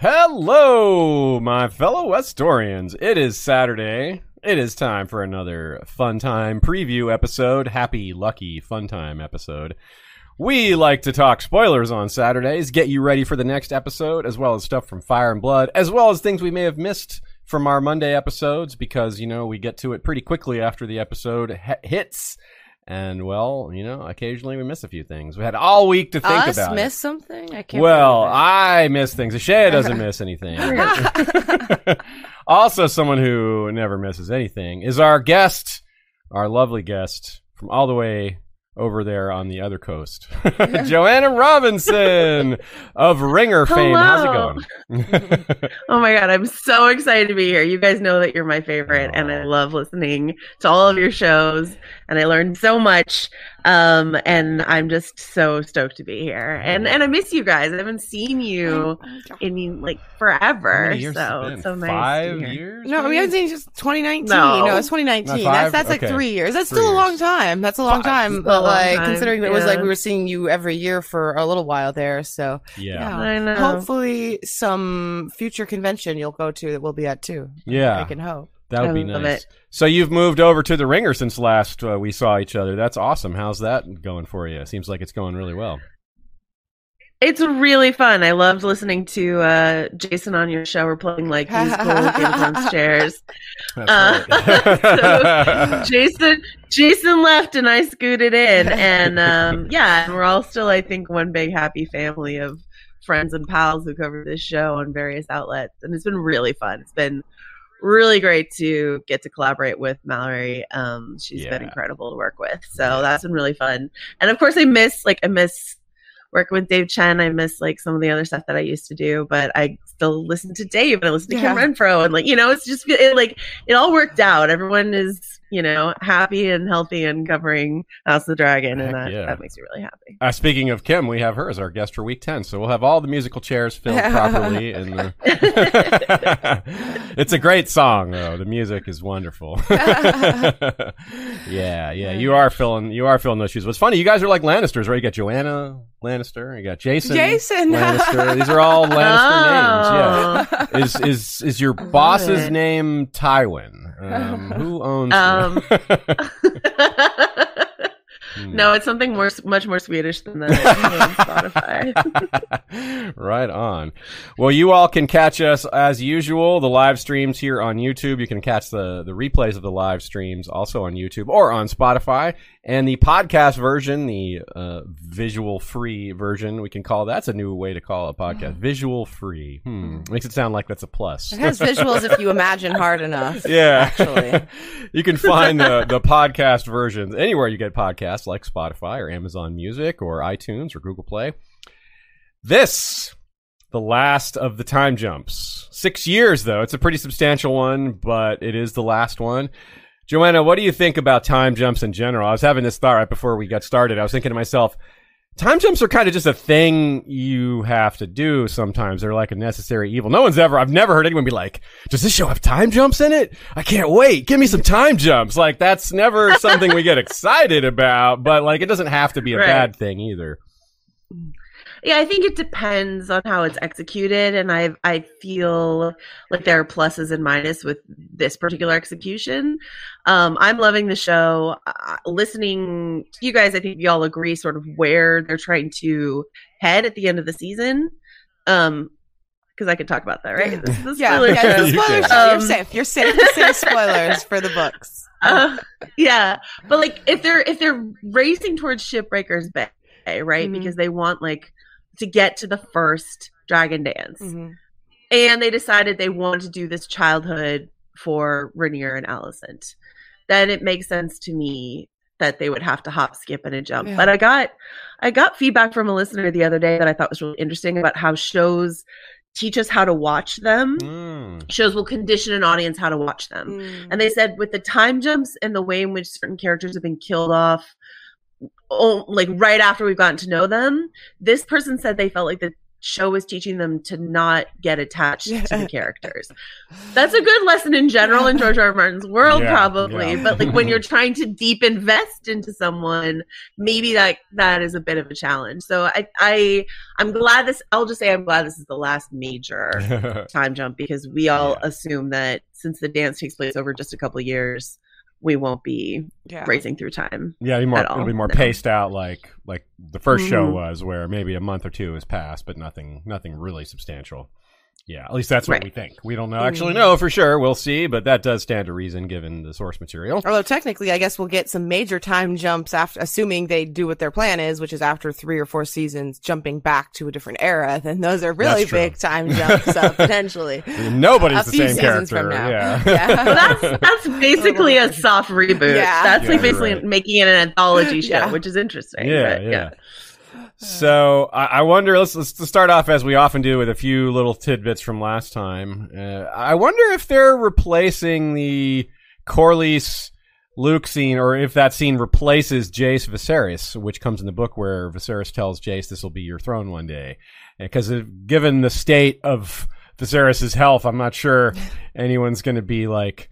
Hello, my fellow Westorians. It is Saturday. It is time for another fun time preview episode. Happy, lucky, fun time episode. We like to talk spoilers on Saturdays, get you ready for the next episode, as well as stuff from Fire and Blood, as well as things we may have missed from our Monday episodes, because, you know, we get to it pretty quickly after the episode hits. And well, you know, occasionally we miss a few things. We had all week to think Us about miss it. something? I can't. Well. I miss things. Ashaya doesn't miss anything. also, someone who never misses anything is our guest, our lovely guest from all the way over there on the other coast, Joanna Robinson of Ringer fame. How's it going? oh my god, I'm so excited to be here. You guys know that you're my favorite, and I love listening to all of your shows, and I learned so much. Um, and I'm just so stoked to be here, and and I miss you guys. I haven't seen you in like forever, How many years has so it's so nice. Five to be years? No, we haven't seen you since 2019. No. No, it's 2019. That's that's Okay. like three years. That's Three still a long years. time. That's a long Five. time. But like time, considering it was like we were seeing you every year for a little while there. So yeah. I know. hopefully some future convention you'll go to that we'll be at too. Yeah. I can hope. That would I be nice. it. So you've moved over to the Ringer since last uh, we saw each other. That's awesome. How's that going for you? Seems like it's going really well. It's really fun. I loved listening to uh, Jason on your show. We're playing like musical Game of Thrones chairs. Uh, so Jason Jason left and I scooted in, and um, yeah, and we're all still, I think, one big happy family of friends and pals who cover this show on various outlets, and it's been really fun. It's been really great to get to collaborate with Mallory. Um, she's been incredible to work with, so that's been really fun. And of course, I miss like I miss working with Dave Chen. I miss like some of the other stuff that I used to do, but I still listen to Dave and I listen to Kim Yeah. Renfro and like you know, it's just it, like it all worked out. Everyone is you know happy and healthy and covering House of the Dragon, and that, yeah. that makes me really happy. Uh, speaking of Kim, we have her as our guest for week 10. So we'll have all the musical chairs filled properly. And the... it's a great song, though. The music is wonderful. yeah, yeah. You are filling, you are filling those shoes. What's funny, you guys are like Lannisters, right? You got Joanna Lannister, you got Jason. Jason. Lannister. These are all Lannister names. Oh. Yeah. Is, is, is your boss's it. name Tywin? Um, who owns Um, no, it's something more, much more Swedish than that on Spotify. right on. Well, you all can catch us as usual. The live streams here on YouTube. You can catch the, the replays of the live streams also on YouTube or on Spotify. And the podcast version, the uh, visual free version, we can call that's a new way to call a podcast. Visual free. Hmm. Makes it sound like that's a plus. It has visuals if you imagine hard enough. Yeah. Actually. you can find the, the podcast versions anywhere you get podcasts like Spotify or Amazon Music or iTunes or Google Play. This, the last of the time jumps. Six years, though. It's a pretty substantial one, but it is the last one. Joanna, what do you think about time jumps in general? I was having this thought right before we got started. I was thinking to myself, time jumps are kind of just a thing you have to do sometimes. They're like a necessary evil. No one's ever, I've never heard anyone be like, does this show have time jumps in it? I can't wait. Give me some time jumps. Like that's never something we get excited about, but like it doesn't have to be a Right. bad thing either. Yeah, I think it depends on how it's executed, and I I feel like there are pluses and minuses with this particular execution. Um, I'm loving the show. Uh, listening to you guys, I think you all agree sort of where they're trying to head at the end of the season. Um, because I could talk about that, right? This is a Yeah, spoiler yeah, show. it's You spoiler can. show. You're Um, safe. You're safe to say spoilers for the books. Uh, yeah, but like if they're if they're racing towards Shipbreakers Bay, right? Mhm. Because they want like to get to the first Dragon Dance, Mhm. and they decided they wanted to do this childhood for Rhaenyra and Alicent, then it makes sense to me that they would have to hop, skip, and a jump. Yeah. But I got I got feedback from a listener the other day that I thought was really interesting about how shows teach us how to watch them. Mm. Shows will condition an audience how to watch them. And they said with the time jumps and the way in which certain characters have been killed off, oh, like right after we've gotten to know them, this person said they felt like the show was teaching them to not get attached to the characters. That's a good lesson in general in George R. R. Martin's world, Yeah, probably. yeah. But like when you're trying to deep invest into someone, maybe that that is a bit of a challenge. So I I I'm glad this. I'll just say I'm glad this is the last major time jump because we all Yeah. assume that since the dance takes place over just a couple years, we won't be Yeah. racing through time. Yeah, it'll be more, it'll be more no. paced out like like the 1st show Mhm. was, where maybe a month or two has passed, but nothing nothing really substantial. Yeah, at least that's what Right. we think. We don't know actually know for sure. We'll see, but that does stand to reason given the source material. Although technically, I guess we'll get some major time jumps after, assuming they do what their plan is, which is after three or four seasons, jumping back to a different era. Then those are really big time jumps, uh, potentially. Nobody's A the few same character. from now. Yeah. Yeah. Well, that's that's basically a soft reboot. Yeah. That's Yeah, like basically right. making it an anthology show, Yeah. which is interesting. Yeah, but, yeah. So I, I wonder. Let's let's start off as we often do with a few little tidbits from last time. Uh, I wonder if they're replacing the Corlys Luke scene, or if that scene replaces Jace Viserys, which comes in the book where Viserys tells Jace this will be your throne one day. Because given the state of Viserys' health, I'm not sure anyone's going to be like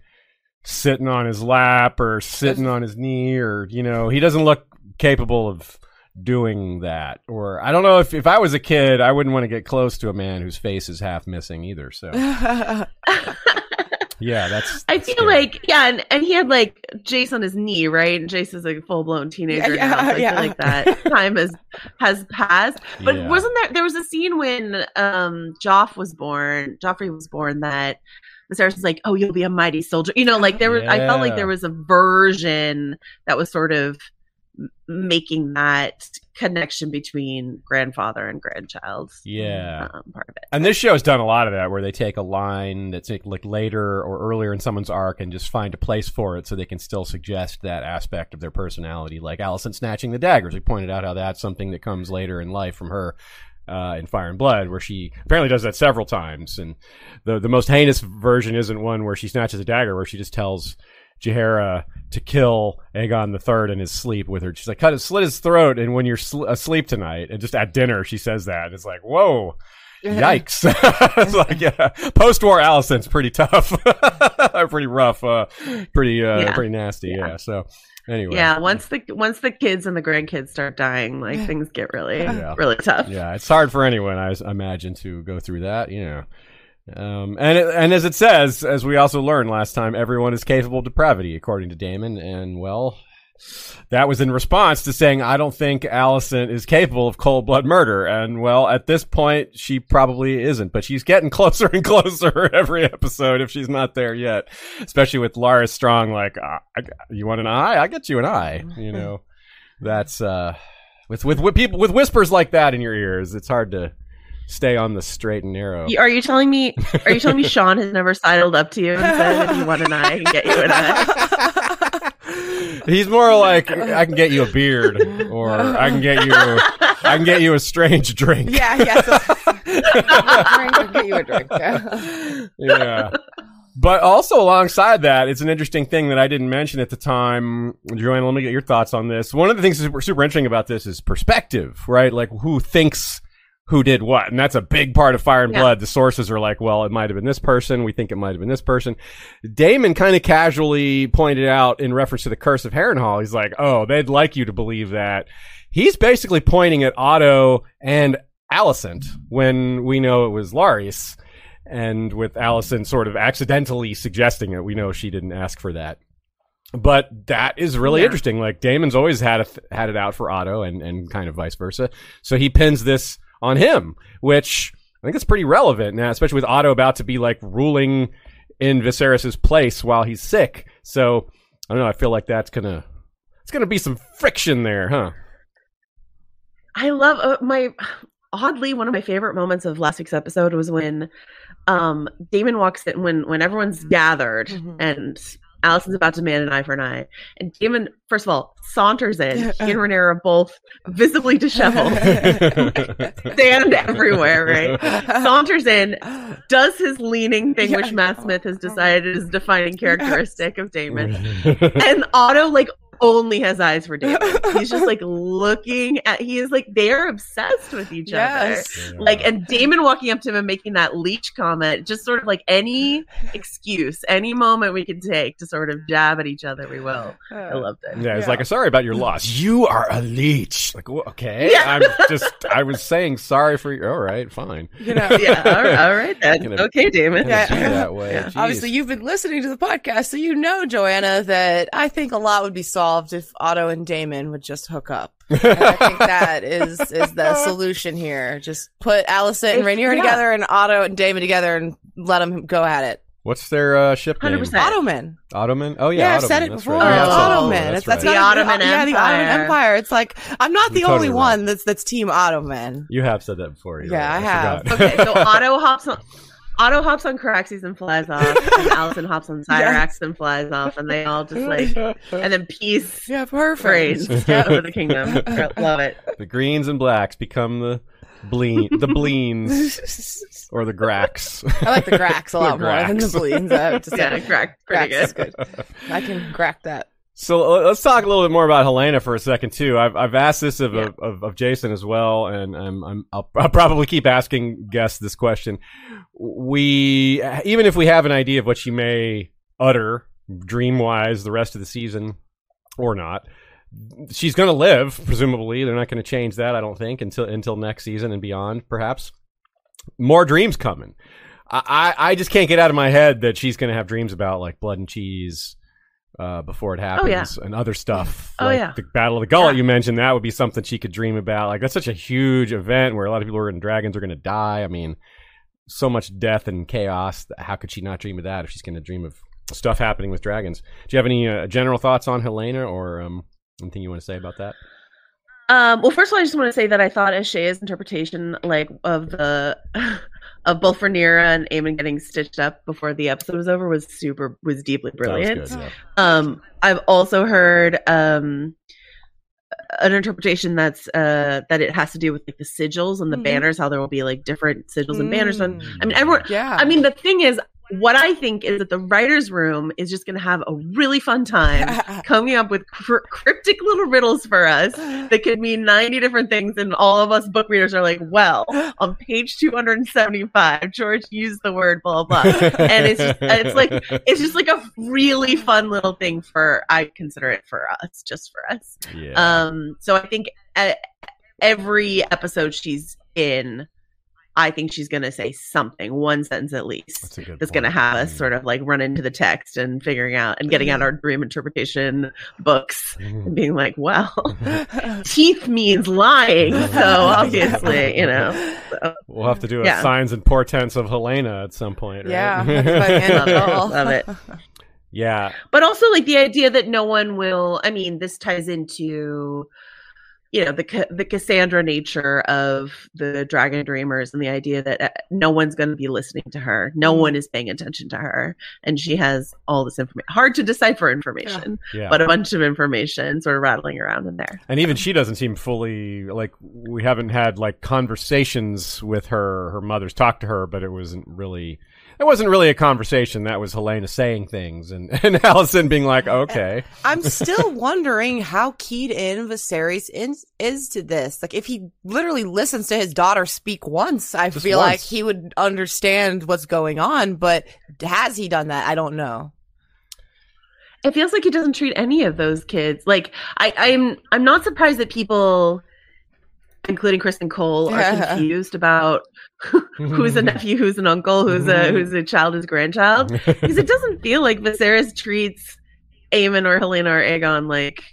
sitting on his lap or sitting on his knee, or you know, he doesn't look capable of doing that. Or I don't know if if I was a kid, I wouldn't want to get close to a man whose face is half missing either. So yeah, that's. I feel scary. like yeah, and, and he had like Jace on his knee, right? And Jace is like a full blown teenager Yeah, now. So I yeah. feel like that time has has passed. But Yeah. wasn't there there was a scene when um Joff was born, Joffrey was born that the Viserys was like, "Oh, you'll be a mighty soldier." You know, like there was. I felt like there was a version that was sort of m- making that connection between grandfather and grandchild. Yeah. um, part of it. And this show has done a lot of that, where they take a line that's like later or earlier in someone's arc and just find a place for it, so they can still suggest that aspect of their personality. Like Alicent snatching the daggers, we pointed out how that's something that comes later in life from her uh, in Fire and Blood, where she apparently does that several times. And the the most heinous version isn't one where she snatches a dagger, where she just tells Jaehaera to kill Aegon the Third in his sleep with her. She's like, cut his, slit his throat, and when you're sl- asleep tonight, and just at dinner, she says that. It's like, whoa. Yikes! it's like, yeah, post-war Alicent's pretty tough, pretty rough, uh, pretty, uh, Yeah. pretty nasty. Yeah. So, anyway, Yeah, once the once the kids and the grandkids start dying, like things get really Yeah. really tough. yeah, it's hard for anyone, I imagine, to go through that. You know, um, and it, and as it says, as we also learned last time, everyone is capable of depravity, according to Daemon. And well, that was in response to saying, "I don't think Alicent is capable of cold blood murder." And well, at this point, she probably isn't, but she's getting closer and closer every episode if she's not there yet. Especially with Larys Strong, like, I, "You want an eye? I get you an eye." You know, that's uh, with with with people with whispers like that in your ears, it's hard to stay on the straight and narrow. Are you telling me? Are you telling me Sean has never sidled up to you and said, "If you want an eye, I can get you an eye"? He's more like I can get you a beard, or I can get you, I can get you a strange drink. yeah, yeah. So, I'll get you a drink. Yeah. yeah. But also alongside that, it's an interesting thing that I didn't mention at the time. Joanna, let me get your thoughts on this. One of the things that's super, super interesting about this is perspective, right? Like who thinks who did what. And that's a big part of Fire and Yeah. Blood. The sources are like, well, it might have been this person. We think it might have been this person. Daemon kind of casually pointed out in reference to the Curse of Harrenhal. He's like, oh, they'd like you to believe that. He's basically pointing at Otto and Alicent when we know it was Larys. And with Alicent sort of accidentally suggesting it, we know she didn't ask for that. But that is really Yeah. interesting. Like Daemon's always had a th- had it out for Otto, and and kind of vice versa. So he pins this on him, which I think it's pretty relevant now, especially with Otto about to be like ruling in Viserys's place while he's sick. So I don't know. I feel like that's gonna it's gonna be some friction there, huh? I love uh, my oddly one of my favorite moments of last week's episode was when um Daemon walks in when when everyone's gathered Mhm. and Alicent's about to demand an eye for an eye. And Daemon, first of all, saunters in. He and Rhaenyra are both visibly disheveled, sand everywhere, right? Saunters in, does his leaning thing, which Matt Smith has decided is a defining characteristic of Daemon. And Otto, like, only has eyes for Daemon. He's just like looking at. He is like they are obsessed with each Yes. other. Like, and Daemon walking up to him and making that leech comment, just sort of like any excuse, any moment we can take to sort of jab at each other, we will. I uh, loved it. Yeah, it's like sorry about your loss. You are a leech. Like okay, Yeah. I'm just I was saying sorry for you. All right, fine. You know, Yeah, all right, all right then. Gonna- Okay, Daemon. Yeah. that way. Yeah. Obviously, you've been listening to the podcast, so you know, Joanna, that I think a lot would be solved if Otto and Daemon would just hook up. And I think that is is the solution here. Just put Alicent and Rhaenyra yeah. together and Otto and Daemon together and let them go at it. What's their uh, ship name? 100%. Ottoman. Ottoman. Oh Yeah, yeah, I've said it that's before. right. Yeah, it's that's right. Ottoman. Oh, that's that's right. not The even- Ottoman Yeah, the Ottoman Empire. Empire. It's like I'm not the You're only totally one that's that's Team Ottoman. You have said that before. Yeah, right. I have. forgot. Okay, so Otto hops on. Otto hops on Caraxes and flies off, and Alicent hops on Syrax and flies off, and they all just like, and then peace Yeah, perfect. reigns over the kingdom. Love it. the greens and blacks become the bleen, the bleens, or the gracks. I like the Grax a lot The more than the Bleens. I have to say. Yeah, crack, pretty Grax is good. good. I can crack that. So uh, let's talk a little bit more about Helaena for a second too. I've I've asked this of Yeah. of, of Jason as well, and I'm, I'm I'll, I'll probably keep asking guests this question. We even if we have an idea of what she may utter dream wise the rest of the season or not, she's going to live. Presumably, they're not going to change that. I don't think until until next season and beyond, perhaps. More dreams coming. I, I I just can't get out of my head that she's going to have dreams about like blood and cheese uh, before it happens Oh, yeah. and other stuff. Oh, like yeah. the Battle of the Gullet Yeah. you mentioned that would be something she could dream about. Like that's such a huge event where a lot of people are in dragons are going to die. I mean, so much death and chaos. How could she not dream of that if she's going to dream of stuff happening with dragons? Do you have any uh, general thoughts on Helaena or um, anything you want to say about that? Um, well, first of all, I just want to say that I thought Ashaya's interpretation, like of the of both Rhaenyra and Aemond getting stitched up before the episode was over, was super was deeply brilliant. Was good, Um, I've also heard um an interpretation that's uh that it has to do with like the sigils and the Mhm. banners, how there will be like different sigils and banners. And Mm. I mean, everyone. Yeah. I mean, the thing is, what I think is that the writers' room is just going to have a really fun time coming up with cr- cryptic little riddles for us that could mean 90 different things and all of us book readers are like well on page 275 george used the word blah blah blah and it's just it's like it's just like a really fun little thing for i consider it for us just for us Yeah. um so i think uh, every episode she's in i think she's gonna say something one sentence at least That's that's going to have us Mm. sort of like run into the text and figuring out and getting out our dream interpretation books and being like, well, teeth means lying. So obviously, you know. So, We'll have to do a Yeah. signs and portents of Helaena at some point. Right? Yeah, that's by the end of love it it. Love it. yeah. But also like the idea that no one will, I mean, this ties into, you know, the, the Cassandra nature of the Dragon Dreamers and the idea that uh, no one's going to be listening to her. No one is paying attention to her. And she has all this information, hard to decipher information. Yeah. but a bunch of information sort of rattling around in there. And even she doesn't seem fully like we haven't had like conversations with her. Her mother's talked to her, but it wasn't really. It wasn't really a conversation. That was Helaena saying things and and Alicent being like, "Okay, I'm still wondering how keyed in Viserys in, is to this. Like, if he literally listens to his daughter speak once, I Just feel once. like he would understand what's going on. But has he done that? I don't know. It feels like he doesn't treat any of those kids like I, I'm. I'm not surprised that people, including Criston Cole, are confused about who's a nephew, who's an uncle, who's a who's a child, who's a grandchild, because it doesn't feel like Viserys treats Aemond or Helaena or Aegon like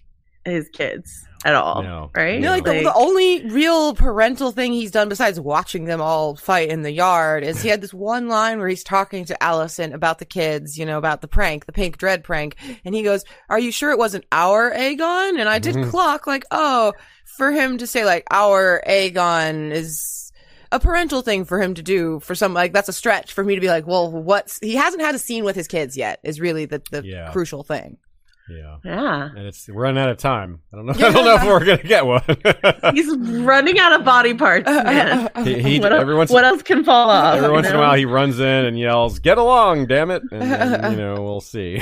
his kids. at all, No. right? You know, like, the, the only real parental thing he's done besides watching them all fight in the yard is he had this one line where he's talking to Alicent about the kids, you know, about the prank, the pink dread prank. And he goes, Are you sure it wasn't our Aegon? And I did clock like, oh, for him to say like our Aegon is a parental thing for him to do for some like that's a stretch for me to be like, well, what's he hasn't had a scene with his kids yet is really the, the Yeah. crucial thing. Yeah. yeah. And it's we're running out of time. I don't know. I don't know if we're gonna get one. He's running out of body parts, man. he, he, what, el- every once, what else can fall off? every you once in a while, he runs in and yells, "Get along, damn it!" And then, you know, we'll see.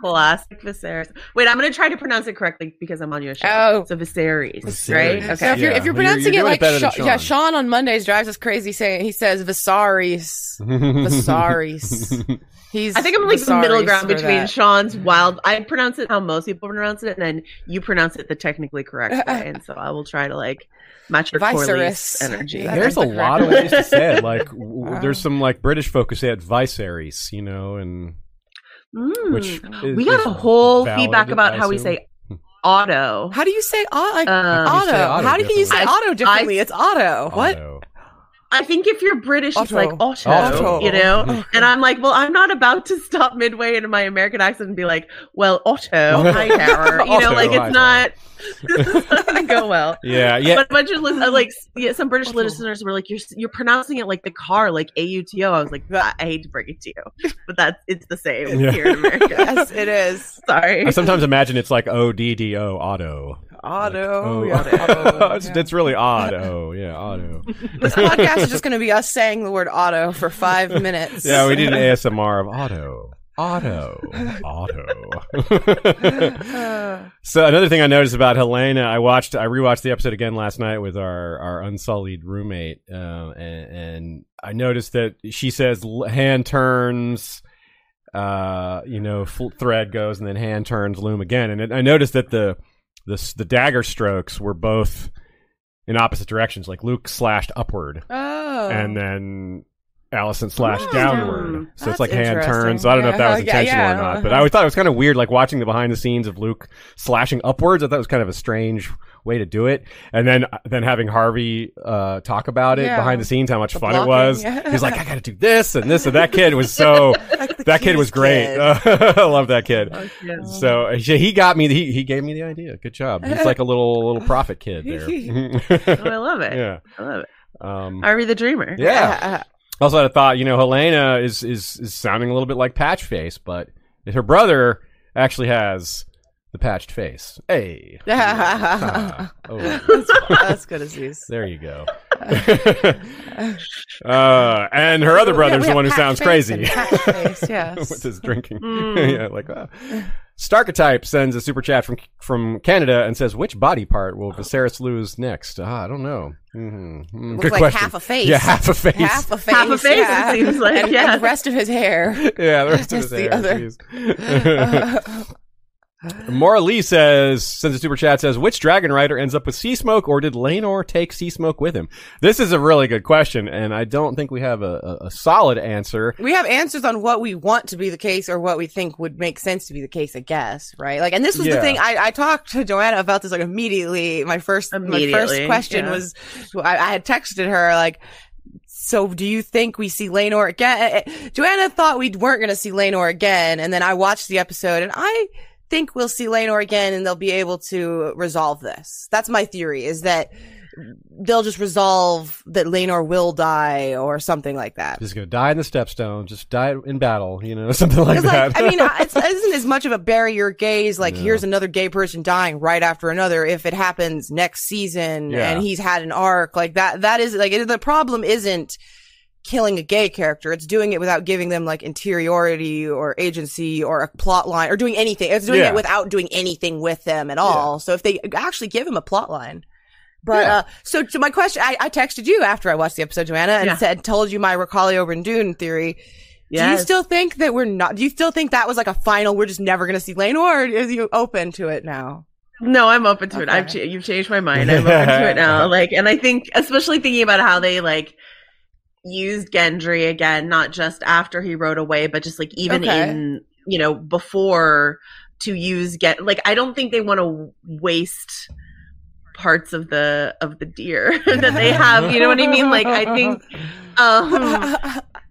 Classic Viserys. Wait, I'm gonna try to pronounce it correctly because I'm on your show. Oh. So Viserys, Viserys. right? Yeah. So Okay. if you're, if you're Well, you're- pronouncing you're it doing it like better than yeah, Sean. Sean on Mondays drives us crazy. Saying he says Viserys, Viserys. He's I think I'm like the middle ground between that. Sean's wild. I pronounce it how most people pronounce it, and then you pronounce it the technically correct way. And so I will try to like match your Viserys. Energy. That There's a the lot of ways to say it. Like, w- Wow. there's some like British folk who say it Viserys, you know, and Mm. which is, we got a whole valid, feedback about how we say auto. How do you say au- like Um, auto? You say auto How do you say auto differently? it's auto. What? Auto. I think if you're British, it's like auto, Auto. you know? And I'm like, well, I'm not about to stop midway into my American accent and be like, well, auto, Hightower. You know, like it's not, it's not going go well. Yeah, yeah. But a bunch of lis- like yeah, some British listeners were like, "You're you're pronouncing it like the car, like A-U-T-O. I was like, "Ah, "I hate to break it to you, but that's it's the same Yeah. here in America." Yes, it is Sorry. I sometimes imagine it's like O D D O auto. auto. Oh, yeah, it's, yeah. it's really odd. Oh, yeah, auto. This podcast is just going to be us saying the word auto for five minutes. Yeah, we need an ASMR of auto. Auto. Auto. so another thing I noticed about Helaena, I watched, I rewatched the episode again last night with our our unsullied roommate, um, and, and I noticed that she says hand turns, uh, you know, fl- thread goes, and then hand turns, loom again, and it, I noticed that the the the dagger strokes were both in opposite directions, like Luke slashed upward Oh. and then Alicent slashed Oh. downward. So it's like hand turns. So I don't know if that was intentional yeah, or not, but I always thought it was kind of weird, like watching the behind the scenes of Luke slashing upwards. I thought it was kind of a strange way to do it, and then then having Harvey uh, talk about it Yeah. behind the scenes, how much The fun it was. yeah. He's like, I got to do this and this and that kid was so. Like that kid was great. kid. I love that kid. Oh. So he he got me. He he gave me the idea. Good job. He's like a little little prophet kid there. Oh, I love it. yeah. I love it. Um, Harvey the Dreamer. yeah. Also, had a thought. You know, Helaena is is is sounding a little bit like Patchface, but her brother actually has the patched face. Hey. Ah, oh, that's, that's good, Aziz. there you go. uh, and her other brother's the one who sounds crazy. Face, yes. with his drinking. Mm. yeah, like uh. Starketype sends a super chat from from Canada and says, "Which body part will Viserys lose next?" Ah, I don't know. hmm Looks Good like question. half a face. Yeah, half a face. Half a face. Half a face, it yeah. seems like, and, yeah. and the rest of his hair. yeah, the rest of his Just the hair. other. jeez. Maura Lee says, sends a super chat says, which dragon rider ends up with Seasmoke, or did Laenor take Seasmoke with him? This is a really good question, and I don't think we have a, a, a solid answer. we have answers on what we want to be the case or what we think would make sense to be the case, I guess, right? Like, and this was Yeah. the thing I, I talked to Joanna about this like immediately. My first, my first question yeah. was, I, I had texted her like, so do you think we see Laenor again? Eh, eh, Joanna thought we weren't going to see Laenor again. And then I watched the episode and I think we'll see Laenor again and they'll be able to resolve this. That's my theory is that they'll just resolve that Laenor will die or something like that. Just gonna die in the stepstone, just die in battle, you know, something like that. like, I mean, it's, it isn't as much of a bury your gays, like, Yeah. here's another gay person dying right after another. If it happens next season Yeah. and he's had an arc, like that, that is, like, the problem isn't killing a gay character. It's doing it without giving them, like, interiority or agency or a plot line or doing anything. It's doing Yeah. it without doing anything with them at all. So if they actually give him a plot line. But, Yeah. uh, so to my question, I, I texted you after I watched the episode, Joanna, and Yeah. said, told you my Recalio Dune theory. Do you still think that we're not? Do you still think that was like a final? We're just never going to see Lane, or are you open to it now? No, I'm open to it. I've Okay. cha- you've changed my mind. I'm open to it now. Like, and I think, especially thinking about how they like used Gendry again, not just after he rode away, but just like even Okay. in you know before to use get like I don't think they want to waste parts of the of the deer that they have. You know what I mean? Like I think um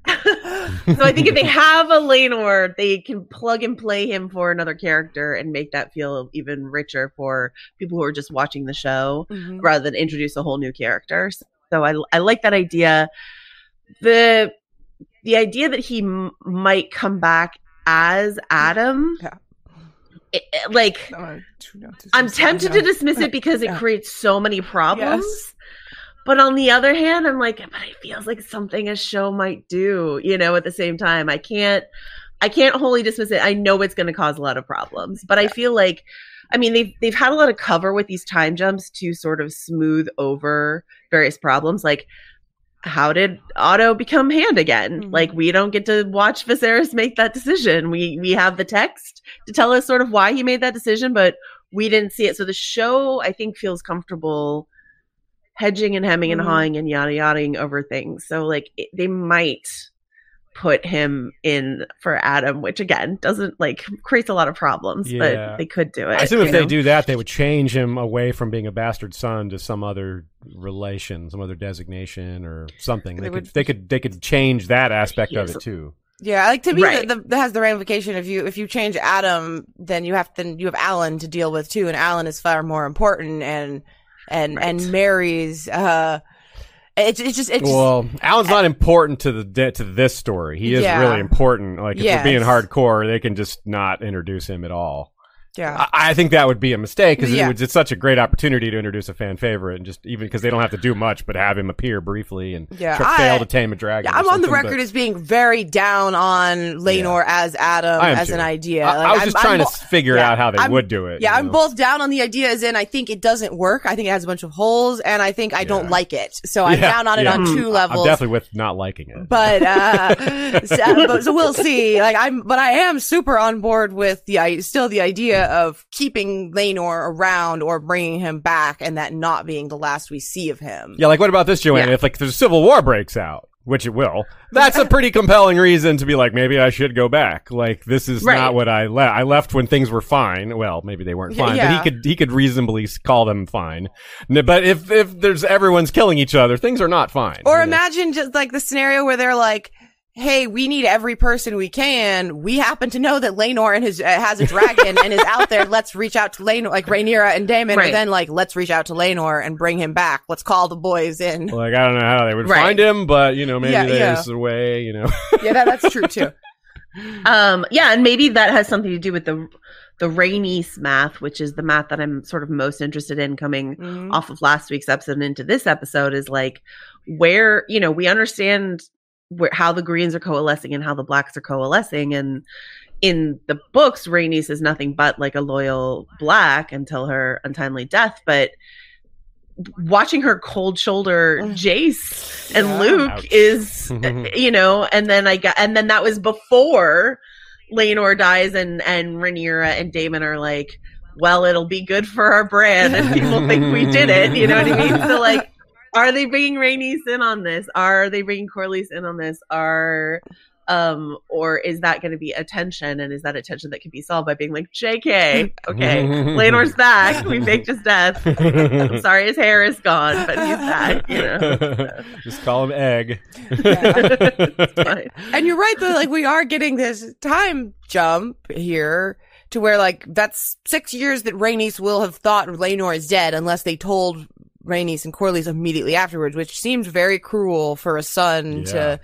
so I think if they have a Laenor, they can plug and play him for another character and make that feel even richer for people who are just watching the show Mhm. rather than introduce a whole new character. So I I like that idea. The the idea that he m- might come back as Addam, Yeah. it- it- like. I'm tempted to dismiss it because it Yeah. creates so many problems. Yes. But on the other hand, I'm like, but it feels like something a show might do, you know, at the same time. I can't I can't wholly dismiss it. I know it's gonna cause a lot of problems. But I feel like I mean they've they've had a lot of cover with these time jumps to sort of smooth over various problems. Like how did Otto become hand again? Mhm. Like we don't get to watch Viserys make that decision. We we have the text to tell us sort of why he made that decision, but we didn't see it. So the show I think feels comfortable hedging and hemming and Mhm. hawing and yada yadaing over things. So like it, they might put him in for Addam, which again doesn't like creates a lot of problems, Yeah. but they could do it. I assume if you they do that, they would change him away from being a bastard son to some other relation, some other designation or something. They, They could would- they could they could change that aspect of it too. Yeah, like to me, Right. the, the, that has the ramification. If you if you change Addam, then you have then you have Alyn to deal with too, and Alyn is far more important. And and Right. and Mary's, uh, it's it's just it's just, Well, Alyn's not important to the to this story. He is Yeah. really important. Like if Yes. we're being hardcore, they can just not introduce him at all. Yeah. I, I think that would be a mistake because Yeah. it it's such a great opportunity to introduce a fan favorite, and just even because they don't have to do much, but have him appear briefly and Yeah, I- fail to tame a dragon. Yeah, I'm on the something, but- record as being very down on Laenor as Addam as too. an idea. I, Like, I was I'm- just I'm trying bo- to figure yeah, out how they I'm- would do it. Yeah, I'm know? both down on the idea as in I think it doesn't work. I think it has a bunch of holes, and I think I don't like it. So I'm Yeah, down on it yeah. on two I'm levels. definitely with not liking it. but uh so, but- so we'll see like i'm but i am super on board with the i still the idea of keeping Laenor around or bringing him back and that not being the last we see of him Yeah, like what about this, Joanna? Yeah. If like there's a civil war breaks out, which it will, that's a pretty compelling reason to be like, maybe I should go back. Like this is Right. not what I left. I left when things were fine. Well, maybe they weren't fine, yeah. but he could he could reasonably call them fine. But if if there's everyone's killing each other, things are not fine. or you know? imagine just like the scenario where they're like Hey, we need every person we can. We happen to know that Laenor and his uh, has a dragon and is out there. Let's reach out to Laenor, like Rhaenyra and Daemon, Right. and then like let's reach out to Laenor and bring him back. Let's call the boys in. Like I don't know how they would Right. find him, but you know maybe Yeah, yeah. there's a way. You know, yeah, that, that's true too. Um, yeah, and maybe that has something to do with the the Rhaenys math, which is the math that I'm sort of most interested in coming Mhm. off of last week's episode and into this episode is like where you know we understand where how the greens are coalescing and how the blacks are coalescing and in the books Rhaenys is nothing but like a loyal black until her untimely death but watching her cold shoulder Jace and Yeah. Luke Ouch. is you know and then I got and then that was before Laenor dies and and Rhaenyra and Daemon are like well it'll be good for our brand and people think we did it you know what I mean so like are they bringing Rhaenys in on this? Are they bringing Corlys in on this? Are um or is that going to be attention and is that attention that can be solved by being like JK okay Laenor's back. We faked his death. I'm sorry his hair is gone but he's back you know? Just call him Egg. It's fine. And you're right though, like we are getting this time jump here to where like that's six years that Rhaenys will have thought Laenor is dead unless they told Rhaenys and Corlys immediately afterwards, which seems very cruel for a son Yeah. to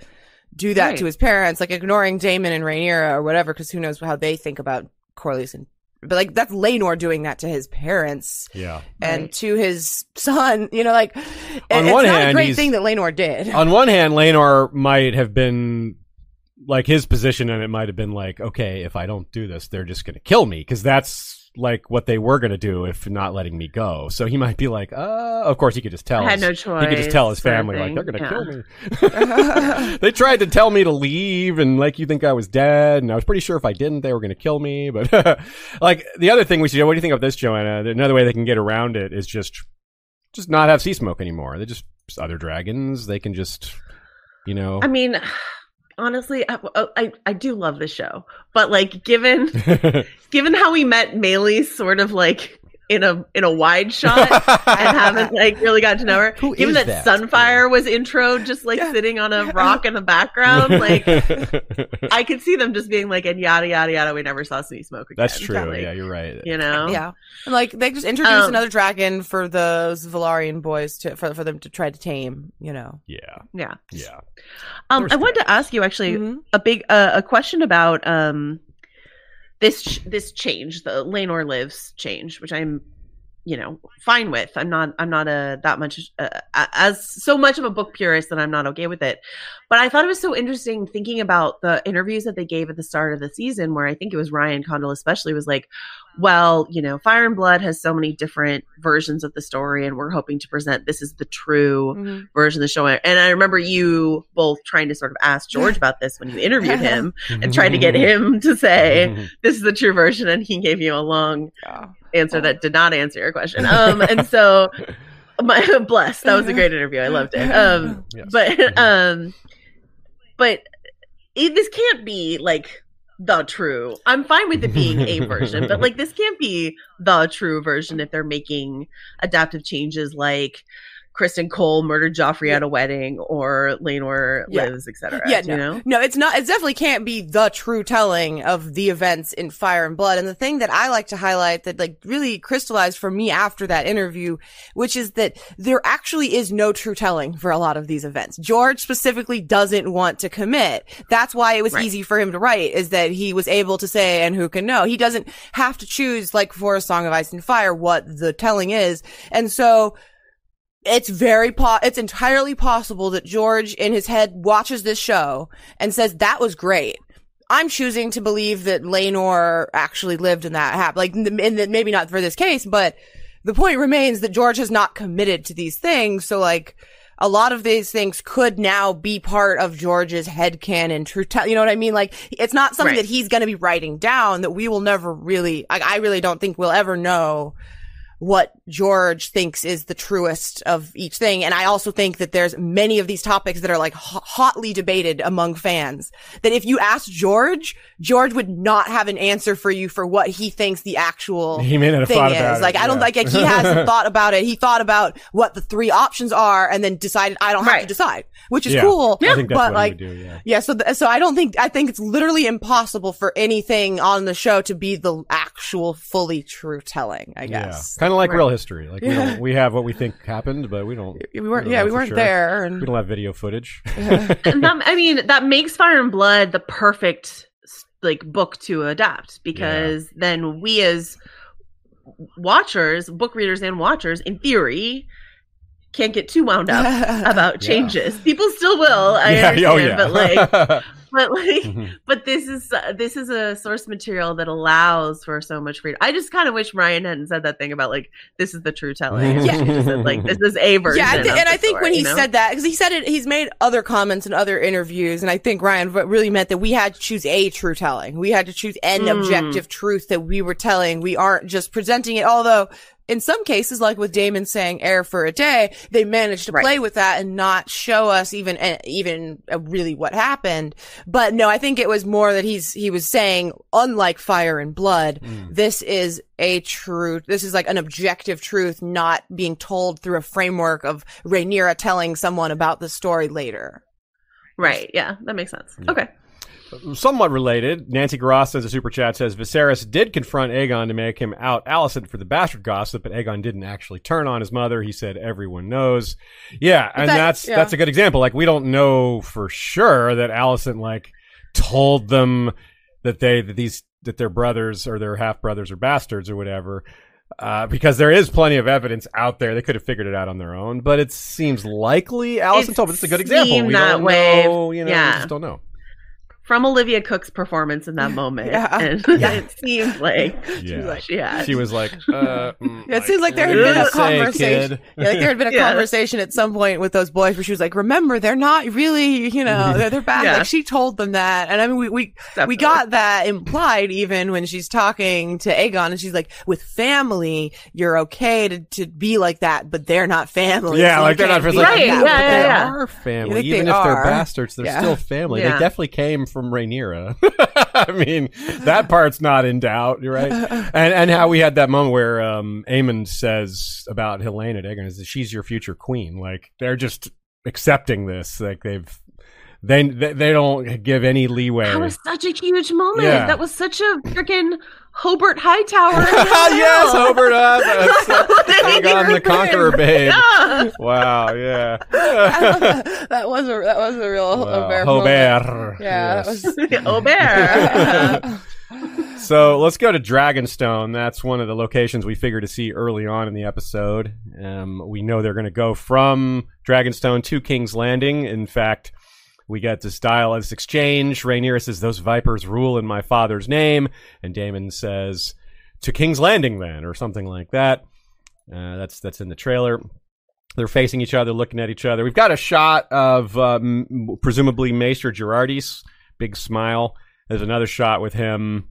do that Right. to his parents, like ignoring Daemon and Rhaenyra or whatever, because who knows how they think about Corlys and but like that's Laenor doing that to his parents yeah. and Right. to his son, you know, like On it's one not hand, a great thing that Laenor did. on one hand, Laenor might have been like his position, and it might have been like, okay, if I don't do this, they're just going to kill me because that's like what they were going to do if not letting me go. So he might be like, uh, of course he could just tell. I had no He could just tell his choice, family like they're going to Yeah. kill me. they tried to tell me to leave and like you think I was dead, and I was pretty sure if I didn't, they were going to kill me. But like the other thing we should, do, what do you think of this, Joanna? Another way they can get around it is just just not have Seasmoke anymore. They just just other dragons. They can just you know. I mean, honestly, I, I I do love the show, but like given given how we met Meleys, sort of like in a in a wide shot and haven't like really got to know her. Who given is that, that? Sunfyre was intro, just like sitting on a rock in the background, like I could see them just being like, and yada yada yada. We never saw Sneak Smoke again. That's true. Like, yeah, you're right. You know, Yeah, and like they just introduced Um, another dragon for those Velaryon boys to for for them to try to tame. You know. Yeah, yeah. yeah. Um, I wanted to ask you actually Mhm. a big uh, a question about um this this change, the Laenor lives change, which I'm you know fine with. I'm not I'm not a that much uh, as so much of a book purist that I'm not okay with it. But I thought it was so interesting thinking about the interviews that they gave at the start of the season, where I think it was Ryan Condal especially was like, well, you know, Fire and Blood has so many different versions of the story, and we're hoping to present this is the true version of the show. And I remember you both trying to sort of ask George about this when you interviewed him and tried to get him to say this is the true version, and he gave you a long answer that did not answer your question. Um, and so my bless, that was a great interview. I loved it. Um, Yes. but um, but it, this can't be like the true. I'm fine with it being a version, but like this can't be the true version if they're making adaptive changes like Criston Cole murdered Joffrey at a wedding or Laenor Yeah. lives, etc. Yeah, you no, know. no, it's not. It definitely can't be the true telling of the events in Fire and Blood. And the thing that I like to highlight that like really crystallized for me after that interview, which is that there actually is no true telling for a lot of these events. George specifically doesn't want to commit. That's why it was Right. easy for him to write is that he was able to say, and who can know? He doesn't have to choose like for a Song of Ice and Fire what the telling is. And so it's very po- it's entirely possible that George in his head watches this show and says that was great. I'm choosing to believe that Laenor actually lived in that happened. Like, in the- in the- maybe not for this case, but the point remains that George has not committed to these things. So like, a lot of these things could now be part of George's head headcanon true tell. You know what I mean? Like, it's not something Right. that he's going to be writing down that we will never really, I, I really don't think we'll ever know what George thinks is the truest of each thing. And I also think that there's many of these topics that are like ho- hotly debated among fans that if you ask George, George would not have an answer for you for what he thinks the actual He may not have thing thought is. about it, like, I don't yeah. like, like he hasn't thought about it. He thought about what the three options are and then decided I don't have to decide, which is Yeah. cool. I think that's but what like, do, yeah. yeah, so th- so I don't think I think it's literally impossible for anything on the show to be the actual fully true telling. I guess. Yeah. Kind of like real history. Like we, don't, we have what we think happened, but we don't. We weren't. don't Yeah, we weren't sure. there, and We don't have video footage. and that, I mean, that makes Fire and Blood the perfect like book to adapt because then we as watchers, book readers and watchers, in theory, can't get too wound up about changes. People still will, I yeah, oh, understand, but like, but like, Mhm. but this is uh, this is a source material that allows for so much freedom. I just kind of wish Ryan hadn't said that thing about like this is the true telling. Yeah. Said, like this is a version. yeah, I of and I think when he you know? said that, because he said it, he's made other comments in other interviews, and I think Ryan really meant that we had to choose a true telling. We had to choose an Mm. objective truth that we were telling. We aren't just presenting it, although. In some cases, like with Daemon saying "air for a day," they managed to Right. play with that and not show us even uh, even uh, really what happened. But no, I think it was more that he's he was saying, unlike Fire and Blood, this is a truth. This is like an objective truth, not being told through a framework of Rhaenyra telling someone about the story later. right. Yeah, that makes sense. Okay. Somewhat related, Nancy Gross says a super chat says Viserys did confront Aegon to make him out Alicent for the bastard gossip, but Aegon didn't actually turn on his mother. He said everyone knows. Yeah, and that- that's yeah. that's a good example. Like we don't know for sure that Alicent like told them that they that these that their brothers or their half brothers are bastards or whatever. Uh, because there is plenty of evidence out there, they could have figured it out on their own. But it seems likely Alicent It told. But it's a good example. We don't way. know. You know, we Yeah. just don't know. From Olivia Cooke's performance in that moment. Yeah. And Yeah. it seemed like Yeah. she had. She was like, uh, mm, Yeah, it seems like there had been a you say, conversation. Yeah, like there had been a Yeah. conversation at some point with those boys where she was like, "Remember, they're not really, you know, they're, they're bad." Yeah. Like she told them that, and I mean, we we we got that implied even when she's talking to Aegon, and she's like, "With family, you're okay to to be like that, but they're not family." Yeah, so like they're not can't like, Right, that, yeah, but yeah, they yeah. are." are family. Even they if they're bastards, they're Yeah. still family. They definitely came from Rhaenyra. I mean, that part's not in doubt, you're right? And and how we had that moment where um Aemond says about Helaena Dagon is that she's your future queen. Like they're just accepting this. Like they've they they, they don't give any leeway. That was such a huge moment. Yeah. That was such a freaking Hobert Hightower. yes, Hobert up. That's, That he Aegon the. Conqueror, babe. Yeah. Wow, yeah. that was a that was a real Wow, Hobert moment. Hobert. Yeah, Yes. that was. Aubert. So let's go to Dragonstone. That's one of the locations we figure to see early on in the episode. Um, we know they're going to go from Dragonstone to King's Landing. In fact, we get this dial, this exchange. Rhaenyra says, "Those vipers rule in my father's name," and Daemon says, "To King's Landing, then," or something like that. Uh, that's that's in the trailer. They're facing each other, looking at each other. We've got a shot of um, presumably Maester Gerardys, big smile. There's another shot with him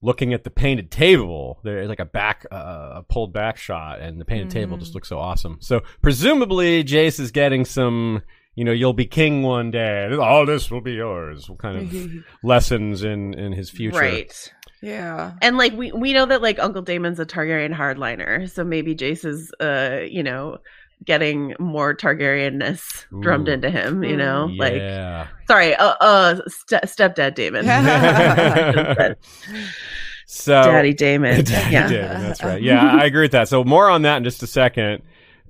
looking at the painted table. There's like a back, uh, a pulled back shot, and the painted table just looks so awesome. So presumably, Jace is getting some. You know, you'll be king one day. All this will be yours. What kind of lessons in in his future? right. Yeah. And like we we know that like Uncle Daemon's a Targaryen hardliner, so maybe Jace is uh you know getting more Targaryenness drummed Ooh. into him. You know, like Yeah. sorry, uh, uh ste- stepdad Daemon, so Daddy Daemon, Daddy yeah. Daemon, that's right. Yeah, I agree with that. So more on that in just a second.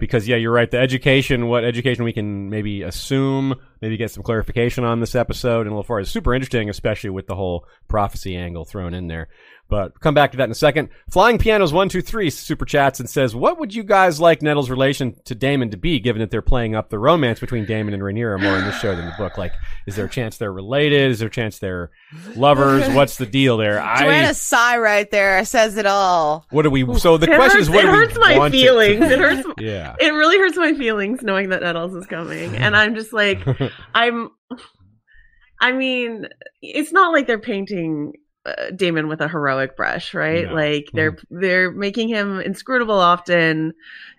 Because yeah, you're right. The education, what education we can maybe assume, maybe get some clarification on this episode and a little far is super interesting, especially with the whole prophecy angle thrown in there. But come back to that in a second. Flying Pianos one two three super chats and says, "What would you guys like Nettle's relation to Daemon to be, given that they're playing up the romance between Daemon and Rhaenyra more in this show than the book? Like, is there a chance they're related? Is there a chance they're lovers? What's the deal there? I Joanna's sigh right there says it all. what do we? So the It question hurts, is, what it do we hurts my want it to- feelings. It hurts. Yeah. It really hurts my feelings knowing that Nettles is coming, and I'm just like, I'm. I mean, it's not like they're painting uh, Daemon with a heroic brush, right? No. Like they're they're making him inscrutable often,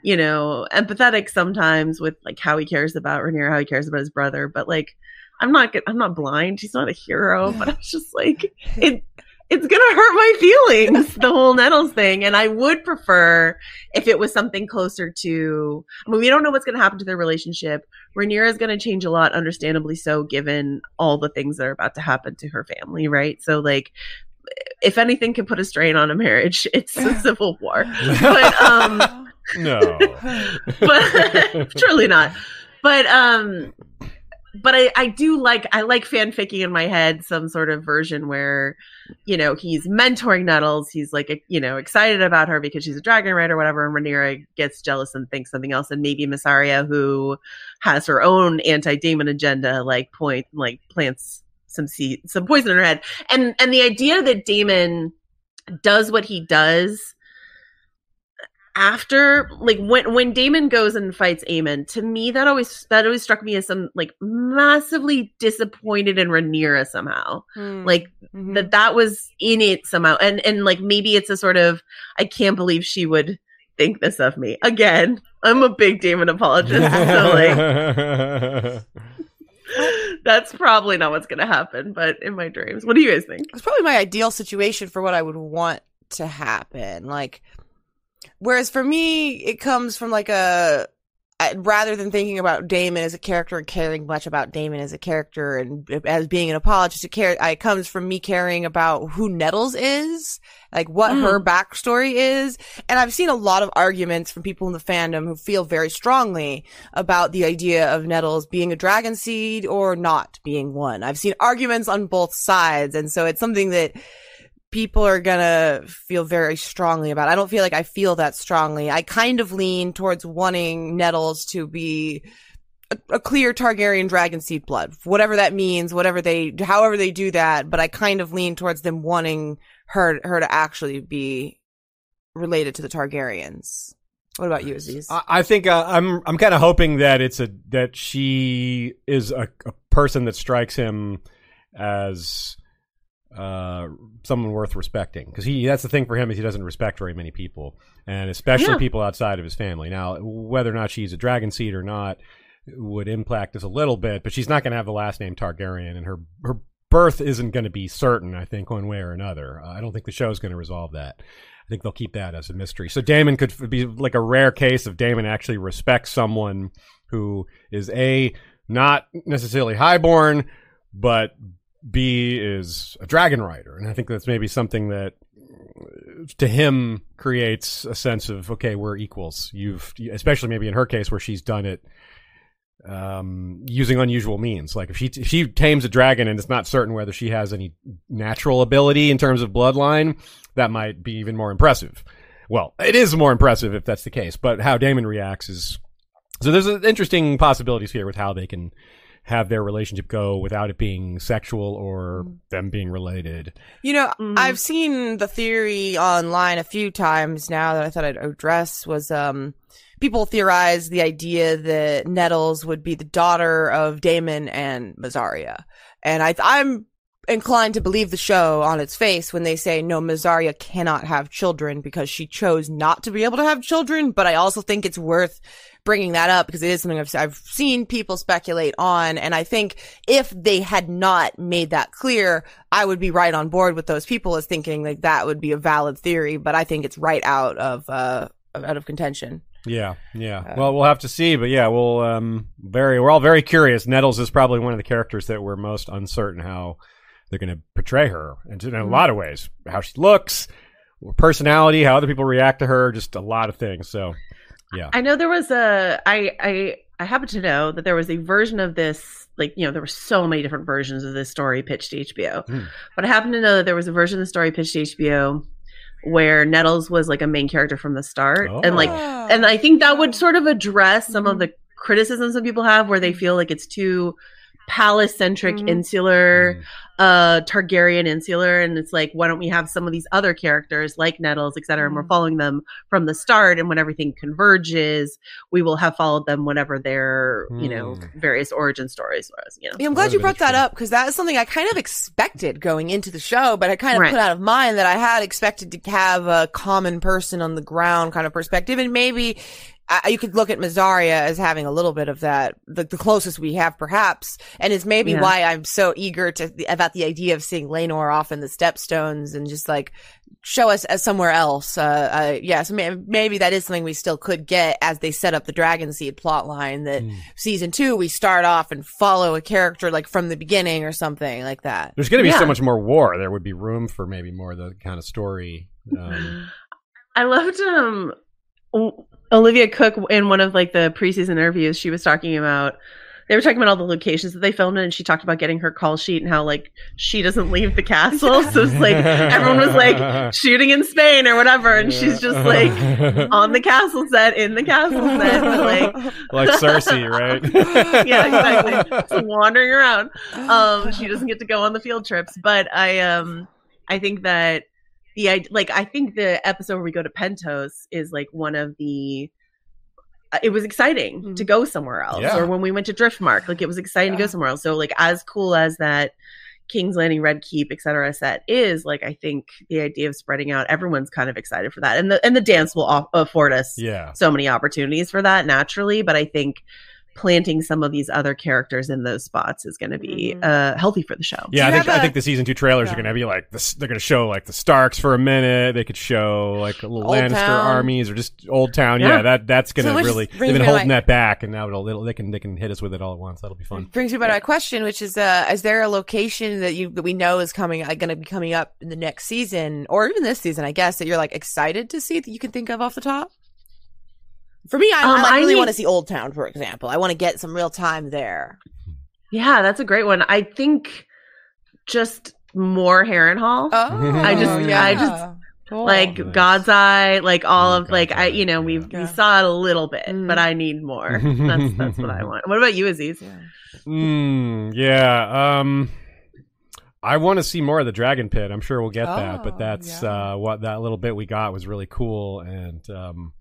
you know, empathetic sometimes with like how he cares about Rhaenyra, how he cares about his brother, but like. I'm not. I'm not blind. He's not a hero, but I'm just like it. It's gonna hurt my feelings, the whole Nettles thing, and I would prefer if it was something closer to. I mean, we don't know what's gonna happen to their relationship. Rhaenyra is gonna change a lot, understandably so, given all the things that are about to happen to her family, right? So, like, if anything can put a strain on a marriage, it's a civil war. But um, No. but truly not. But um but I, I do like I like fanficking in my head some sort of version where, you know, he's mentoring Nettles. He's like, you know, excited about her because she's a dragon rider or whatever. And Rhaenyra gets jealous and thinks something else. And maybe Mysaria, who has her own anti-Daemon agenda, like point, like plants some seed, some poison in her head. And and the idea that Daemon does what he does after like when when Daemon goes and fights Aemond, to me that always that always struck me as some like massively disappointed in Rhaenyra somehow. Hmm. Like Mhm. that that was in it somehow. And and like maybe it's a sort of I can't believe she would think this of me. Again, I'm a big Daemon apologist. so like that's probably not what's gonna happen, but in my dreams. What do you guys think? It's probably my ideal situation for what I would want to happen. Like, whereas for me, it comes from like a rather than thinking about Daemon as a character and caring much about Daemon as a character and as being an apologist, it, care, it comes from me caring about who Nettles is, like what Mm. her backstory is. And I've seen a lot of arguments from people in the fandom who feel very strongly about the idea of Nettles being a dragon seed or not being one. I've seen arguments on both sides. And so it's something that people are gonna feel very strongly about. I don't feel like I feel that strongly. I kind of lean towards wanting Nettles to be a, a clear Targaryen dragon seed blood, whatever that means, whatever they, however they do that. But I kind of lean towards them wanting her her to actually be related to the Targaryens. What about you, Aziz? I, I think uh, I'm I'm kind of hoping that it's a that she is a, a person that strikes him as uh, someone worth respecting because he that's the thing for him is he doesn't respect very many people and especially Yeah. people outside of his family. Now, whether or not she's a dragon seed or not would impact us a little bit, but she's not going to have the last name Targaryen, and her her birth isn't going to be certain. I think one way or another. Uh, I don't think the show is going to resolve that. I think they'll keep that as a mystery. So Daemon could be like a rare case of Daemon actually respects someone who is a not necessarily highborn, but B is a dragon rider, and I think that's maybe something that to him creates a sense of okay, we're equals. You've especially maybe in her case where she's done it um, using unusual means. Like if she if she tames a dragon and it's not certain whether she has any natural ability in terms of bloodline, that might be even more impressive. Well, it is more impressive if that's the case, but how Daemon reacts is so. There's interesting possibilities here with how they can have their relationship go without it being sexual or them being related. You know, Mhm. I've seen the theory online a few times now that I thought I'd address was um people theorize the idea that Nettles would be the daughter of Daemon and Mysaria. And I I'm inclined to believe the show on its face when they say no Mysaria cannot have children because she chose not to be able to have children, but I also think it's worth bringing that up because it is something I've, I've seen people speculate on. And I think if they had not made that clear, I would be right on board with those people as thinking like that would be a valid theory. But I think it's right out of, uh, out of contention. Yeah, yeah. well, we'll have to see, but yeah, we'll um very we're all very curious. Nettles is probably one of the characters that we're most uncertain how they're going to portray her, and in a lot of ways, how she looks, her personality, how other people react to her, just a lot of things. So, yeah, I know there was a I I I happen to know that there was a version of this like you know there were so many different versions of this story pitched to HBO, Hmm. but I happen to know that there was a version of the story pitched to HBO where Nettles was like a main character from the start, and like and I think that would sort of address some of the criticisms that people have where they feel like it's too palace centric Mhm. insular uh targaryen insular and it's like why don't we have some of these other characters like nettles et cetera and we're following them from the start and when everything converges we will have followed them whenever their you know Hmm. various origin stories was you know Yeah, I'm glad you brought that up because that is something I kind of expected going into the show, but I kind of Right. put out of mind that I had expected to have a common person on the ground kind of perspective, and maybe uh, you could look at Mysaria as having a little bit of that, the, the closest we have, perhaps, and it's maybe Yeah. why I'm so eager to about the idea of seeing Laenor off in the Stepstones and just like show us as somewhere else. Uh, uh yeah, so may- maybe that is something we still could get as they set up the Dragon Seed plot line that season two, we start off and follow a character like from the beginning or something like that. there's going to be so much more war. There would be room for maybe more of the kind of story. Um, I loved um O- Olivia Cooke in one of like the preseason interviews. She was talking about they were talking about all the locations that they filmed in, and she talked about getting her call sheet and how like she doesn't leave the castle. So it's like everyone was like shooting in Spain or whatever, and she's just like on the castle set in the castle set, but like like Cersei, right? yeah, exactly. Just wandering around. Um, she doesn't get to go on the field trips, but I um I think that the id- like I think the episode where we go to Pentos is like one of the uh, it was exciting to go somewhere else Yeah. or when we went to Driftmark like it was exciting to go somewhere else so like as cool as that King's Landing Red Keep etc set is like I think the idea of spreading out everyone's kind of excited for that and the and the dance will off- afford us yeah. so many opportunities for that naturally but i think planting some of these other characters in those spots is going to be Mhm. uh, healthy for the show Yeah, I think have I a- think the season two trailers Yeah. are going to be like this. They're going to show like the Starks for a minute. They could show like little Old Lannister Town. armies or just Old Town. Yeah, Yeah. that that's going to which really. They've been holding my- that back, and now it'll, it'll they can they can hit us with it all at once. That'll be fun. Brings me back to my question, which is, uh, is there a location that you, that we know is coming, uh, going to be coming up in the next season or even this season, I guess, that you're like excited to see that you can think of off the top? For me, I, Um, I I really need- want to see Old Town, for example. I want to get some real time there. yeah that's a great one i think just more Harrenhal. Oh, I just- yeah. I just- Cool. like Nice. God's Eye, like all Oh, of like God's Eye, you know, we yeah. we saw it a little bit, Mm. but I need more. That's that's what I want. What about you, Aziz? Mm, yeah. Um, I want to see more of the Dragon Pit. I'm sure we'll get that, Oh, but that's yeah. uh, what that little bit we got was really cool, and um,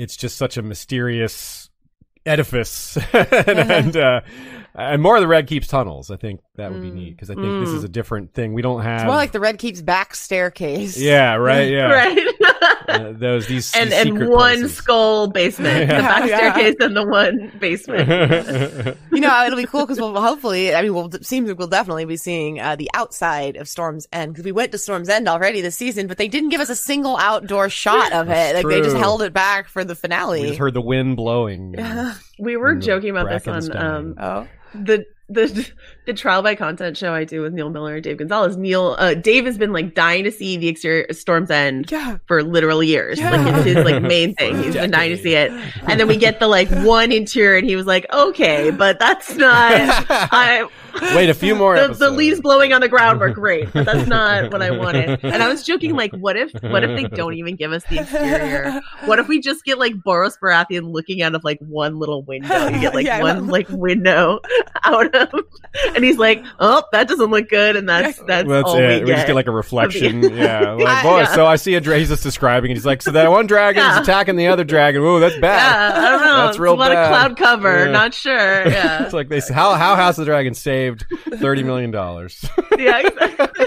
it's just such a mysterious edifice, and and, uh, and more of the Red Keeps tunnels. I think that would be Mm. neat because I think this is a different thing. We don't have It's more like the Red Keeps back staircase. yeah, right, yeah. Right. Uh, those these and these and secret one places. skull basement, the back Yeah. staircase, and the one basement. You know, it'll be cool because we'll hopefully, I mean, we'll it seems like we'll definitely be seeing uh, the outside of Storm's End because we went to Storm's End already this season, but they didn't give us a single outdoor shot of it. That's Like they just held it back for the finale. we just heard the wind blowing. and- we were joking about this on um, oh, the the the trial by content show I do with Neil Miller and Dave Gonzalez. Neil, uh, Dave has been like dying to see the exterior Storm's End yeah. for literal years. Yeah. Like it's his like main thing. He's been dying to see it. And then we get the like one interior, and he was like, "Okay, but that's not." I Wait a few more. the, the leaves blowing on the ground were great, but that's not what I wanted. And I was joking, like, what if what if they don't even give us the exterior? What if we just get like Borros Baratheon looking out of like one little window? You get like Yeah, one like window out of, and he's like, "Oh, that doesn't look good," and that's that's, That's all it. we We, get. just get like a reflection. yeah. Like, boy, yeah. so I see a dragon. He's just describing it. He's like, so that one dragon Yeah. is attacking the other dragon. Ooh, that's bad. yeah, bad. I don't know. That's It's real a lot bad. of cloud cover. Yeah. Not sure. Yeah, It's like they say, how how House of the Dragon saved thirty million dollars. yeah. exactly.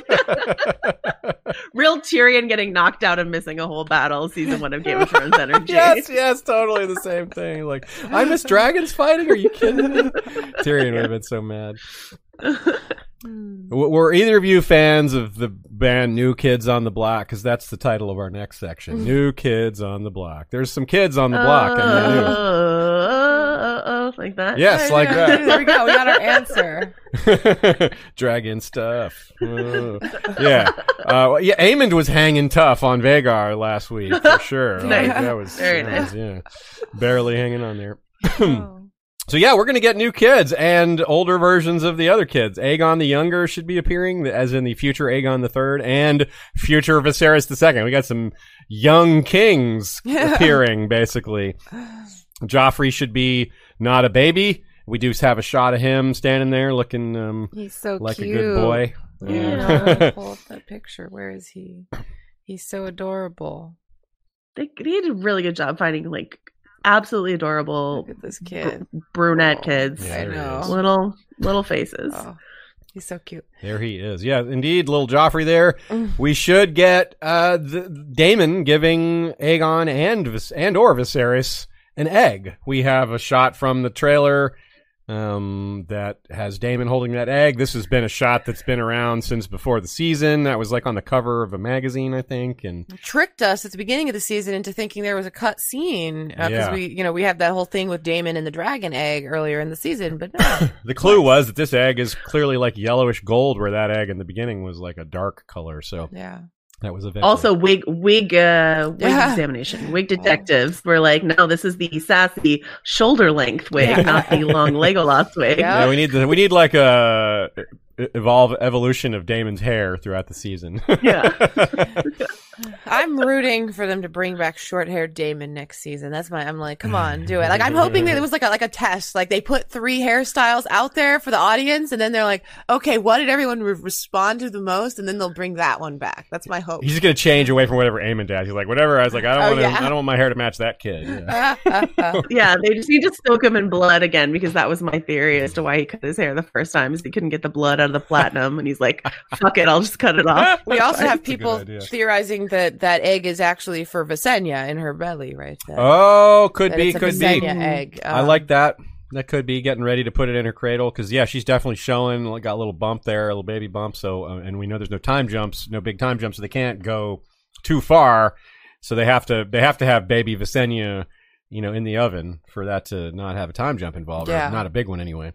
Real Tyrion getting knocked out and missing a whole battle. Season one of Game of Thrones energy. yes, yes, totally the same thing. Like I miss dragons fighting. Are you kidding me? Tyrion would have been so mad. W- Were either of you fans of the band New Kids on the Block? Because that's the title of our next section. New Kids on the Block. There's some kids on the block. and they're new. Oh, oh, oh, like that. Yes, like that. there we go. We got our answer. Dragon stuff. Uh, yeah. Uh, well, yeah, Aemond was hanging tough on Vhagar last week for sure. Like, Nice. that was, Very that was, yeah, barely hanging on there. So yeah, we're gonna get new kids and older versions of the other kids. Aegon the Younger should be appearing, as in the future Aegon the Third and future Viserys the Second. We got some young kings appearing, basically. Joffrey should be not a baby. We do have a shot of him standing there looking um, He's so like cute. a good boy. Yeah, pull up that picture. Where is he? He's so adorable. They, they did a really good job finding like absolutely adorable Look at this kid. brunette Oh, kids. Yeah, I know. Little little faces. Oh, he's so cute. There he is. Yeah, indeed, little Joffrey there. Mm. We should get uh, the, Daemon giving Aegon and and or Viserys an egg. We have a shot from the trailer um, that has Daemon holding that egg. This has been a shot that's been around since before the season. That was like on the cover of a magazine, I think. And tricked us at the beginning of the season into thinking there was a cut scene because Yeah. we, you know, we had that whole thing with Daemon and the dragon egg earlier in the season, but no. the clue was that this egg is clearly like yellowish gold, where that egg in the beginning was like a dark color. So yeah, that was eventually Also, wig wig uh, wig Yeah. examination. Wig detectives were like, no, this is the sassy shoulder length wig, not the long Legolas wig. Yeah. Yeah, we need the, we need like a evolve evolution of Daemon's hair throughout the season. Yeah. I'm rooting for them to bring back short-haired Daemon next season. That's my. I'm like, come on, do it. Like, I'm hoping that it was like a like a test. Like they put three hairstyles out there for the audience, and then they're like, okay, what did everyone re- respond to the most, and then they'll bring that one back. That's my hope. He's just gonna change away from whatever Aemond did. He's like, whatever. I was like, I don't Oh, want to. yeah. I don't want my hair to match that kid. Yeah. yeah, they just need to soak him in blood again because that was my theory as to why he cut his hair the first time is he couldn't get the blood out of the platinum and he's like, fuck it, I'll just cut it off. we also have That's a good people idea. Theorizing that that egg is actually for Visenya in her belly, right there. Oh, could That be, it's a could be. Visenya egg. I Um, like that. That could be getting ready to put it in her cradle because yeah, she's definitely showing. like, Got a little bump there, a little baby bump. So uh, and we know there's no time jumps, no big time jumps, so they can't go too far. So they have to they have to have baby Visenya, you know, in the oven for that to not have a time jump involved, Yeah. or not a big one anyway.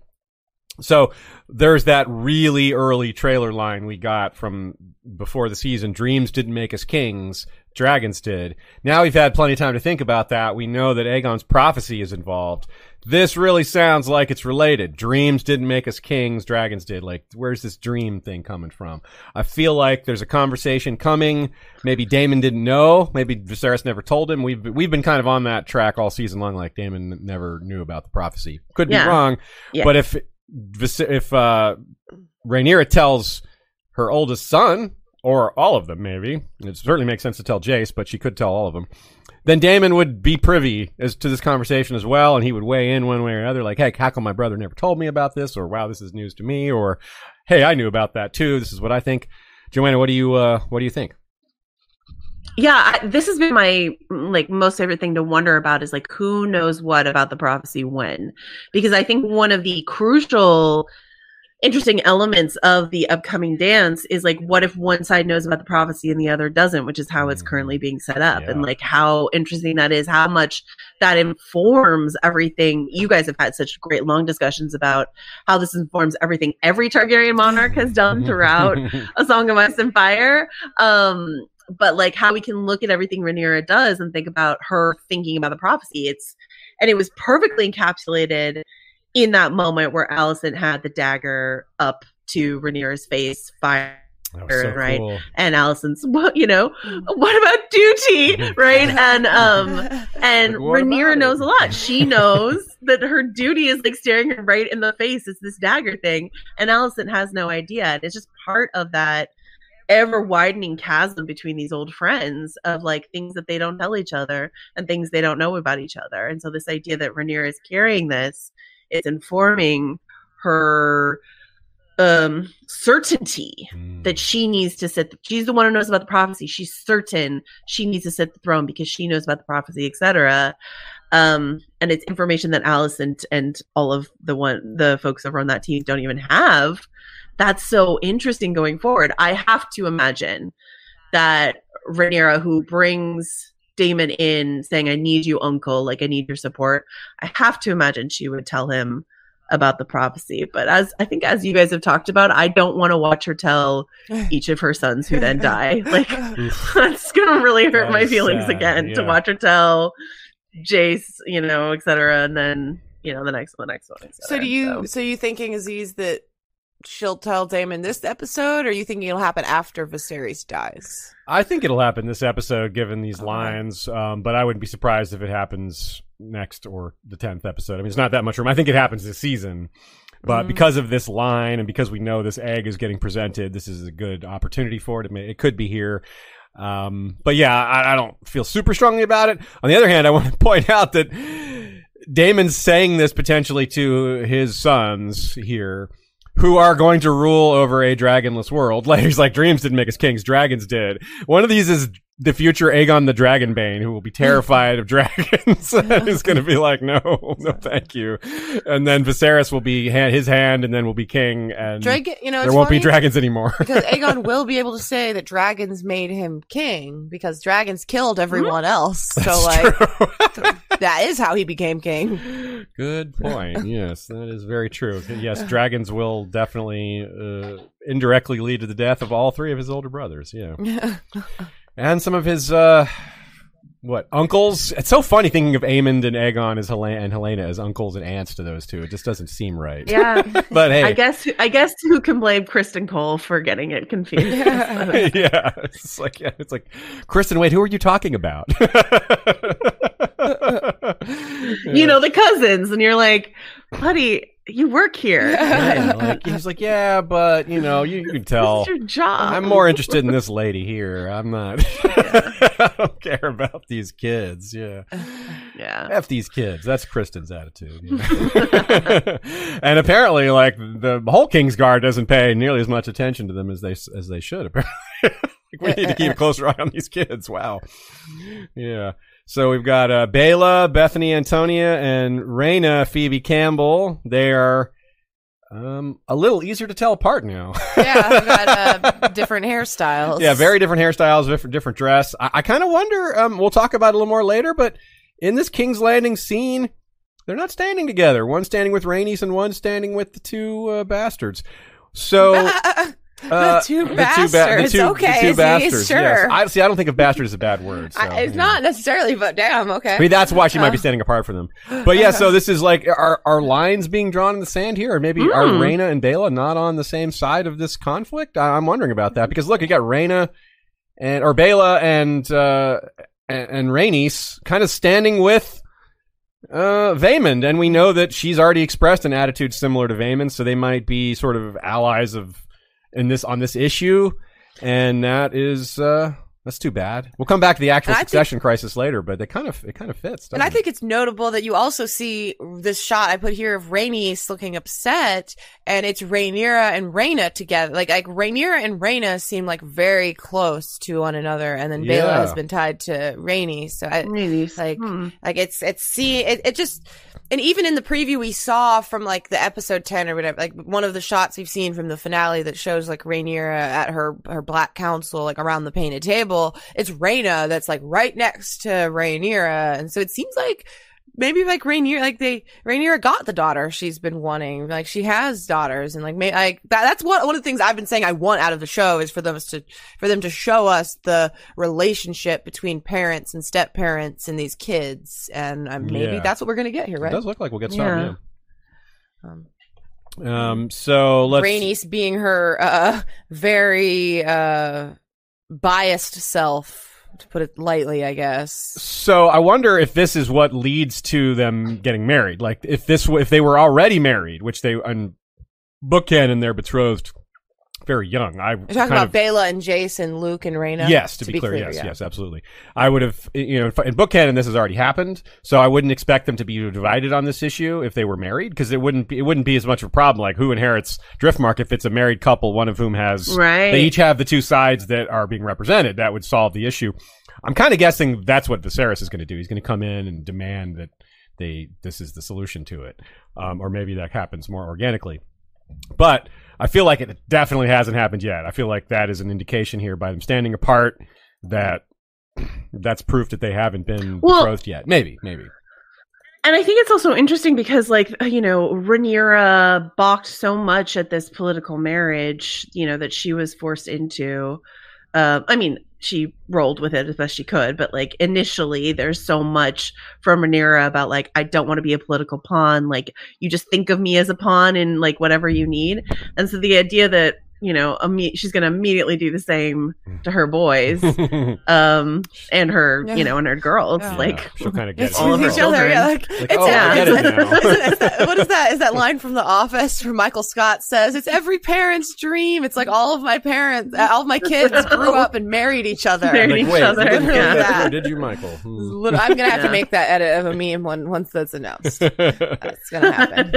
So there's that really early trailer line we got from before the season. Dreams didn't make us kings. Dragons did. Now we've had plenty of time to think about that. We know that Aegon's prophecy is involved. This really sounds like it's related. Dreams didn't make us kings. Dragons did. Like, where's this dream thing coming from? I feel like there's a conversation coming. Maybe Daemon didn't know. Maybe Viserys never told him. We've, we've been kind of on that track all season long. Like Daemon never knew about the prophecy. Could be Yeah. wrong. Yeah. But if, if, uh, Rhaenyra tells her oldest son, or all of them, maybe. It certainly makes sense to tell Jace, but she could tell all of them. Then Daemon would be privy as to this conversation as well, and he would weigh in one way or another, like, "Hey, how come my brother never told me about this?" Or, "Wow, this is news to me," or, "Hey, I knew about that too. This is what I think." Joanna, what do you uh, what do you think? Yeah I, this has been my like most favorite thing to wonder about is like who knows what about the prophecy when? Because i think one of the crucial interesting elements of the upcoming dance is like what if one side knows about the prophecy and the other doesn't which is how it's currently being set up and like how interesting that is how much that informs everything. You guys have had such great long discussions about how this informs everything every targaryen monarch has done throughout a song of ice and fire. Um but like how we can look at everything Rhaenyra does and think about her thinking about the prophecy it's and it was perfectly encapsulated in that moment where Alicent had the dagger up to Rhaenyra's face fire That was so right cool. and Alicent's well, you know what about duty right and um and Like, Rhaenyra knows it? a lot. She knows that her duty is like staring her right in the face. It's this dagger thing, and Alicent has no idea. And it's just part of that ever widening chasm between these old friends of like things that they don't tell each other and things they don't know about each other. And so this idea that Rhaenyra is carrying this is informing her um certainty Mm. that she needs to sit she's the one who knows about the prophecy she's certain she needs to sit the throne because she knows about the prophecy etc um and it's information that Alicent and all of the one the folks over on that team don't even have that's so interesting going forward i have to imagine that Rhaenyra, who brings Daemon in saying, I need you, uncle, like I need your support, I have to imagine she would tell him about the prophecy. But as I think as you guys have talked about, I don't want to watch her tell each of her sons who then die. Like that's gonna really hurt That my feelings sad, again to watch her tell Jace, you know, et cetera, and then you know the next one, the next one. et So do you? So you thinking Aziz that she'll tell Daemon this episode, or you thinking it'll happen after Viserys dies? I think it'll happen this episode, given these Okay. lines. Um, but I wouldn't be surprised if it happens next or the tenth episode. I mean, it's not that much room. I think it happens this season, but Mhm. because of this line and because we know this egg is getting presented, this is a good opportunity for it. It could be here. Um, but yeah, I, I don't feel super strongly about it. On the other hand, I want to point out that Daemon's saying this potentially to his sons here, who are going to rule over a dragonless world. Like he's like, dreams didn't make us kings, dragons did. One of these is the future Aegon the Dragonbane, who will be terrified of dragons. is going to be like, no, no, thank you. And then Viserys will be hand, his hand, and then will be king, and Dragon, you know, there won't be dragons anymore. because Aegon will be able to say that dragons made him king because dragons killed everyone else. So like that is how he became king. Good point. yes, that is very true. Yes, dragons will definitely uh, indirectly lead to the death of all three of his older brothers. Yeah, and some of his uh, what uncles. It's so funny thinking of Aemond and Aegon as Helaena and Helaena as uncles and aunts to those two. It just doesn't seem right. Yeah, but hey, I guess I guess who can blame Criston Cole for getting it confused? yeah, it's like yeah, it's like Criston. Wait, who are you talking about? you know the cousins, and you're like, buddy, you work here. Yeah, like, he's like, yeah, but you know, you, you can tell. This is your job. I'm more interested in this lady here. I'm not. I don't care about these kids. Yeah. Yeah. F these kids. That's Criston's attitude. yeah. and apparently, like the whole Kingsguard doesn't pay nearly as much attention to them as they as they should. Apparently, like, we need to keep a closer eye on these kids. Wow. Yeah. So we've got uh, Baela, Bethany, Antonia, and Rhaena, Phoebe Campbell. They are um, a little easier to tell apart now. yeah, I've got uh, different hairstyles. Yeah, very different hairstyles, different different dress. I, I kind of wonder. Um, we'll talk about it a little more later, but in this King's Landing scene, They're not standing together. One standing with Rhaenys and one standing with the two uh, bastards. So the uh, two the bastards. the two, okay, the two bastards. sure. Yes. I see. I don't think of bastard as a bad word. So, I, it's know. not necessarily, but damn, okay. I mean, that's why she might be Uh. standing apart from them. But yeah, so this is like, are, are lines being drawn in the sand here? Or maybe are Hmm. Rhaena and Baela not on the same side of this conflict? I, I'm wondering about that because look, you got Rhaena and, or Baela and, uh, and, and Rhaenys kind of standing with, uh, Vaymond. And we know that she's already expressed an attitude similar to Vaymond, so they might be sort of allies of, in this, on this issue. And that is, uh, that's too bad. We'll come back to the actual And I think- succession crisis later, but it kind of it kind of fits. And doesn't I it? think it's notable that you also see this shot I put here of Rhaenys looking upset, and it's Rhaenyra and Rhaena together. Like, like Rhaenyra and Rhaena seem like very close to one another, and then Baela has been tied to Rhaenys. So I, Maybe. like, Hmm. like it's it's see it, it just and even in the preview we saw from like the episode 10 or whatever like one of the shots we've seen from the finale that shows like Rhaenyra at her her black council like around the painted table it's Rhaena that's like right next to Rhaenyra and so it seems like maybe like Rhaenyra like they Rhaenyra got the daughter she's been wanting like she has daughters and like may like that, that's what one of the things I've been saying I want out of the show is for them to for them to show us the relationship between parents and step parents and these kids and um, maybe Yeah. that's what we're gonna get here right? It right does look like we'll get Yeah. some. um, Yeah. Um. So let's. Rhaenys being her uh very uh biased self to put it lightly I guess So I wonder if this is what leads to them getting married. Like if this if they were already married, which they on book canon they're betrothed very young. I you're talking about of, Baela and Jason Luke and Rhaena Yes, to, be, clear, yes, yeah. yes, absolutely. I would have, you know, in book canon, this has already happened, so I wouldn't expect them to be divided on this issue if they were married, because it wouldn't be, it wouldn't be as much of a problem like who inherits Driftmark if it's a married couple, one of whom has, Right. They each have the two sides that are being represented. That would solve the issue. I'm kind of guessing that's what Viserys is going to do. He's going to come in and demand that they, this is the solution to it, um, or maybe that happens more organically. But I feel like it definitely hasn't happened yet. I feel like that is an indication here by them standing apart that that's proof that they haven't been Well- betrothed yet. Maybe, maybe. And I think it's also interesting because, like, you know, Rhaenyra balked so much at this political marriage, you know, that she was forced into. Uh, I mean, she rolled with it as best she could, but like initially, there's so much from Rhaenyra about like, I don't want to be a political pawn. Like, you just think of me as a pawn in like whatever you need. And so the idea that you know, imme- she's going to immediately do the same to her boys, um, and her, Yeah. you know, and her girls. Yeah. Like, she'll kind of get all of her each other, yeah. children. Like, Like, it's oh, yeah, I get it's it now. it- is that- what is that? Is that line from The Office where Michael Scott says, "It's every parent's dream." It's like all of my parents, uh, all of my kids grew up and married each other. Married Like, each wait, other, you didn't yeah. think did you, Michael? Hmm. Lit- I'm gonna have to make that edit of a meme when once that's announced. That's gonna happen.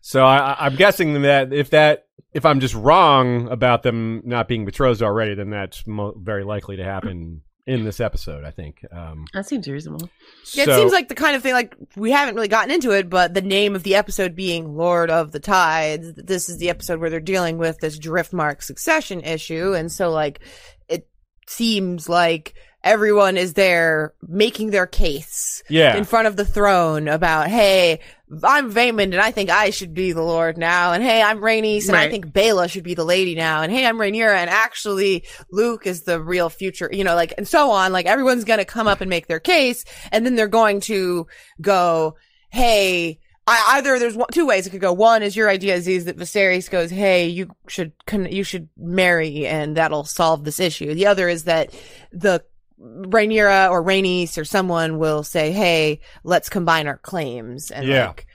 So I, I- I'm guessing that if that if I'm just wrong about them not being betrothed already, then that's mo- very likely to happen in this episode. I think. Um, that seems reasonable. Yeah, it seems like the kind of thing like we haven't really gotten into it, but the name of the episode being Lord of the Tides, this is the episode where they're dealing with this driftmark succession issue, and so like it seems like everyone is there making their case Yeah. in front of the throne about, hey, I'm Vaymond and I think I should be the Lord now, and hey, I'm Rhaenys and I think Baela should be the lady now, and hey, I'm Rhaenyra and actually Luke is the real future, you know, like, and so on. Like everyone's gonna come up and make their case, and then they're going to go, hey, I, either there's one, two ways it could go. One is your idea, is that Viserys goes, "Hey, you should con- you should marry, and that'll solve this issue." The other is that the Rhaenyra or Rhaenys or someone will say, "Hey, let's combine our claims." And Yeah. like,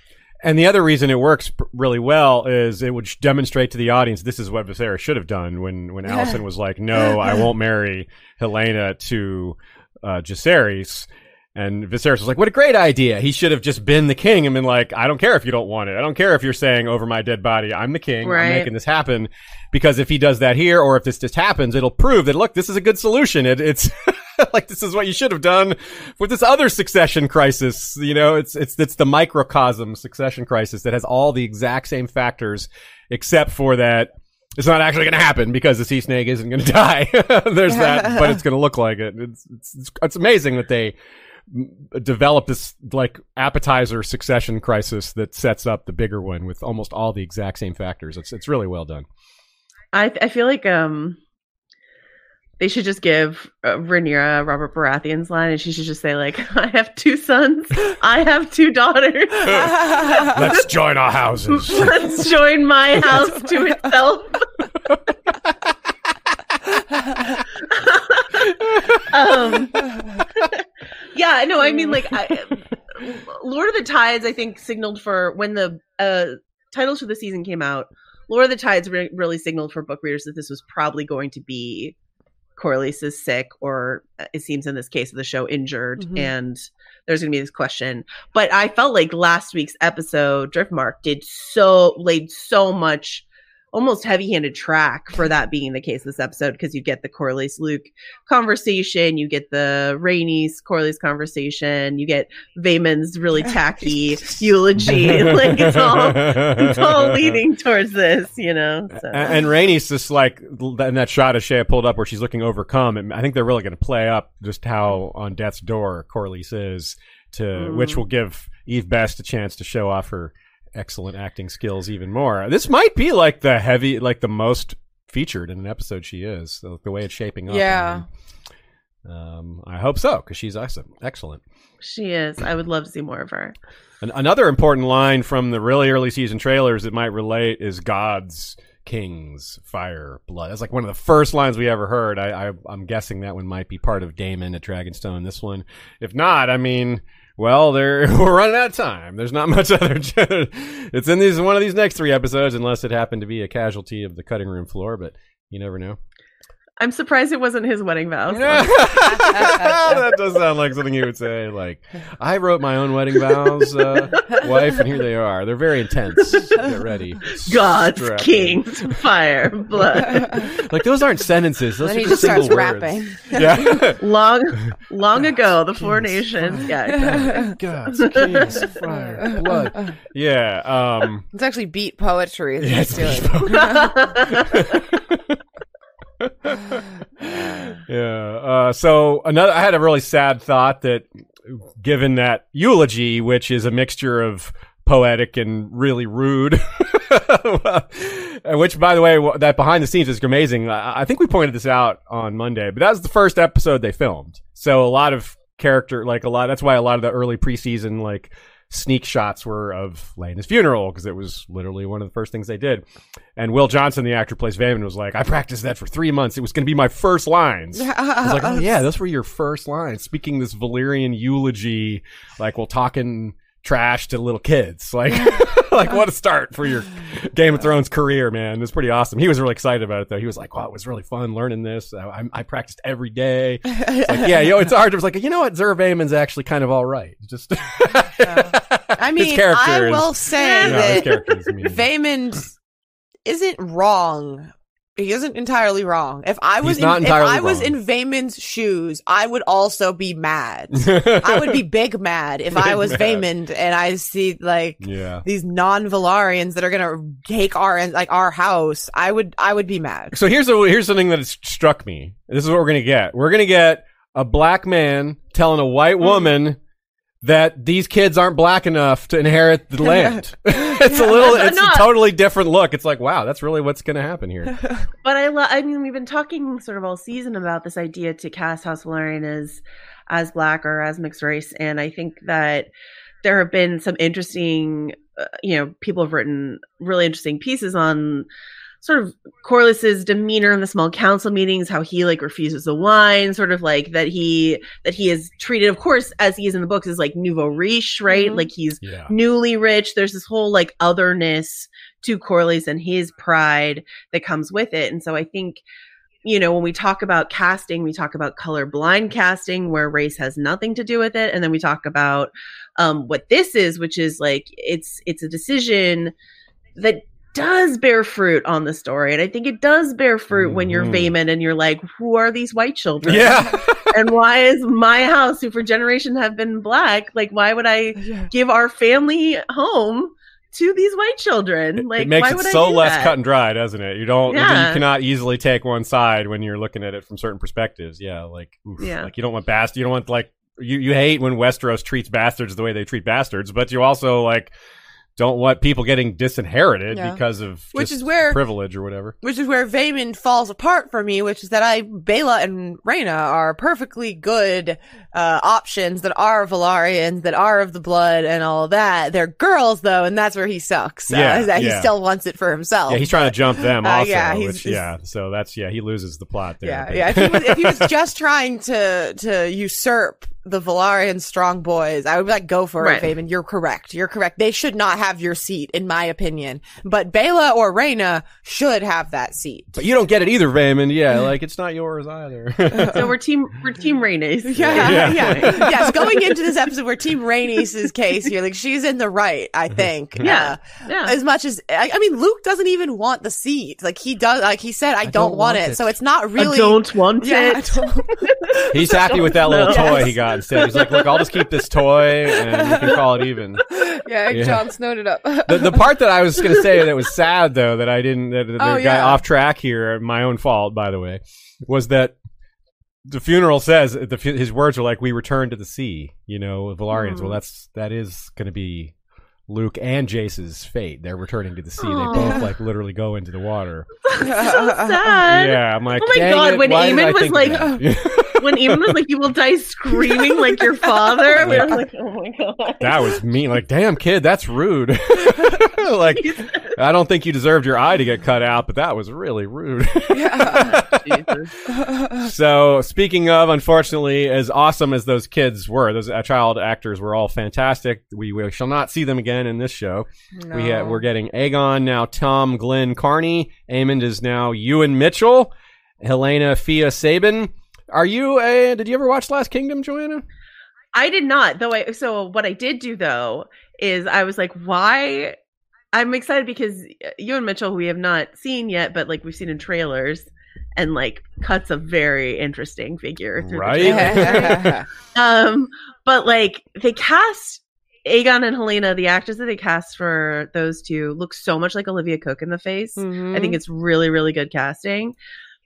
And the other reason it works really well is it would demonstrate to the audience this is what Viserys should have done when when Alicent was like, "No, I won't marry Helaena to uh, Jacaerys." And Viserys was like, "What a great idea! He should have just been the king and been like, I don't care if you don't want it. I don't care if you're saying over my dead body, I'm the king. I'm making this happen." Because if he does that here, or if this just happens, it'll prove that look, this is a good solution. It, it's like this is what you should have done with this other succession crisis. You know, it's it's it's the microcosm succession crisis that has all the exact same factors, except for that it's not actually going to happen because the sea snake isn't going to die. There's that, but it's going to look like it. It's, it's it's amazing that they develop this like appetizer succession crisis that sets up the bigger one with almost all the exact same factors. It's it's really well done. I I feel like um they should just give uh, Rhaenyra Robert Baratheon's line, and she should just say like, "I have two sons, I have two daughters. Let's join our houses. Let's join my house to itself." um, yeah, no, I mean like I, Lord of the Tides. I think signaled for when the uh, titles for the season came out. Lord of the Tides re- really signaled for book readers that this was probably going to be Corlys is sick, or uh, it seems in this case of the show injured, Mhm. and there's going to be this question. But I felt like last week's episode, Driftmark, did so laid so much almost heavy-handed track for that being the case this episode because you get the Corlys Luke conversation, you get the Rhaenys Corlys conversation, you get Vaymond's really tacky eulogy. like it's all it's all leading towards this, you know. So. And, and Rhaenys just like in that shot of Shea pulled up where she's looking overcome. And I think they're really going to play up just how on death's door Corlys is to Mm. which will give Eve Best a chance to show off her excellent acting skills even more. This might be like the heavy, like the most featured in an episode she is. So the way it's shaping up. Yeah. Um, I hope so because she's awesome, excellent. She is. I would love to see more of her. An- another important line from the really early season trailers that might relate is God's Kings Fire Blood. That's like one of the first lines we ever heard. I, I I'm guessing that one might be part of Daemon at Dragonstone. This one, if not, I mean, well, they're we're running out of time. There's not much other. it's in these one of these next three episodes, unless it happened to be a casualty of the cutting room floor. But you never know. I'm surprised it wasn't his wedding vows. that does sound like something he would say. Like, I wrote my own wedding vows, uh, wife, and here they are. They're very intense. Get ready. God's Strap in. kings, fire, blood. Like those aren't sentences. Those then are he just just starts single words. rapping. Yeah. long, long ago, the four nations. Yeah, exactly. God's kings, fire, blood. Yeah. Um. It's actually beat poetry. that Yeah, he's it's doing. yeah. Uh, so another, I had a really sad thought that, given that eulogy, which is a mixture of poetic and really rude, which, by the way, that behind the scenes is amazing. I, think we pointed this out on Monday, but that was the first episode they filmed. So a lot of character, like a lot. That's why a lot of the early preseason, like sneak shots were of Laena's funeral because it was literally one of the first things they did. And Wil Johnson, the actor plays Vaymond, was like, I practiced that for three months. It was going to be my first lines. I was like, oh yeah, those were your first lines. Speaking this Valyrian eulogy, like while talking trash to little kids. Like, like what a start for your Game of Thrones career, man. It was pretty awesome. He was really excited about it though. He was like, wow, it was really fun learning this. I, I, I practiced every day. It's like, yeah, yo, it's hard. It was like, you know what? Zerah Vaymond's actually kind of all right. Just, I mean, I is- will say you know, that is mean. Isn't wrong. He isn't entirely wrong. If I was in, if I was wrong. in Vaymond's shoes, I would also be mad. I would be big mad if I was. Vaymond and I see like yeah. these non-Valarians that are gonna take our like our house. I would I would be mad. So here's a, here's something that struck me. This is what we're gonna get. We're gonna get a black man telling a white Mm. woman that these kids aren't black enough to inherit the land. it's a little, it's a totally different look. It's like, wow, that's really what's gonna happen here. But I, lo- I mean, we've been talking sort of all season about this idea to cast House Velaryon as as black or as mixed race, and I think that there have been some interesting, uh, you know, people have written really interesting pieces on sort of Corlys's demeanor in the small council meetings, how he like refuses the wine, sort of like that he that he is treated, of course, as he is in the books, is like nouveau riche, right? Mhm. Like he's Yeah. newly rich. There's this whole like otherness to Corlys and his pride that comes with it. And so I think, you know, when we talk about casting, we talk about color blind casting where race has nothing to do with it. And then we talk about um, what this is, which is like it's it's a decision that does bear fruit on the story. And I think it does bear fruit when you're. Mm-hmm. Vaymond and you're like, who are these white children? Yeah. and why is my house, who for generations have been black, like why would I give our family home to these white children? Like it makes why it would I so less that? cut and dry, doesn't it? You don't, you cannot easily take one side when you're looking at it from certain perspectives. Yeah. Like, oof, Yeah. like you don't want bast, you don't want like you you hate when Westeros treats bastards the way they treat bastards, but you also like don't want people getting disinherited Yeah. because of Which is where- privilege or whatever. Which is where Vaymond falls apart for me, which is that I, Baela and Rhaena are perfectly good, uh, options that are Velaryons, that are of the blood and all that. They're girls though, and that's where he sucks. Uh, Yeah, that yeah. he still wants it for himself. Yeah, he's trying to jump them Uh, yeah, he's- which, he's- yeah, so that's yeah, he loses the plot there. Yeah, yeah. If he, was, if he was just trying to to usurp the Velaryon strong boys, I would be like, go for Right. it, Faven. You're correct. You're correct. They should not have your seat, in my opinion. But Baela or Rhaena should have that seat. But you don't get it either, Vaymond. Yeah, like it's not yours either. So we're team we're team Rhaenys. Yeah, Yeah. yeah, yes. Going into this episode, we're Team Rhaenys' case here. Like she's in the right, I think. Yeah, Uh, yeah. As much as I, I mean, Luke doesn't even want the seat. Like he does. Like he said, I, don't, don't want, want it. it. So it's not really. I don't want Yeah, I it. don't- He's happy with that little Yes. toy he got instead. He's like, look, I'll just keep this toy and we can call it even. yeah, Yeah. Jon Snowed it up. The, the part that I was going to say that was sad though that I didn't that, that Oh, got yeah. off track here, my own fault by the way, was that the funeral says the, his words are like, "We return to the sea." You know, Velaryons. Hmm. Well, that's that is going to be Luke and Jace's fate. They're returning to the sea. Aw. They both like literally go into the water. so sad. yeah, I'm like, Oh my God, it, when why did Aemond I was like- that?" When even was like, "You will die screaming like your father," we were like, "Oh my god." That was mean. Like, damn, kid, that's rude. like, I don't think you deserved your eye to get cut out, but that was really rude. Jesus. so, speaking of, unfortunately, as awesome as those kids were, those uh, child actors were all fantastic. We, we shall not see them again in this show. We ha- we're getting Aegon now, Tom Glynn-Carney. Aemond is now Ewan Mitchell. Helaena Phia Saban. Are you a? Did you ever watch Last Kingdom, Joanna? I did not, though. I so what I did do though is I was like, why? I'm excited because Ewan Mitchell, we have not seen yet, but like we've seen in trailers, and like cuts a very interesting figure, through the Right? trailer. um, but like they cast Aegon and Helaena, the actors that they cast for those two, look so much like Olivia Cooke in the face. Mhm. I think it's really, really good casting.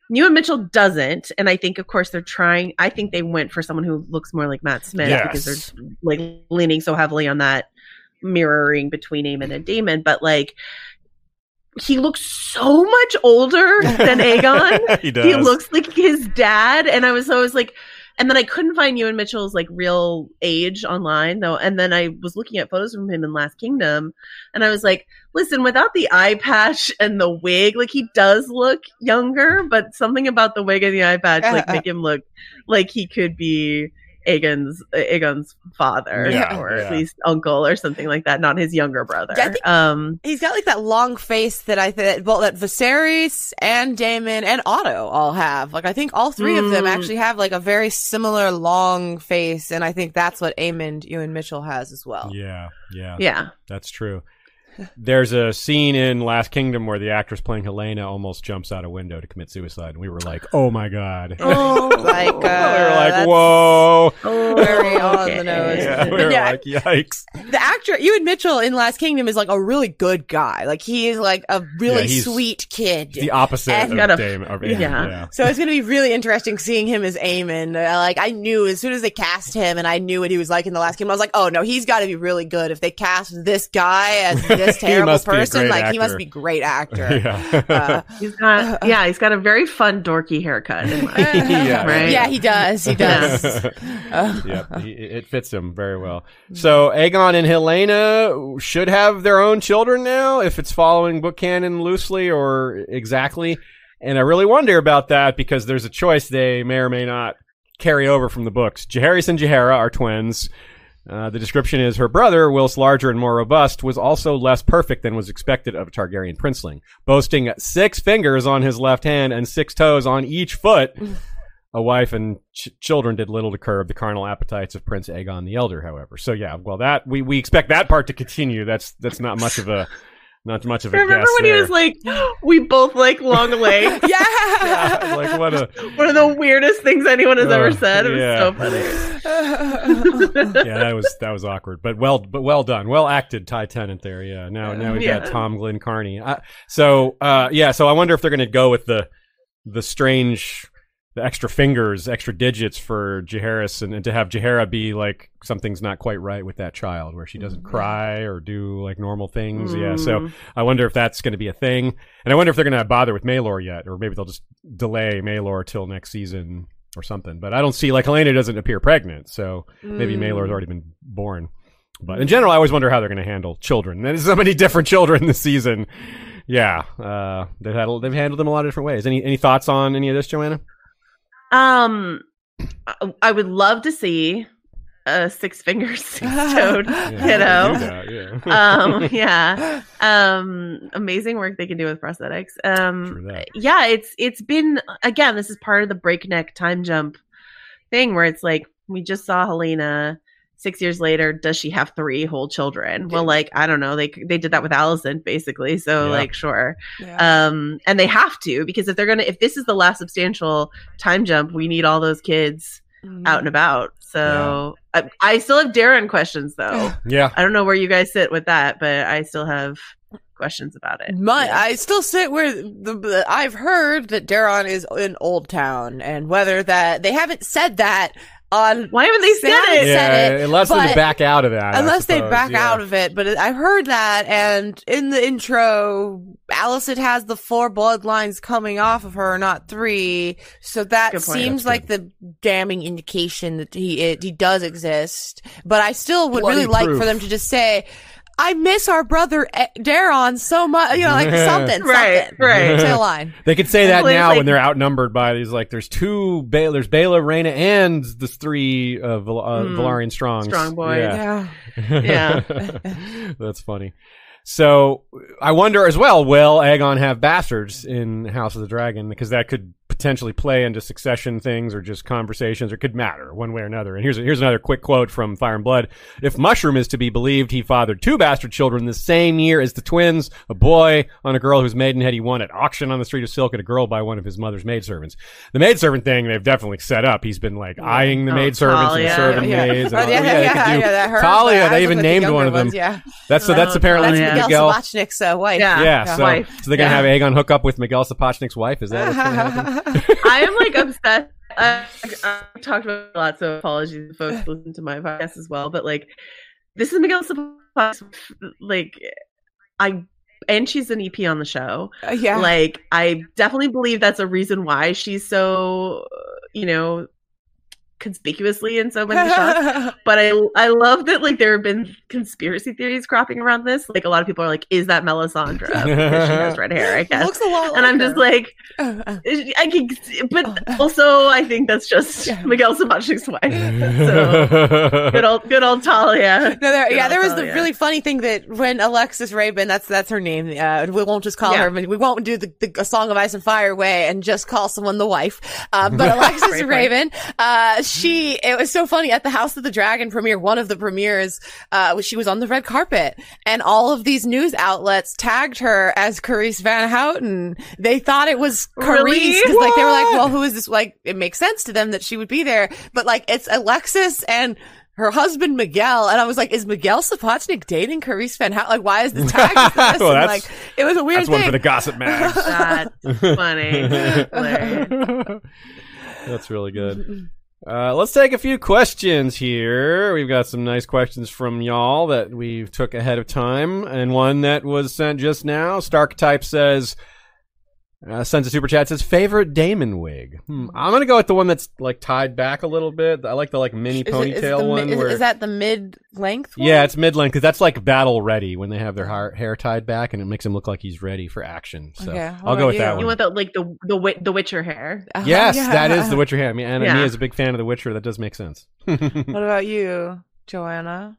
Ewan Mitchell doesn't, and I think, of course, they're trying. I think they went for someone who looks more like Matt Smith because they're like leaning so heavily on that mirroring between Aemond and Daemon. But like, he looks so much older than Aegon. he does. he looks like his dad, and I was always like, and then I couldn't find Ewan Mitchell's like real age online though, and then I was looking at photos from him in Last Kingdom, and I was like, listen, without the eye patch and the wig, like he does look younger, but something about the wig and the eye patch uh, like uh, make him look like he could be. Aegon's Aegon's father, Yeah, or yeah. at least uncle, or something like that, not his younger brother. Yeah, I think- um, He's got like that long face that I think well that Viserys and Daemon and Otto all have. Like I think all three of them Mm. actually have like a very similar long face, and I think that's what Aemond Ewan Mitchell has as well. Yeah, yeah, yeah, That's true. There's a scene in Last Kingdom where the actress playing Helaena almost jumps out a window to commit suicide, and we were like, "Oh my god!" oh, Like, uh, we were like, "Whoa!" very on the nose. Yeah, we were yeah, like, "Yikes!" the actor Ewan Mitchell in Last Kingdom is like a really good guy. Like he is like a really Yeah, sweet kid. The opposite And of got a- Dame. Of Aemond, yeah. yeah. So it's gonna be really interesting seeing him as Aemond. Uh, like I knew as soon as they cast him, and I knew what he was like in the last game. I was like, oh no, he's got to be really good. If they cast this guy as this He terrible must person, great like he must be great actor. yeah. Uh, He's got uh, uh. yeah, he's got a very fun dorky haircut. In Yeah. right? Yeah, he does. He does. Uh. yep, he, it fits him very well. Mm-hmm. So Aegon and Helaena should have their own children now, if it's following book canon loosely or exactly. And I really wonder about that because there's a choice they may or may not carry over from the books. Jaehaerys and Jaehaera are twins. Uh, the description is her brother, whilst larger and more robust, was also less perfect than was expected of a Targaryen princeling, boasting six fingers on his left hand and six toes on each foot. A wife and ch- children did little to curb the carnal appetites of Prince Aegon the Elder, however. So yeah, well that we, we expect that part to continue. That's that's not much of a not much of a Remember guess when there. he was like, "We both like long legs." yeah. like what a One of the weirdest things anyone has ever Uh, said. It was yeah. so funny. yeah, that was that was awkward, but well, but well done, well acted, Ty Tennant there. Yeah, now now we got Yeah. Tom Glynn-Carney. Uh, so uh, yeah, so I wonder if they're going to go with the the strange the extra fingers, extra digits for Jaehaerys, and, and to have Jaehaera be like something's not quite right with that child, where she doesn't mm-hmm. cry or do like normal things. Yeah, so mm. I wonder if that's going to be a thing, and I wonder if they're going to bother with Maelor yet, or maybe they'll just delay Maelor till next season or something. But I don't see like Helaena doesn't appear pregnant, so maybe Maelor's mm. already been born. But in general, I always wonder how they're going to handle children. There's so many different children this season. Yeah, uh, they've had they've handled them a lot of different ways. Any any thoughts on any of this, Joanna? Um, I- would love to see a six finger six toed kiddo. yeah. um yeah um amazing work they can do with prosthetics um yeah it's it's been again this is part of the breakneck time jump thing where it's like we just saw Helaena six years later does she have three whole children well like i don't know they they did that with Alicent basically so Yeah. like sure Yeah. um and they have to because if they're gonna if this is the last substantial time jump we need all those kids Mm-hmm. out and about so I, I still have Daeron questions though yeah. I don't know where you guys sit with that, but I still have questions about it. My, Yeah. I still sit where the, the I've heard that Daeron is in Old Town, and whether that they haven't said that on Why haven't they They said haven't it? said it, unless they back out of that. Unless they back yeah. out of it. But I've heard that, and in the intro, Alicent has the four bloodlines coming off of her, not three. So that seems That's like the damning indication that he it, he does exist. But I still would Bloody really like for them to just say. I miss our brother eh, Daeron so much, you know, like something, Right, something. right. Say a line. They could say that Well, now like- when they're outnumbered by these. Like, there's two. Ba- there's Baela, Rhaena, and the three uh, Val- uh, Mm. Velaryon Strongs. Strong boys. Yeah. Yeah. That's funny. So I wonder as well, will Aegon have bastards in House of the Dragon? Because that could potentially play into succession things or just conversations or could matter one way or another. And here's here's another quick quote from Fire and Blood. If Mushroom is to be believed, he fathered two bastard children the same year as the twins, a boy on a girl whose maidenhead he won at auction on the street of Silk and a girl by one of his mother's maidservants. The maidservant thing they've definitely set up. He's been like eyeing the Oh, maidservants and Talia. serving yeah. maids. Oh, And all- yeah, oh, yeah, they yeah, yeah, that hurts. Talia, they even at the named one of them. ones, yeah. That's so that's Oh, apparently That's. Miguel Miguel. Sapochnik's uh, wife. Yeah. Yeah, so, Wife. so they're gonna Yeah. have Aegon hook up with Miguel Sapochnik's wife. Is that what's gonna happen? I am like obsessed. I, I've talked about it a lot, so apologies folks listen to my podcast as well. But like, this is Miguel Sapochnik's like I, and she's an EP on the show. Uh, yeah. Like, I definitely believe that's a reason why she's so, you know, conspicuously in so many shots. But I I love that like there have been conspiracy theories cropping around this. Like a lot of people are like, is that Melisandre? Because she has red hair, I guess. looks a lot like and I'm her. just like, I can, but also I think that's just Yeah. Miguel Sapochnik's wife. So good old, good old Talia. No, there, Good yeah, there was the really funny thing that when Alexis Raben, that's that's her name. Uh, we won't just call Yeah. her. We won't do the, the a Song of Ice and Fire way and just call someone the wife. Uh, but Alexis Raben, uh, she it was so funny at the House of the Dragon premiere. One of the premieres, uh, she was on the red carpet, and all of these news outlets tagged her as Carice Van Houten. They thought it was Carice Really? because like they were like, well, who is this? Like it makes sense to them that she would be there, but like it's Alexis and her husband Miguel, and I was like, "Is Miguel Sapochnik dating Carice Van Houten? Like, why is this tagged as this?" Well, And, that's- like, it was a weird That's one for the gossip mags. That's funny. That's really good. Uh, let's take a few questions here. We've got some nice questions from y'all that we took ahead of time, and one that was sent just now. Stark Type says, uh, sends a super chat says favorite Daemon wig. Hmm. I'm gonna go with the one that's like tied back a little bit. I like the like mini Is ponytail is the mi- one. Is, where, is that the mid length? yeah, it's mid length because that's like battle ready when they have their hair, hair tied back, and it makes him look like he's ready for action. So Okay, I'll go about with that you? one. You want the like the the the Witcher hair? Uh-huh, Yes, yeah. that is The Witcher hair. I mean, and Yeah. me as a big fan of The Witcher, that does make sense. What about you, Joanna?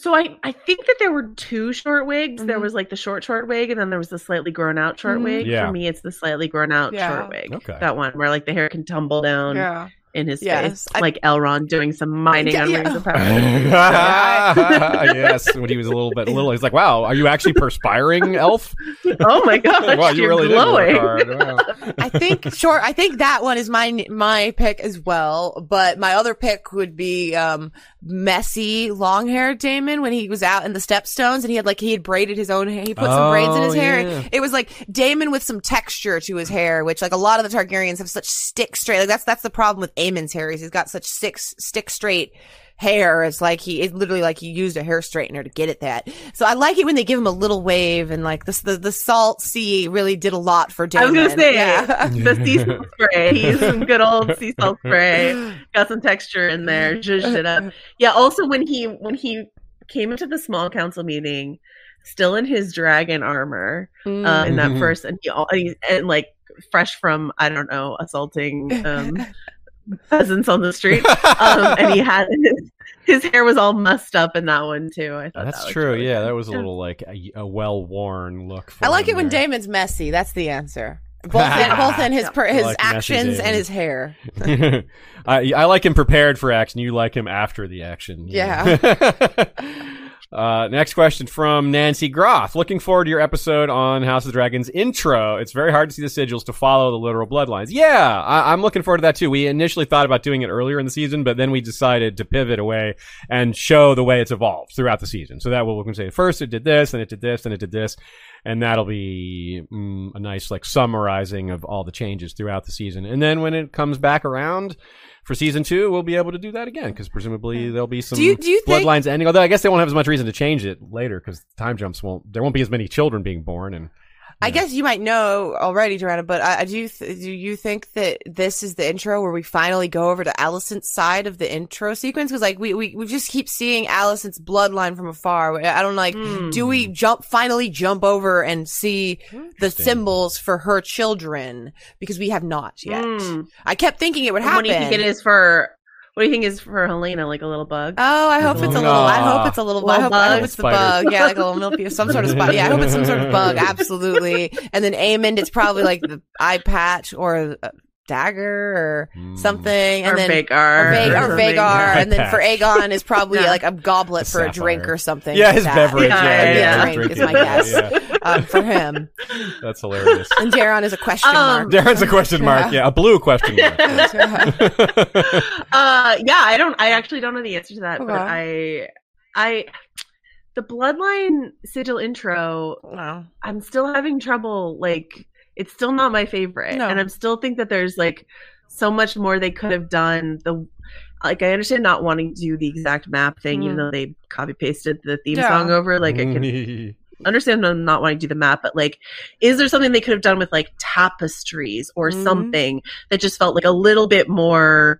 So I I think that there were two short wigs. There Mhm. was like the short short wig, and then there was the slightly grown out short Mhm. wig. Yeah. For me, it's the slightly grown out Yeah. short wig. Okay. That one where like the hair can tumble down Yeah. in his Yes, face, I- like Elrond doing some mining Yeah, on yeah. Rings of Power. yes, when he was a little bit little, he's like, "Wow, are you actually perspiring, elf? oh my god, wow, you you're really glowing. Wow. I think sure. I think that one is my my pick as well. But my other pick would be um messy long hair Daemon when he was out in the stepstones and he had like he had braided his own hair. He put some braids in his Oh, hair. yeah. It was like Daemon with some texture to his hair, which like a lot of the Targaryens have such stick straight. Like that's that's the problem with Aemon's hair. Is he's got such six stick straight hair. It's like he it's literally like he used a hair straightener to get it that. So I like it when they give him a little wave and like this the the salt sea really did a lot for I was gonna say yeah. the sea salt spray. He used some good old sea salt spray. Got some texture in there. Zhuzhed it up. Yeah. Also, when he when he came into the small council meeting, still in his dragon armor, Mm. uh, in that Mhm. first, and he all he- and like fresh from I don't know assaulting um, peasants on the street, um, and he had his, his hair was all mussed up in that one too. I thought That's was true. really Yeah, fun. that was a little like a, a well worn look. For I like him it when. Daemon's messy. That's the answer. Both in, both in his per, his like actions and his hair. I, I like him prepared for action. You like him after the action. uh, next question from Nancy Groth. Looking forward to your episode on House of Dragons intro. It's very hard to see the sigils to follow the literal bloodlines. Yeah, I, I'm looking forward to that too. We initially thought about doing it earlier in the season, but then we decided to pivot away and show the way it's evolved throughout the season. So that will we can say first it did this, and it did this, and it did this, and that'll be mm, a nice like summarizing of all the changes throughout the season. And then when it comes back around for season two, we'll be able to do that again because presumably there'll be some Do you- do you think- bloodlines ending. Although I guess they won't have as much reason to change it later because time jumps won't. There won't be as many children being born, and I guess you might know already, Joanna, but do. Th- do you think that this is the intro where we finally go over to Alicent's side of the intro sequence? Because like we, we we just keep seeing Alicent's bloodline from afar. I don't like. Do we jump finally jump over and see the symbols for her children? Because we have not yet. Mm. I kept thinking it would happen. What do you think it is for? What do you think is for Helaena? Like a little bug? Oh, I hope it's a little. I hope it's a little. I Little hope, I hope bug? it's the Spider. bug. Yeah, like a little milky, some sort of spot. Yeah, I hope it's some sort of bug. Absolutely. And then Aemond, it's probably like the eye patch or a dagger or Hmm. something. And or then Vhagar. or, Vag- or something. Vhagar, and then for Patch. Aegon is probably Yeah. like a goblet A for a drink or something. yeah, like his that. beverage. Yeah, Yeah, yeah, yeah, yeah. Drink is my guess. Yeah, Um, for him. that's hilarious. And Jaron is a question Um, mark. Daeron's a question mark. Yeah, a blue question mark. uh, yeah, I don't. I actually don't know the answer to that, but I, I, the bloodline sigil intro. Wow. I'm still having trouble. Like, it's still not my favorite, No. and i'm still think that there's like so much more they could have done. The like, I understand not wanting to do the exact map thing, even Mm. though they copy pasted the theme Yeah. song over. Like, I can understand them not wanting to do the map, but like, is there something they could have done with like tapestries or Mhm. something that just felt like a little bit more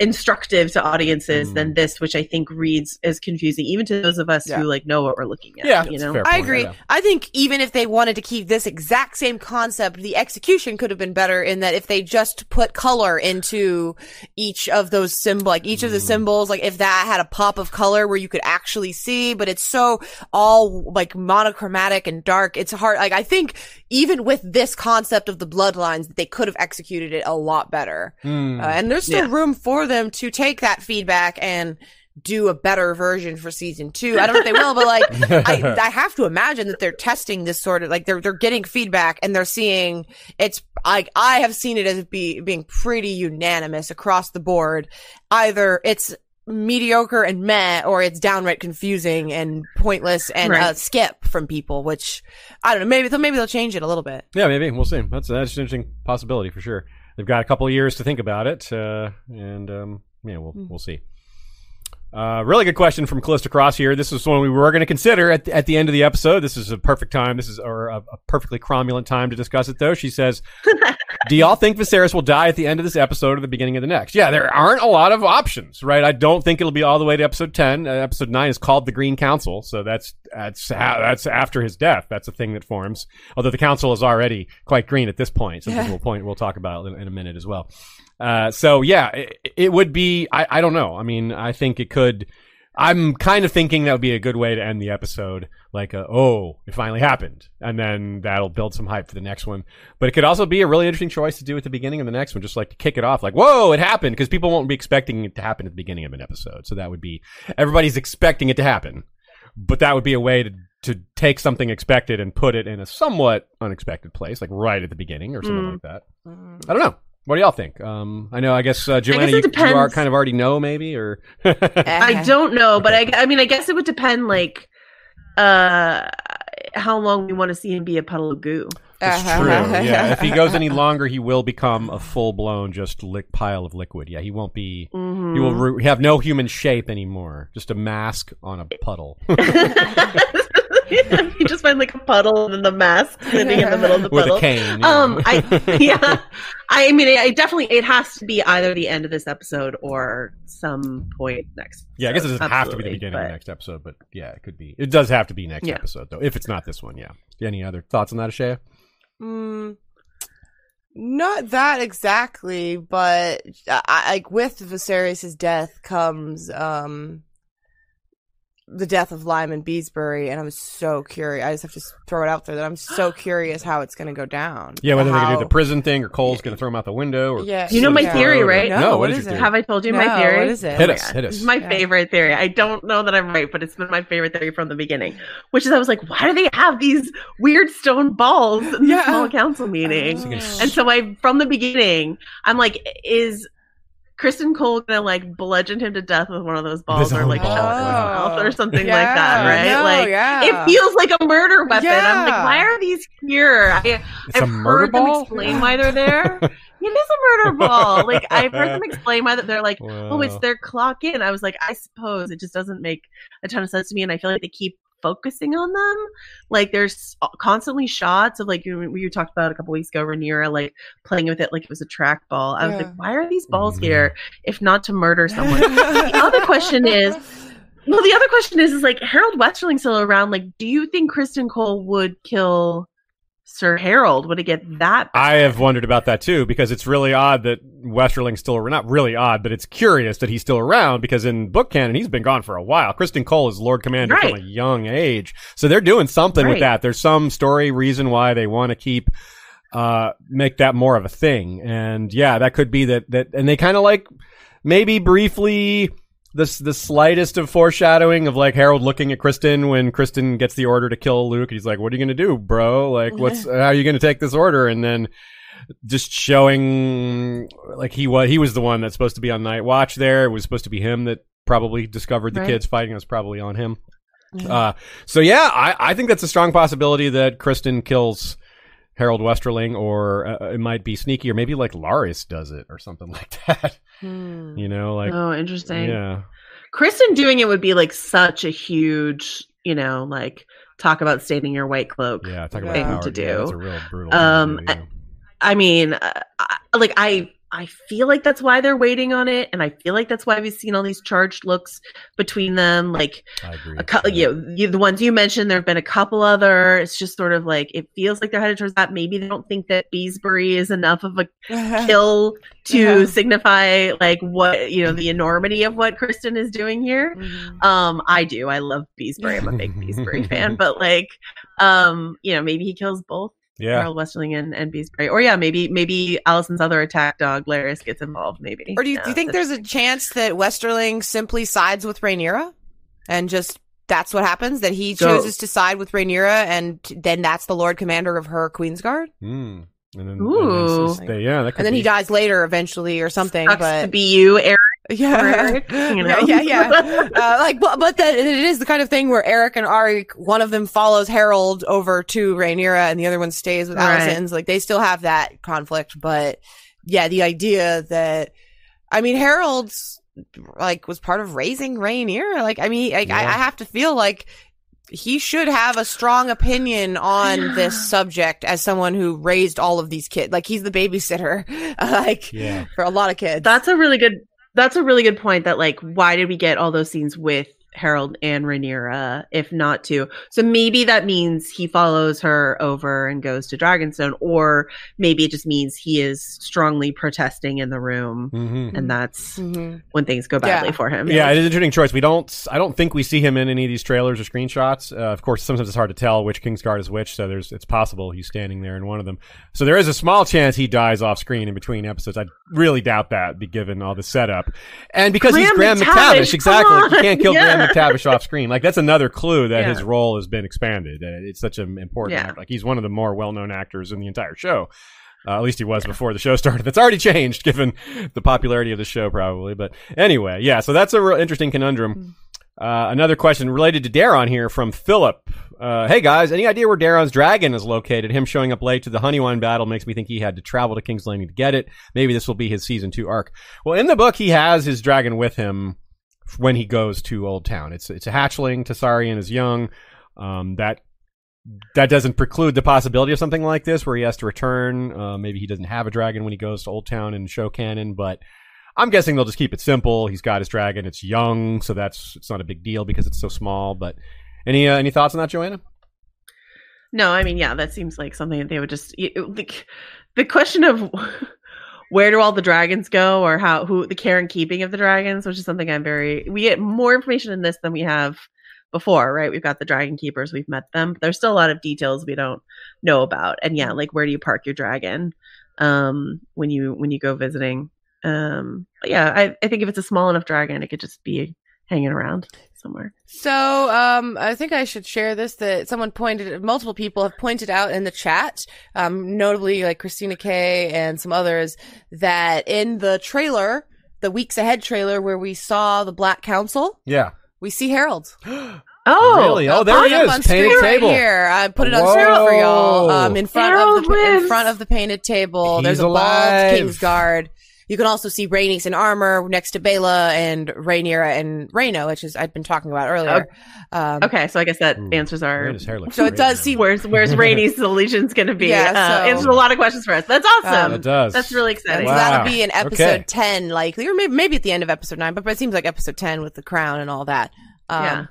instructive to audiences Mm. than this, which I think reads as confusing, even to those of us Yeah. who like know what we're looking at. Yeah, you know. I agree. yeah. I think even if they wanted to keep this exact same concept, the execution could have been better in that if they just put color into each of those symbol, like each of the symbols, like if that had a pop of color where you could actually see, but it's so all like monochromatic and dark. It's hard. Like I think even with this concept of the bloodlines, they could have executed it a lot better. Hmm. Uh, and there's still Yeah. room for them to take that feedback and do a better version for season two. I don't know if they will, but like, I, I have to imagine that they're testing this sort of, like, they're, they're getting feedback and they're seeing it's, I, I have seen it as be, being pretty unanimous across the board. Either it's mediocre and meh, or it's downright confusing and pointless and Right. uh, skip from people, which I don't know. Maybe, they'll maybe they'll change it a little bit. Yeah, maybe we'll see. That's that's an interesting possibility for sure. They've got a couple of years to think about it, uh, and um, yeah, we'll we'll see. Uh, really good question from Callista Cross here. This is one we were going to consider at the, at the end of the episode. This is a perfect time. This is or a, a perfectly cromulent time to discuss it, though. She says, "Do y'all think Viserys will die at the end of this episode or the beginning of the next?" Yeah, there aren't a lot of options, right? I don't think it'll be all the way to episode ten. Uh, episode nine is called the Green Council, so that's that's ha- that's after his death. That's a thing that forms. Although the council is already quite green at this point. Something we'll point we'll talk about in, in a minute as well. Uh, so yeah, it, it would be. I, I don't know. I mean, I think it could. I'm kind of thinking that would be a good way to end the episode, like, a, oh, it finally happened, and then that'll build some hype for the next one. But it could also be a really interesting choice to do at the beginning of the next one, just like to kick it off, like, whoa, it happened, because people won't be expecting it to happen at the beginning of an episode. So that would be everybody's expecting it to happen, but that would be a way to to take something expected and put it in a somewhat unexpected place, like right at the beginning or something Mm. like that. I don't know. What do y'all think? Um, I know. I guess uh, Joanna, it you, you are kind of already know, maybe, or I don't know, but I, I mean, I guess it would depend, like, uh, how long we want to see him be a puddle of goo. It's true. Yeah, if he goes any longer, he will become a full blown just lick pile of liquid. Yeah, he won't be. He will Mhm. re- have no human shape anymore. Just a mask on a puddle you just find like a puddle and then the mask sitting in the middle of the puddle. with a cane. yeah. Um, I yeah, I mean, it, it definitely it has to be either the end of this episode or some point next. yeah, I guess it doesn't have to be the beginning of the next episode, but yeah, it could be. It does have to be next Yeah. episode though. If it's not this one, yeah. Any other thoughts on that, Ashaya? Mm, not that exactly, but like with Viserys' death comes um the death of Lyman Beesbury, and I'm so curious. I just have to throw it out there that I'm so curious how it's going to go down. Yeah, whether they're gonna do the prison thing or Cole's gonna throw him out the window or Yeah. You know my Yeah. theory, right? No, No, what what is is it? Have I told you No, my theory? what is it? Hit Oh my us, hit us. is my Yeah. favorite theory. I don't know that I'm right, but it's been my favorite theory from the beginning. Which is, I was like, why do they have these weird stone balls in Yeah. the small council meeting? So And so I, from the beginning, I'm like, is Criston Cole gonna like bludgeon him to death with one of those balls, or own like shove it in his ball. mouth, or oh. something Yeah, like that, right? no, like yeah. it feels like a murder weapon. I'm like, why are these here? I, It's a I've murder heard them explain why they're there. it is a murder ball. Like I've heard them explain why that they're like, oh, it's their clock in. I was like, I suppose it just doesn't make a ton of sense to me, and I feel like they keep focusing on them. Like there's constantly shots of like you, you talked about a couple weeks ago, Rhaenyra like playing with it like it was a trackball. I was Yeah. like, why are these balls Mhm. here if not to murder someone? the other question is. Well, the other question is, is like Harrold Westerling's still around. Like, do you think Criston Cole would kill Sir Harrold? Would it get that? I have wondered about that too because it's really odd that Westerling's still not really odd, but it's curious that he's still around because in book canon he's been gone for a while. Criston Cole is Lord Commander from a young age, so they're doing something with that. There's some story reason why they want to keep uh make that more of a thing, and yeah, that could be that that, and they kind of like maybe briefly. The, the slightest of foreshadowing of like Harrold looking at Criston when Criston gets the order to kill Luke. He's like, "What are you gonna do, bro? Like, what's how are you gonna take this order?" And then just showing like he was he was the one that's supposed to be on night watch there. It was supposed to be him that probably discovered the Right. kids fighting. It was probably on him. Uh, so yeah, I, I think that's a strong possibility that Criston kills Harrold Westerling, or uh, it might be sneaky, or maybe like Larys does it, or something like that. Hmm. You know, like oh, interesting. yeah, Criston doing it would be like such a huge, you know, like talk about stating your white cloak. yeah. Talk about Thing power. to Yeah, do. that's a real brutal. Um, thing yeah. I mean, uh, I, like I, I feel like that's why they're waiting on it, and I feel like that's why we've seen all these charged looks between them. Like I agree. a couple, you, know, you, the ones you mentioned, there have been a couple other. It's just sort of like it feels like they're headed towards that. Maybe they don't think that Beesbury is enough of a kill to Yeah. signify like what you know the enormity of what Criston is doing here. Mhm. Um, I do. I love Beesbury. I'm a big Beesbury fan, but like, um, you know, maybe he kills both yeah. Harrold Westerling and, and Beesbury, or yeah, maybe maybe Alicent's other attack dog, Larys, gets involved. Maybe. Or do you, Yeah, do you think there's a chance that Westerling simply sides with Rhaenyra, and just that's what happens? That he So- chooses to side with Rhaenyra, and then that's the Lord Commander of her Queensguard, Mm. And then, Ooh. and then s- they- yeah, that could and then he dies later eventually or something. sucks but to be you, Eric? Yeah, or Eric, you know? yeah, yeah, yeah. uh, like, but but that it is the kind of thing where Eric and Arryk, one of them follows Harrold over to Rhaenyra, and the other one stays with Right. Alicent's. Like they still have that conflict, but yeah, the idea that I mean Harrold's like was part of raising Rhaenyra. Like I mean, like I, Yeah. I have to feel like he should have a strong opinion on this subject as someone who raised all of these kids. Like he's the babysitter, like Yeah. for a lot of kids. That's a really good. That's a really good point. That like, why did we get all those scenes with Harrold and Rhaenyra, if not to? So maybe that means he follows her over and goes to Dragonstone, or maybe it just means he is strongly protesting in the room, Mhm. and that's Mhm. when things go badly Yeah. for him. Yeah, it's an interesting choice. We don't. I don't think we see him in any of these trailers or screenshots. Uh, of course, sometimes it's hard to tell which Kingsguard is which. So there's. It's possible he's standing there in one of them. So there is a small chance he dies off screen in between episodes. I really doubt that, be given all the setup, and because he's Graham Graham McTavish, McTavish, exactly. come you can't kill Yeah. Graham McTavish off screen. Like that's another clue that Yeah. his role has been expanded. It's such an important. Yeah. Like he's one of the more well-known actors in the entire show. Uh, at least he was before the show started. That's already changed given the popularity of the show, probably. But anyway, yeah. So that's a real interesting conundrum. Uh, another question related to Daeron here from Philip. Uh, hey guys, any idea where Daeron's dragon is located? Him showing up late to the Honeywine battle makes me think he had to travel to King's Landing to get it. Maybe this will be his season two arc. Well, in the book, he has his dragon with him when he goes to Old Town. It's it's a hatchling. Tessarion is young. Um, that that doesn't preclude the possibility of something like this where he has to return. Uh, maybe he doesn't have a dragon when he goes to Old Town and show canon, but I'm guessing they'll just keep it simple. He's got his dragon. It's young, so that's it's not a big deal because it's so small. But any uh, any thoughts on that, Joanna? No, I mean, yeah, that seems like something that they would just y- the, the question of where do all the dragons go or how who the care and keeping of the dragons, which is something I'm very we get more information in this than we have before, right? We've got the dragon keepers, we've met them, there's still a lot of details we don't know about. And yeah, like where do you park your dragon um when you when you go visiting? Um yeah, I, I think if it's a small enough dragon, it could just be hanging around somewhere. So, um, I think I should share this that someone pointed, multiple people have pointed out in the chat, um, notably like Christina K and some others, that in the trailer, the weeks ahead trailer where we saw the Black Council, Yeah. we see Harrold. Oh, really? Oh, there he is. Painted table. right here. I put it on screen for y'all. Um, in front Harrold of the in front of the painted table. He's There's a alive. bald King's Guard. You can also see Rhaenys in armor next to Baela and Rhaenyra and Rhaena, which is I'd been talking about earlier. Um, Okay, so I guess that Ooh, answers our hair looks So it does now. seem- where's where's Rainy's allegiance going to be? Yeah, uh, so- answers a lot of questions for us. That's awesome. Um, It does. That's really exciting. Wow. that'll be in episode Okay. 10 likely, or maybe, maybe at the end of episode 9, but, but it seems like episode 10 with the crown and all that. Um, Yeah.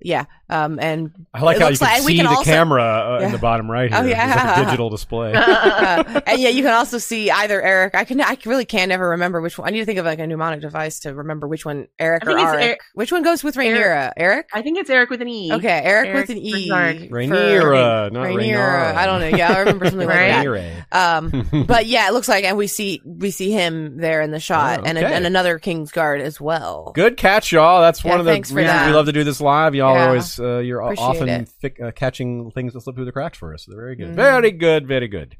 Yeah. Um, and I like how you can like- see can the also- camera uh, in the bottom right here. Oh, yeah. It's like a digital display. uh, and yeah, you can also see either Eric. I can, I really can't ever remember which one. I need to think of like a mnemonic device to remember which one Eric I or think it's Eric. Eric- which one goes with Rhaenyra? Eric? I think it's Eric with an E. Okay, Eric, Eric with an E. Bernard. for- Rhaenyra, not Rhaenyra. Rhaenyra. I don't know. Yeah, I remember something like that. Rhaenyra. Um, but yeah, it looks like, and we see we see him there in the shot, Oh, and okay. and another King's Guard as well. Good catch, y'all. That's Yeah, one of the reasons that. we love to do this live. Y'all Yeah. always uh, you're Appreciate often thick, uh, catching things that slip through the cracks for us. They're very good, Mhm. very good, very good.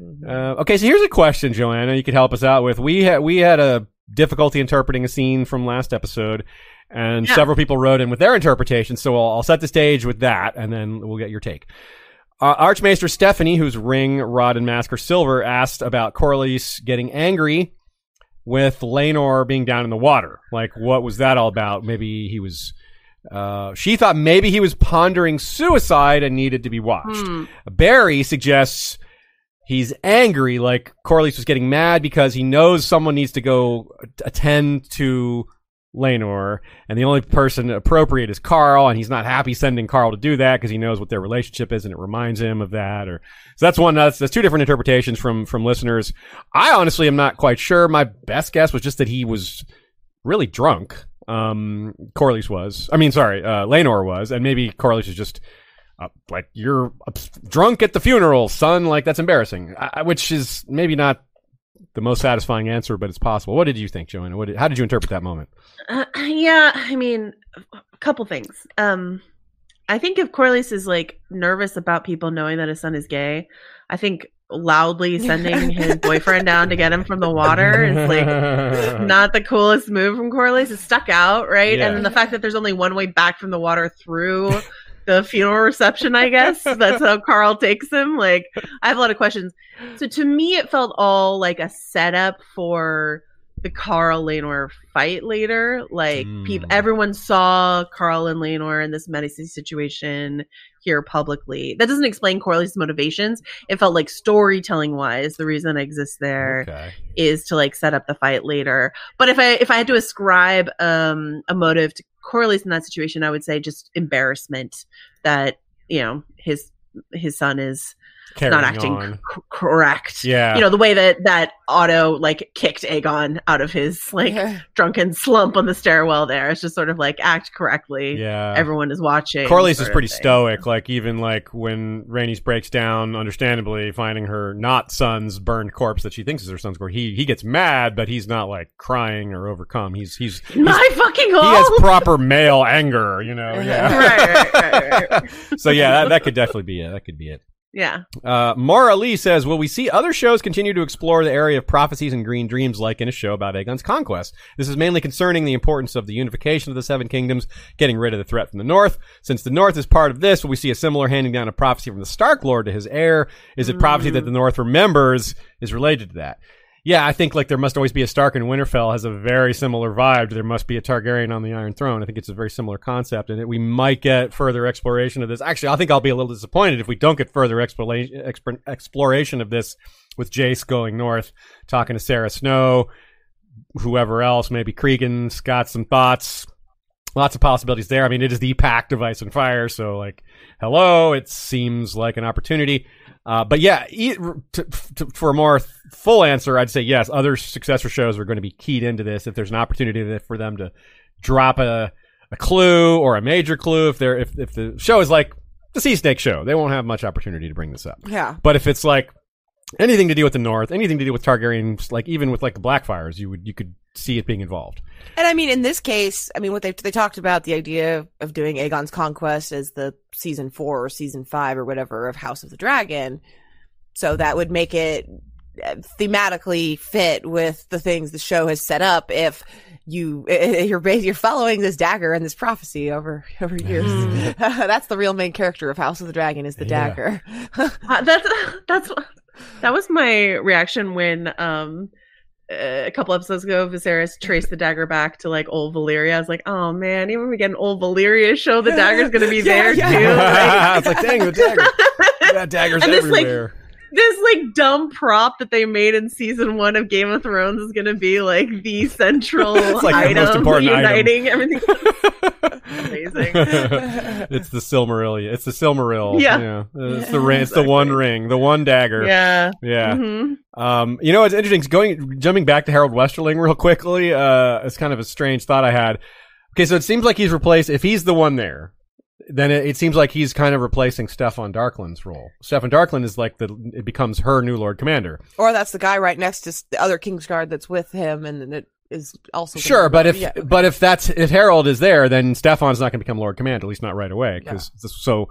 Mhm. Uh, okay, so here's a question, Joanna. You could help us out with. We had we had a difficulty interpreting a scene from last episode, and Yeah. several people wrote in with their interpretation. So I'll, I'll set the stage with that, and then we'll get your take. Uh, Archmaester Stephanie, whose ring, rod, and mask are silver, asked about Corlys getting angry with Laenor being down in the water. Like, what was that all about? Maybe he was. Uh, she thought maybe he was pondering suicide and needed to be watched. Hmm. Barry suggests he's angry, like Corlys was getting mad because he knows someone needs to go attend to Laenor, and the only person appropriate is Qarl, and he's not happy sending Qarl to do that because he knows what their relationship is, and it reminds him of that. Or so that's one. That's, that's two different interpretations from from listeners. I honestly am not quite sure. My best guess was just that he was really drunk. Um, Corlys was. I mean, sorry, uh, Laenor was, and maybe Corlys is just uh, like you're drunk at the funeral, son. Like that's embarrassing. I, which is maybe not the most satisfying answer, but it's possible. What did you think, Joanna? What did, how did you interpret that moment? Uh, yeah, I mean, a couple things. Um, I think if Corlys is like nervous about people knowing that his son is gay, I think loudly sending his boyfriend down to get him from the water is like not the coolest move from Corlys. It's stuck out, right? Yeah. And then the fact that there's only one way back from the water through the funeral reception, I guess that's how Qarl takes him. Like, I have a lot of questions. So to me, it felt all like a setup for the Qarl Laenor fight later. Like, Mm. everyone saw Qarl and Laenor in this menacing situation here publicly. That doesn't explain Corlys's motivations. It felt like storytelling wise, the reason it exists there Okay. is to like set up the fight later. But if I if I had to ascribe um a motive to Corlys's in that situation, I would say just embarrassment that you know his his son is not acting on. c- correct. Yeah. You know the way that that Otto like kicked Aegon out of his like drunken slump on the stairwell. There, it's just sort of like act correctly. yeah. Everyone is watching. Corlys is pretty stoic. Like even like when Rhaenys breaks down, understandably finding her not son's burned corpse that she thinks is her son's corpse, he he gets mad, but he's not like crying or overcome. He's he's, he's My fucking he has proper male anger, you know. Yeah. Right, right, right, right, so yeah, that, that could definitely be it. That could be it. Yeah. Uh, Mara Lee says, "Will we see other shows continue to explore the area of prophecies and green dreams, like in a show about Aegon's conquest? This is mainly concerning the importance of the unification of the Seven Kingdoms, getting rid of the threat from the North. Since the North is part of this, will we see a similar handing down of prophecy from the Stark Lord to his heir? Is it prophecy that the North remembers is related to that?" Yeah, I think like there must always be a Stark and Winterfell has a very similar vibe. There must be a Targaryen on the Iron Throne. I think it's a very similar concept, and we might get further exploration of this. Actually, I think I'll be a little disappointed if we don't get further exploration exp- exploration of this with Jace going north, talking to Sara Snow, whoever else, maybe Cregan's got some thoughts. Lots of possibilities there. I mean, it is the pact of ice and fire, so like, hello, it seems like an opportunity. Uh, but yeah, e- to, to, for a more full answer, I'd say yes. Other successor shows are going to be keyed into this. If there's an opportunity for them to drop a, a clue or a major clue, if they're if if the show is like the Sea Snake show, they won't have much opportunity to bring this up. Yeah. But if it's like anything to do with the North, anything to do with Targaryens, like even with like the Blackfires, you would you could see it being involved. And I mean, in this case, I mean, what they they talked about the idea of doing Aegon's conquest as the season four or season five or whatever of House of the Dragon, so that would make it uh, thematically fit with the things the show has set up. If you you're you're following this dagger and this prophecy over over years, that's the real main character of House of the Dragon is the Yeah. dagger. Uh, that's that's that was my reaction when um a couple episodes ago Viserys traced the dagger back to like old Valyria. I was like, oh man, even when we get an old Valyria show, the dagger's gonna be there too. Like, it's like dang the dagger. Yeah, daggers And it's like- everywhere. This like dumb prop that they made in season one of Game of Thrones is gonna be like the central It's like the item most important item. uniting everything. Amazing. it's the Silmarillion. It's the Silmaril. Yeah. It's the ring. It's the one ring. The one dagger. Yeah. Yeah. Mhm. Um, you know, it's interesting. Going, jumping back to Harrold Westerling real quickly. Uh, it's kind of a strange thought I had. Okay, so it seems like he's replaced. If he's the one there, then it, it seems like he's kind of replacing Steffon Darklyn's role. Steffon Darklyn is like the. It becomes her new Lord Commander. or that's the guy right next to the other Kingsguard that's with him, and it is also Sure, but if yeah. but if that's if Harrold is there, then Steffon's not going to become Lord Commander, at least not right away. Because so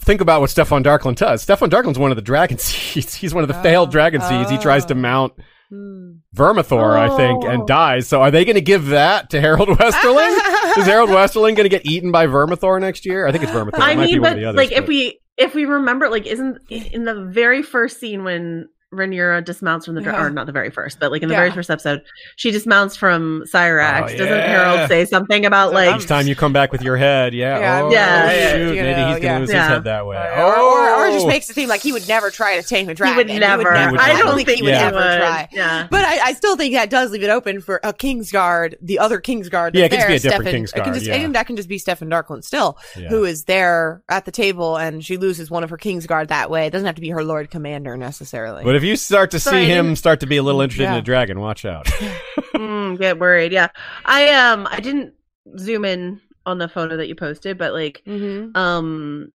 think about what Steffon Darklyn does. Steffon Darklyn's one of the dragon seeds. He's one of the failed oh, dragon seeds. He tries to oh. mount Hmm. Vermithor, I think, and oh. dies. So are they going to give that to Harrold Westerling? is Harrold Westerling going to get eaten by Vermithor next year? I think it's Vermithor. I it be mean, but others. like if we if we remember, like isn't in the very first scene when Rhaenyra dismounts from the dra- Yeah. or not the very first, but like in the Yeah. very first episode, she dismounts from Syrax. Oh, Doesn't. Harrold say something about like each time you come back with your head, yeah, Yeah, oh, yeah, yeah, shoot, you maybe know, he's going to yeah. lose Yeah. his head that way. Oh, or, or, or just Oh. makes it seem like he would never try to tame a dragon. He would never. I don't think, he would he ever try. Yeah. But I, I still think that does leave it open for a Kingsguard, the other Kingsguard. Yeah, it that's can just there, be a different Steffon- it can just- yeah. and that can just be Steffon Darklyn still, Yeah. who is there at the table, and she loses one of her Kingsguard that way. It doesn't have to be her Lord Commander necessarily. But if you start to see Sorry. him start to be a little interested in Yeah. a dragon, watch out. mm, get worried. Yeah, I um I didn't zoom in on the photo that you posted, but like mm-hmm. um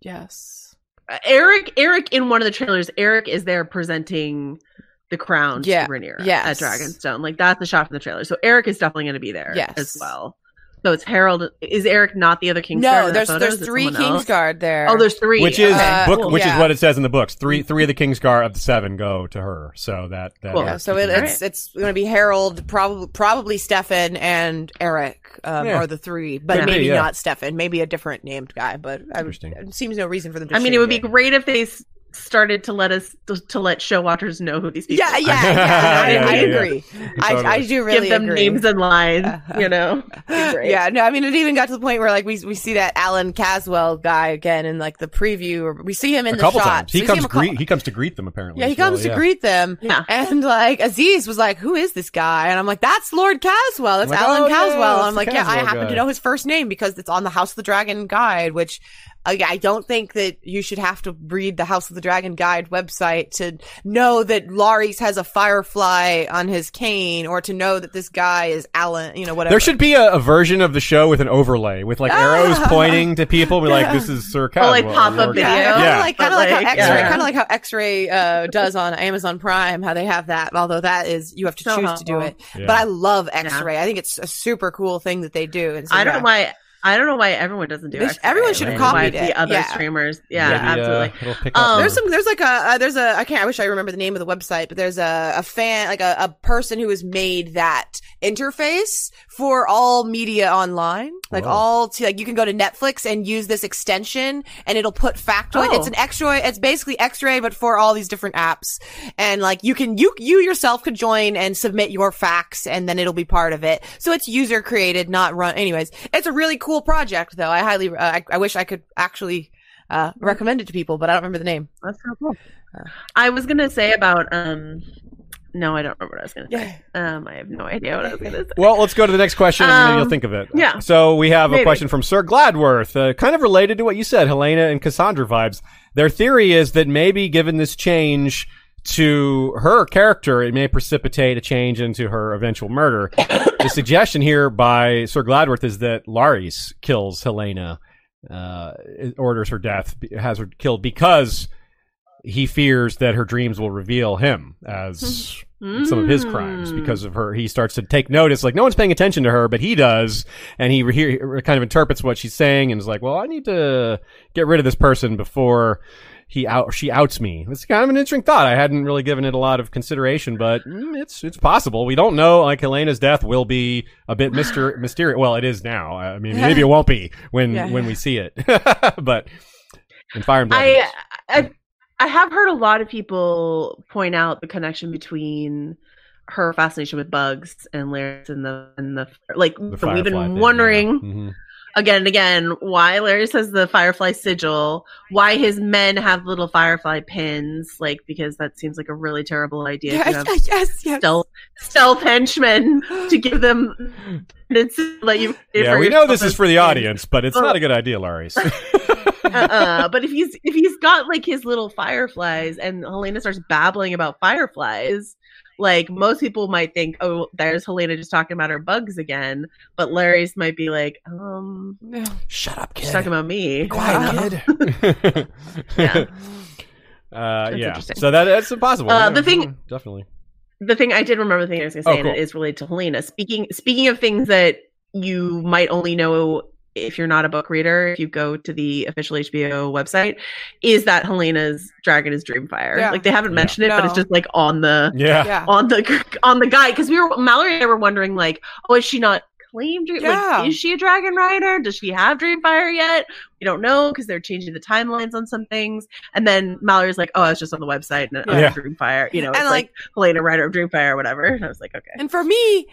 yes, Eric Eric in one of the trailers, Eric is there presenting the crown Yeah, to Rhaenyra yes. at Dragonstone. Like that's the shot from the trailer. So Eric is definitely going to be there Yes. as well. So it's Harrold. Is Eric not the other Kingsguard? no, in that there's photo? there's three someone else? Kingsguard there. Oh, there's three. which is Uh, book, cool. which yeah. is what it says in the books. Three three of the Kingsguard of the seven go to her. So that that Cool. Yeah, so it, All it's it's going to be Harold, probably probably Steffon and Eric um, Yeah. are the three, but Could be, maybe yeah. not Steffon, maybe a different named guy. But I, Interesting. it seems no reason for them to. I mean, it would be great if they s- started to let us to, to let show watchers know who these people. Yeah, are. yeah, yeah. I, Yeah, I yeah, yeah. agree. I, I do really Give them agree. names and lines. Uh-huh. You know, great. Yeah, no, I mean, it even got to the point where like we we see that Alan Caswell guy again in like the preview, or we see him in a the couple shots. times. He We comes him to greet. He comes to greet them apparently. Yeah, he as well, comes to yeah. greet them. Yeah. And like Aziz was like, Who is this guy? And I'm like, That's Lord Caswell. That's like, Alan "Oh, Caswell. that's and I'm the like, Yeah, I happen guy." to know his first name because it's on the House of the Dragon guide, which I don't think that you should have to read the House of the Dragon guide website to know that Larys has a firefly on his cane or to know that this guy is Alan, you know, whatever. There should be a, a version of the show with an overlay with like arrows pointing to people. Be like, this is Sir Oh, Caswell. like pop-up video. Caswell. Yeah. like kind of like, like, how X-ray, yeah. kind of like how X-ray uh, does on Amazon Prime, how they have that. Although that is you have to choose to do Uh-huh. it. Yeah. But I love X-ray. I think it's a super cool thing that they do. And so, I don't yeah. know why. I don't know why everyone doesn't do They sh- everyone should have copied it. The other Yeah. streamers, yeah, Maybe, uh, absolutely. it'll pick Um, more. There's some. There's like a. Uh, there's a. I can't. I wish I remember the name of the website, but there's a, a fan, like a, a person who has made that interface for all media online. Like Whoa. all to like you can go to Netflix and use this extension, and it'll put factoid. Oh. It's an X-ray. It's basically X-ray, but for all these different apps. And like you can you you yourself could join and submit your facts, and then it'll be part of it. So it's user created, not run. Anyways, it's a really cool project, though. I highly. Uh, I, I wish I could actually. Uh, recommend it to people, but I don't remember the name. That's so cool. I was gonna say about um. No, I don't remember what I was gonna say. Um, I have no idea what I was gonna say. Well, let's go to the next question, and maybe Um, you'll think of it. yeah. So we have a question from Sir Gladworth, uh, kind of related to what you said, Helaena and Cassandra vibes. Their theory is that maybe given this change to her character, it may precipitate a change into her eventual murder. the suggestion here by Sir Gladworth is that Larys kills Helaena, uh, orders her death, has her killed because he fears that her dreams will reveal him as some of his crimes Mm. because of her. He starts to take notice, like no one's paying attention to her, but he does, and he, he kind of interprets what she's saying and is like, "Well, I need to get rid of this person before." He out, she outs me. It's kind of an interesting thought. I hadn't really given it a lot of consideration, but mm, it's it's possible. We don't know. Like Helaena's death will be a bit myster- mysterious. Well, it is now. I mean, maybe it won't be when Yeah. when we see it. but in Fire and Blood, I. I I have heard a lot of people point out the connection between her fascination with bugs and Larys and the and the like. The we've been thing, wondering yeah. Mhm. again and again why Larys has the firefly sigil, why his men have little firefly pins, like because that seems like a really terrible idea. to have Yes, yes, yes. stealth stealth henchmen to give them it's let you Yeah, we know this is for the pins. audience, but it's not a good idea, Larys. uh-uh. But if he's if he's got like his little fireflies and Helaena starts babbling about fireflies, like most people might think, oh, there's Helaena just talking about her bugs again. But Larys might be like, um, Shut up, she's talking about me. Quiet, kid. Yeah. Uh, yeah. So that that's impossible. Uh, Yeah, the thing- mm, definitely. the thing I did remember the thing I was gonna say, Oh, and cool. it is related to Helaena. Speaking speaking of things that you might only know if you're not a book reader, if you go to the official HBO website, is that Helaena's dragon is Dreamfire. Yeah. Like they haven't mentioned it, but it's just like on the Yeah. Yeah. on the on the guide because we were Mallory and I were wondering like, oh, is she not claimed? Dream- Yeah. Like, is she a dragon rider? Does she have Dreamfire yet? We don't know because they're changing the timelines on some things. And then Mallory's like, oh, it's just on the website and uh, Yeah. Dreamfire. You know, it's like, like- Helaena Rider of Dreamfire or whatever. And I was like, okay. And for me,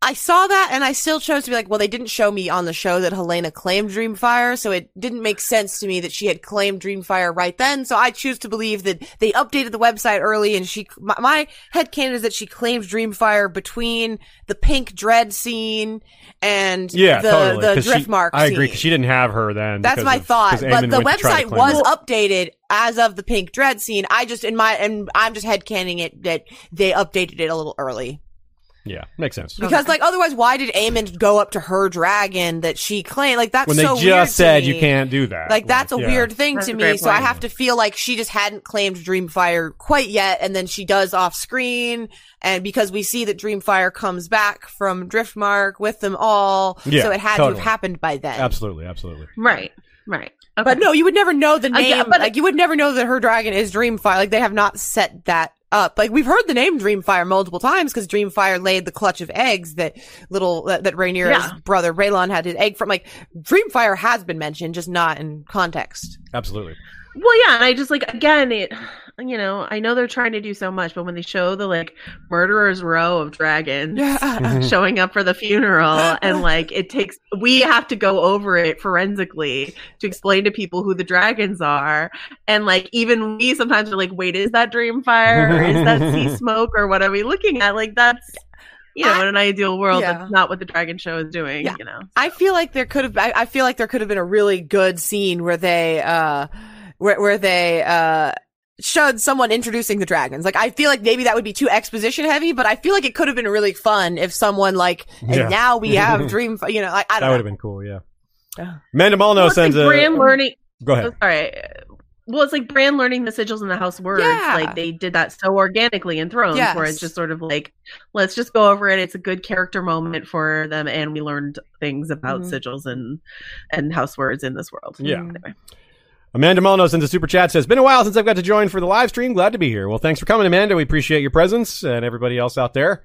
I saw that and I still chose to be like, well, they didn't show me on the show that Helaena claimed Dreamfire, so it didn't make sense to me that she had claimed Dreamfire right then. So I choose to believe that they updated the website early and she, my, my headcanon is that she claimed Dreamfire between the pink dread scene and Yeah, the, totally. the 'cause she- Driftmark I agree she didn't have her then. That's my of- thought. But the went to try to website was her. updated as of the pink dread scene. I just in my and I'm just headcaning it that they updated it a little early. Yeah, makes sense. Because like otherwise, why did Aemond go up to her dragon that she claimed? Like that's when they so just weird said you can't do that. Like that's a yeah. weird thing That's to me. So I have to feel like she just hadn't claimed Dreamfire quite yet, and then she does off screen, and because we see that Dreamfire comes back from Driftmark with them all, Yeah, so it had to have happened by then. Absolutely, absolutely. Right. Right. Okay. But no, you would never know the name. get- but- like you would never know that her dragon is Dreamfire. Like they have not set that up. Like we've heard the name Dreamfire multiple times because Dreamfire laid the clutch of eggs that little that, that Rhaenyra's Yeah. brother Baelon had his egg from. Like Dreamfire has been mentioned, just not in context. Absolutely. Well, yeah, and I just like again, it. You know, I know they're trying to do so much, but when they show the like murderers row of dragons showing up for the funeral, and like it takes, we have to go over it forensically to explain to people who the dragons are, and like even we sometimes are like, wait, is that Dreamfire or is that Sea Smoke or what are we looking at? Like that's. You know, I- in an ideal world, Yeah. that's not what the dragon show is doing. Yeah. You know, I feel like there could have. I, I feel like there could have been a really good scene where they, uh, where where they, uh. Showed someone introducing the dragons. Like, I feel like maybe that would be too exposition heavy, but I feel like it could have been really fun if someone like, and Yeah. now we have Dream, you know, like, I That don't would know. have been cool. Yeah. Yeah. Mandamalno Well, sends like a. grand learning. Go Oh, ahead. sorry. well, it's like Bran learning the sigils and the house words. Yeah. Like they did that so organically in Thrones, where it's just sort of like, let's just go over it. It's a good character moment for them, and we learned things about Mhm. sigils and and house words in this world. Yeah. Anyway. Amanda Molnos into Super Chat says, Been a while since I've got to join for the live stream. Glad to be here. Well, thanks for coming, Amanda. We appreciate your presence and everybody else out there.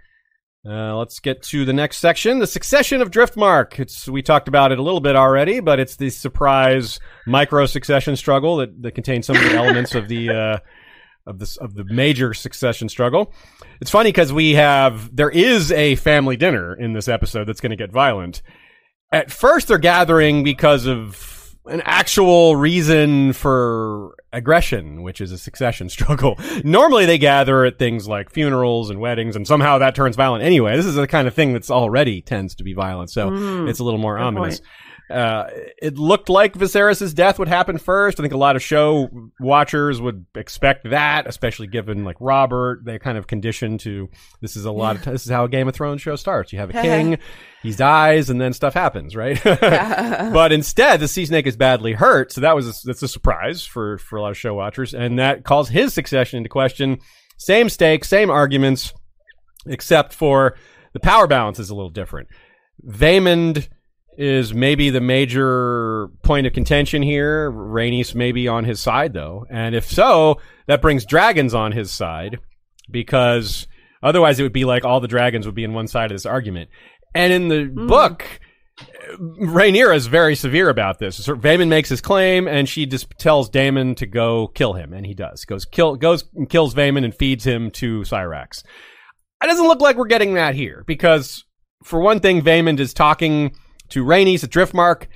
Uh, let's get to the next section, the succession of Driftmark. It's we talked about it a little bit already, but it's the surprise micro succession struggle that, that contains some of the elements of the uh, of this of the major succession struggle. It's funny because we have there is a family dinner in this episode that's going to get violent. At first, they're gathering because of an actual reason for aggression, which is a succession struggle. Normally they gather at things like funerals and weddings, and somehow that turns violent anyway. This is the kind of thing that's already tends to be violent, so Mm. it's a little more ominous. Uh, it looked like Viserys' death would happen first. I think a lot of show watchers would expect that, especially given like Robert. They're kind of conditioned to this is a lot of this is how a Game of Thrones show starts. You have a king, he dies, and then stuff happens, right? but instead, the sea snake is badly hurt, so that was a, that's a surprise for for a lot of show watchers, and that calls his succession into question. Same stakes, same arguments, except for the power balance is a little different. Vaymond is maybe the major point of contention here. Rhaenys may be on his side though, and if so, that brings dragons on his side because otherwise it would be like all the dragons would be in one side of this argument. And in the hmm. book, Rhaenyra is very severe about this. So Vaymond makes his claim, and she just tells Daemon to go kill him, and he does. Goes kill, goes and kills Vaymond and feeds him to Syrax. It doesn't look like we're getting that here because, for one thing, Vaymond is talking to Rhaenys at Driftmark,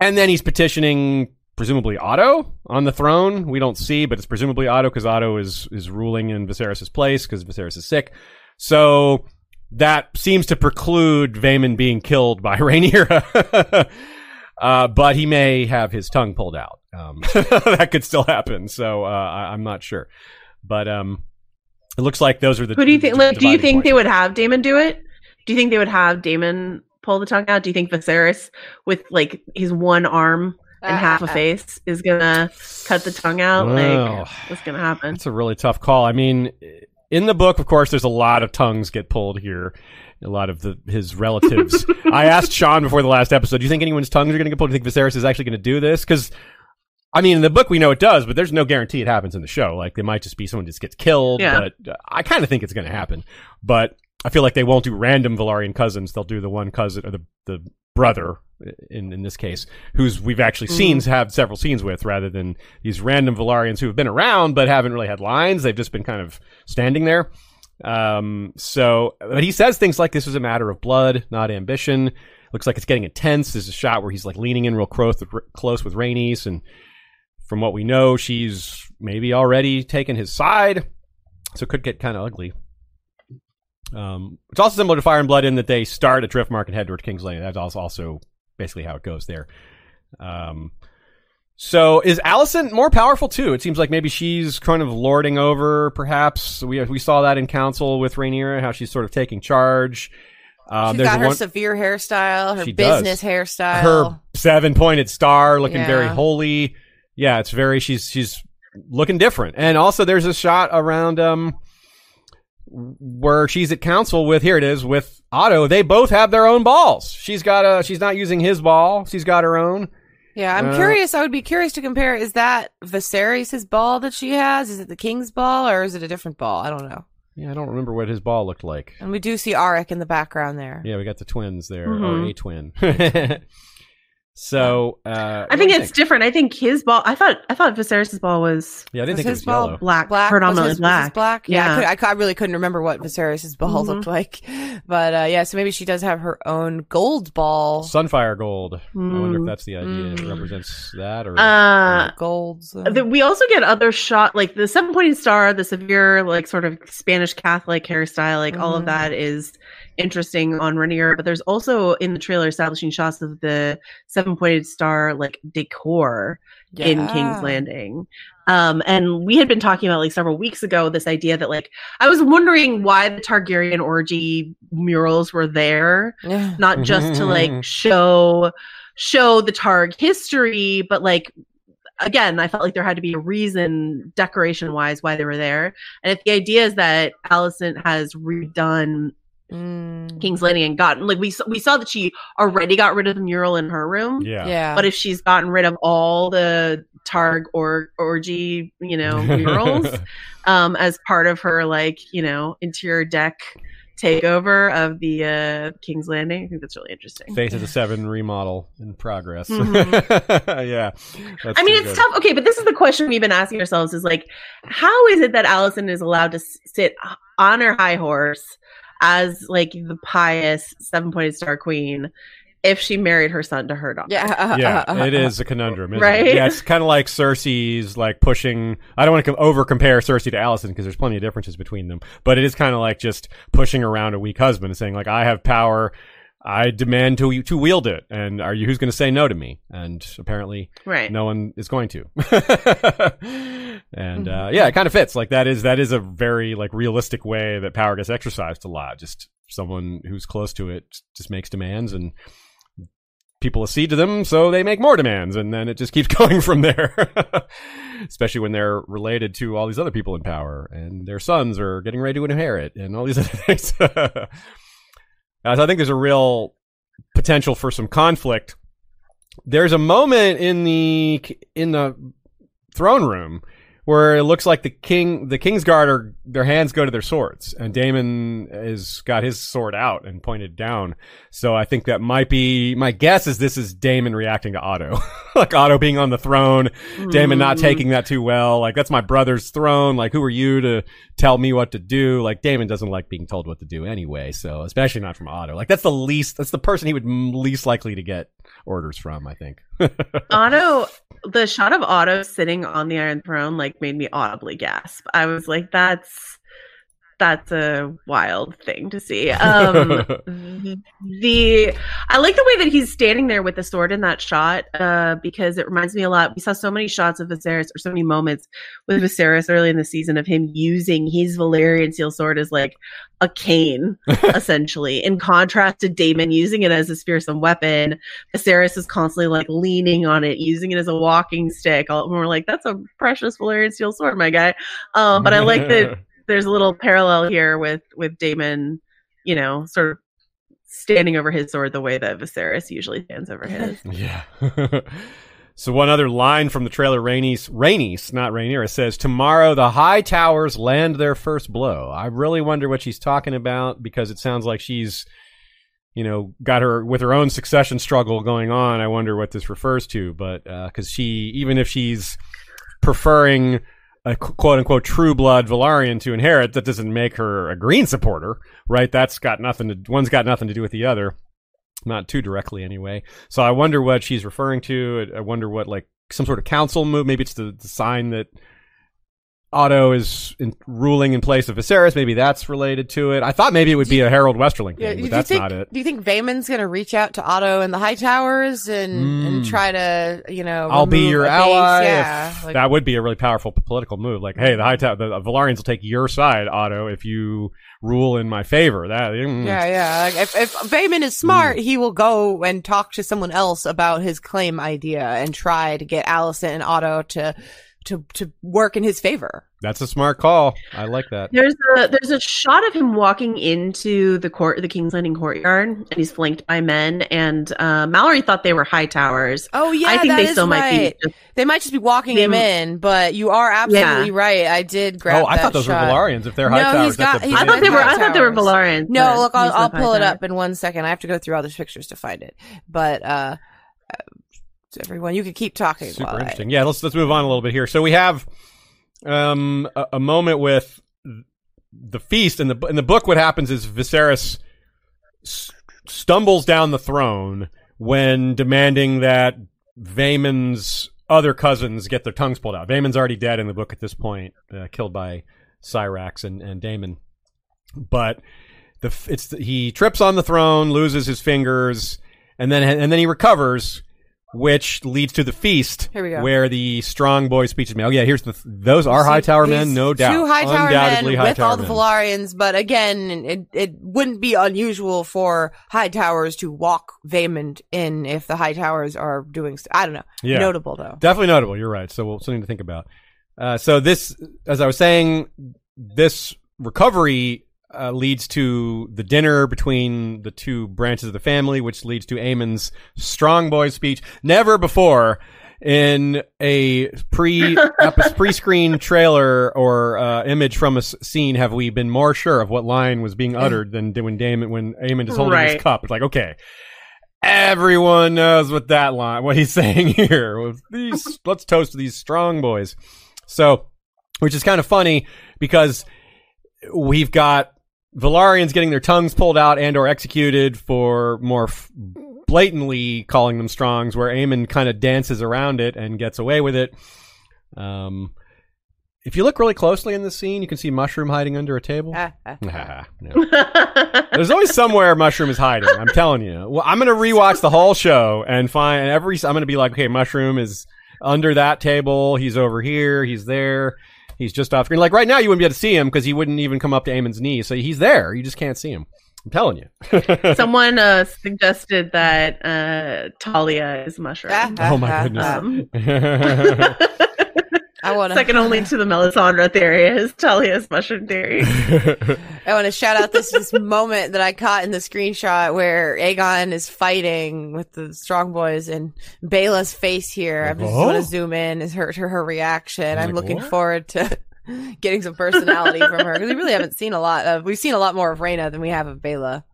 and then he's petitioning presumably Otto on the throne. We don't see, but it's presumably Otto because Otto is is ruling in Viserys' place because Viserys is sick. So that seems to preclude Vaymond being killed by Rhaenyra. uh, but he may have his tongue pulled out. Um, that could still happen. So uh, I, I'm not sure. But um, it looks like those are the. Who do you think? Like, do you think they would have Daemon do it? Do you think they would have Daemon pull the tongue out? Do you think Viserys, with like his one arm and half a face, is gonna cut the tongue out? Wow. Like, what's gonna happen? It's a really tough call. I mean, in the book, of course, there's a lot of tongues get pulled here. A lot of the his relatives. I asked Sean before the last episode, do you think anyone's tongues are going to get pulled? Do you think Viserys is actually going to do this? Because, I mean, in the book we know it does, but there's no guarantee it happens in the show. Like, it might just be someone just gets killed, Yeah. but uh, I kind of think it's going to happen. But I feel like they won't do random Velaryon cousins. They'll do the one cousin, or the, the brother, in, in this case, who's we've actually seen have several scenes with, rather than these random Velaryons who have been around but haven't really had lines. They've just been kind of standing there. Um, so, but he says things like this is a matter of blood, not ambition. Looks like it's getting intense. There's a shot where he's like leaning in real close with, close with Rhaenys, and from what we know, she's maybe already taken his side. So it could get kind of ugly. Um, it's also similar to Fire and Blood in that they start at Driftmark and head towards King's Landing. That's also, basically how it goes there. Um, so is Alicent more powerful too? It seems like maybe she's kind of lording over, perhaps. We we saw that in council with Rhaenyra, how she's sort of taking charge. Um, She's got her one- severe hairstyle, her She does. business hairstyle. her seven pointed star looking Yeah. very holy. Yeah, it's very she's she's looking different. And also there's a shot around um where she's at council with here it is with Otto. They both have their own balls. She's got a she's not using his ball. She's got her own. Yeah, I'm Uh, curious. I would be curious to compare. Is that Viserys' ball that she has? Is it the king's ball or is it a different ball? I don't know. Yeah, I don't remember what his ball looked like. And we do see Arryk in the background there. Yeah, we got the twins there, Mhm. or a twin. so uh, I what do think it's different. I think his ball. I thought. I thought Viserys' ball was Yeah, I didn't Was think it his was ball yellow. black, Black, predominantly was his- was his black. black. Yeah, I, Yeah. could, I, could- I really couldn't remember what Viserys' ball Mhm. looked like, but uh, yeah. So maybe she does have her own gold ball. Sunfyre gold. I wonder if Mm. that's the idea. It Mm. represents that, or Uh, Golds. uh, the, we also get other shot like the seven pointed star, the severe like sort of Spanish Catholic hairstyle, like all of Mhm. that is interesting on Rhaenyra. But there's also in the trailer establishing shots of the seven pointed star like decor in King's Landing. Um, and we had been talking about like several weeks ago this idea that like I was wondering why the Targaryen orgy murals were there Yeah. not just to like show show the Targ history, but like again, I felt like there had to be a reason, decoration wise, why they were there. And if the idea is that Alicent has redone Mm. King's Landing and gotten like we saw, we saw that she already got rid of the mural in her room. Yeah. Yeah. But if she's gotten rid of all the Targ or orgy, you know, murals, um, as part of her like, you know, interior deck takeover of the uh King's Landing, I think that's really interesting. Face of the Seven remodel in progress. Mhm. yeah. That's I mean, it's good. tough. Okay, but this is the question we've been asking ourselves: is like, how is it that Alicent is allowed to sit on her high horse as like the pious seven-pointed star queen if she married her son to her daughter? yeah. yeah, it is a conundrum, isn't Right? It? Yeah, it's kind of like Cersei's like pushing. I don't want to over compare Cersei to Alicent because there's plenty of differences between them, but it is kind of like just pushing around a weak husband and saying like, "I have power, I demand to to wield it, and are you who's going to say no to me?" And apparently, Right. no one is going to. and uh, yeah, it kind of fits. Like that is that is a very like realistic way that power gets exercised a lot. Just someone who's close to it just makes demands and people accede to them, so they make more demands, and then it just keeps going from there. Especially when they're related to all these other people in power, and their sons are getting ready to inherit, and all these other things. Uh, so I think there's a real potential for some conflict. There's a moment in the in the throne room where it looks like the king, the Kingsguard are their hands go to their swords, and Daemon has got his sword out and pointed down. So I think that might be my guess is this is Daemon reacting to Otto, like Otto being on the throne, Daemon not Mm. taking that too well. Like that's my brother's throne. Like who are you to tell me what to do? Like Daemon doesn't like being told what to do anyway. So especially not from Otto. Like that's the least. That's the person he would least likely to get orders from. I think. Otto, the shot of Otto sitting on the Iron Throne like made me audibly gasp. I was like, that's that's a wild thing to see. Um, the I like the way that he's standing there with the sword in that shot uh, because it reminds me a lot. We saw so many shots of Viserys or so many moments with Viserys early in the season of him using his Valyrian steel sword as like a cane, essentially. In contrast to Daemon using it as a fearsome weapon, Viserys is constantly like leaning on it, using it as a walking stick. All, and we're like, that's a precious Valyrian steel sword, my guy. Um, but I like that there's a little parallel here with with Daemon, you know, sort of standing over his sword the way that Viserys usually stands over his. Yeah. so one other line from the trailer, Rhaenys, Rhaenys, not Rhaenyra, says, tomorrow the Hightowers land their first blow. I really wonder what she's talking about because it sounds like she's, you know, got her with her own succession struggle going on. I wonder what this refers to, but, uh, cause she, even if she's preferring a quote unquote true blood Velaryon to inherit, that doesn't make her a green supporter, right? That's got nothing to, one's got nothing to do with the other not too directly anyway. So I wonder what she's referring to. I wonder what like some sort of council move. Maybe it's the, the sign that Otto is in, ruling in place of Viserys. Maybe that's related to it. I thought maybe it would be a Harrold Westerling thing, do but that's think, not it. Do you think Vaymond's gonna reach out to Otto in the Hightowers and, and Mm. try to, you know, I'll be your ally. Yeah, like- that would be a really powerful political move. Like, hey, the Hightower, the Velaryons will take your side, Otto, if you rule in my favor. That mm. yeah, yeah. Like if if Vaymond is smart, he will go and talk to someone else about his claim idea and try to get Alicent and Otto to to to work in his favor. that's a smart call. I like that. There's a there's a shot of him walking into the court, the King's Landing courtyard, and he's flanked by men. And uh, Mallory thought they were Hightowers. Oh yeah, I think that they is still might be. Just, They might just be walking They- him in, but you are absolutely Yeah. right. I did grab. Oh, I that thought those shot. were Velaryons. If they're high No, towers, he's that's got- a he's I thought they were. high I thought they were. Velaryons. No, look, I'll, I'll pull it towers. up in one second. I have to go through all those pictures to find it. But uh, uh everyone, you could keep talking. Super while I- interesting. Yeah, let's let's move on a little bit here. So we have um a, a moment with the feast in the in the book. What happens is Viserys s- stumbles down the throne when demanding that Vaymond's other cousins get their tongues pulled out. Vaymond's already dead in the book at this point, uh, killed by Syrax and and Daemon. But the it's he trips on the throne, loses his fingers, and then and then he recovers which leads to the feast. Here we go. Where the strong boy speech is made. Oh yeah, here's the those are Hightower men, no doubt. Two Hightower Undoubtedly men with Hightower all the men. Velaryons, but again, it it wouldn't be unusual for Hightowers to walk Vaymond in if the Hightowers are doing. St- I don't know. Yeah. Notable though. Definitely notable. You're right. So we'll something to think about. Uh, so this, as I was saying, this recovery uh, leads to the dinner between the two branches of the family, which leads to Aemond's strong boy speech. Never before in a pre pre screen trailer or uh, image from a scene have we been more sure of what line was being uttered than when Daemon when Aemond is holding his cup. It's like okay. Everyone knows what that line, what he's saying here. These, let's toast to these strong boys. So, which is kind of funny because we've got Velaryons getting their tongues pulled out and or executed for more f- blatantly calling them strongs, where Aemond kind of dances around it and gets away with it. Um, if you look really closely in the scene, you can see Mushroom hiding under a table. Ah, ah. Nah, no. There's always somewhere Mushroom is hiding. I'm telling you. Well, I'm gonna rewatch the whole show and find every. I'm gonna be like, okay, Mushroom is under that table. He's over here. He's there. He's just off screen. Like right now, you wouldn't be able to see him because he wouldn't even come up to Aemond's knee. So he's there. You just can't see him. I'm telling you. Someone uh, suggested that uh, Talya is mushroom. Oh my goodness. Um, I want to. Second only to the Melisandre theory is Talya's mushroom theory. I want to shout out this this moment that I caught in the screenshot where Aegon is fighting with the strong boys and Baela's face here. I just oh? want to zoom in is her to her reaction. I'm Like, looking what? forward to getting some personality from her because we really haven't seen a lot of. We've seen a lot more of Rhaena than we have of Baela.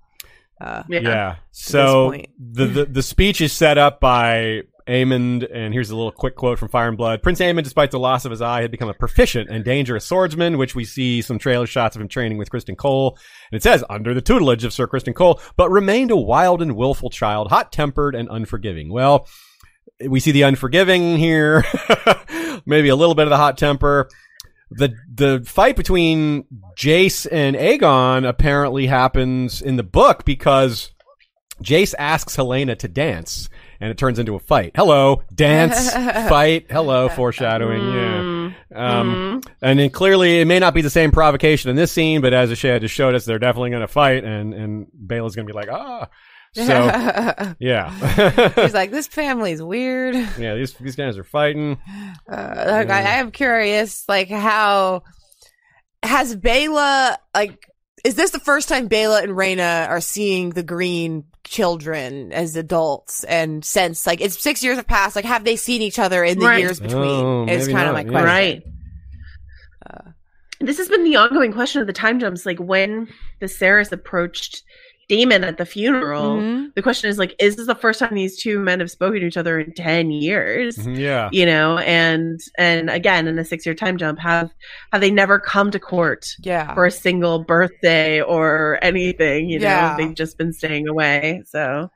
Uh, Yeah. Yeah. So the, the the speech is set up by Aemond, and here's a little quick quote from Fire and Blood. Prince Aemond, despite the loss of his eye, had become a proficient and dangerous swordsman, which we see some trailer shots of him training with Criston Cole. And it says, under the tutelage of Sir Criston Cole, but remained a wild and willful child, hot-tempered and unforgiving. Well, we see the unforgiving here, maybe a little bit of the hot temper. The the fight between Jace and Aegon apparently happens in the book because Jace asks Helaena to dance, and it turns into a fight. Hello, dance, fight. Hello, foreshadowing. Yeah. Um, and then clearly, it may not be the same provocation in this scene, but as Ashay just showed us, they're definitely going to fight, and and Baela's going to be like, ah. So yeah, She's like, this family's weird. yeah. These these guys are fighting. Uh, like, I, I am curious, like how has Baela like is this the first time Baela and Rhaena are seeing the green children as adults and since like it's six years have passed like have they seen each other in the Right. years between Oh, is maybe kind of my yeah. question Right. Uh, this has been the ongoing question of the time jumps. Like when the Viserys approached Daemon at the funeral, Mhm. the question is like, is this the first time these two men have spoken to each other in ten years? Yeah. You know, and and again in a six year time jump, have have they never come to court yeah for a single birthday or anything? You know, Yeah. they've just been staying away. So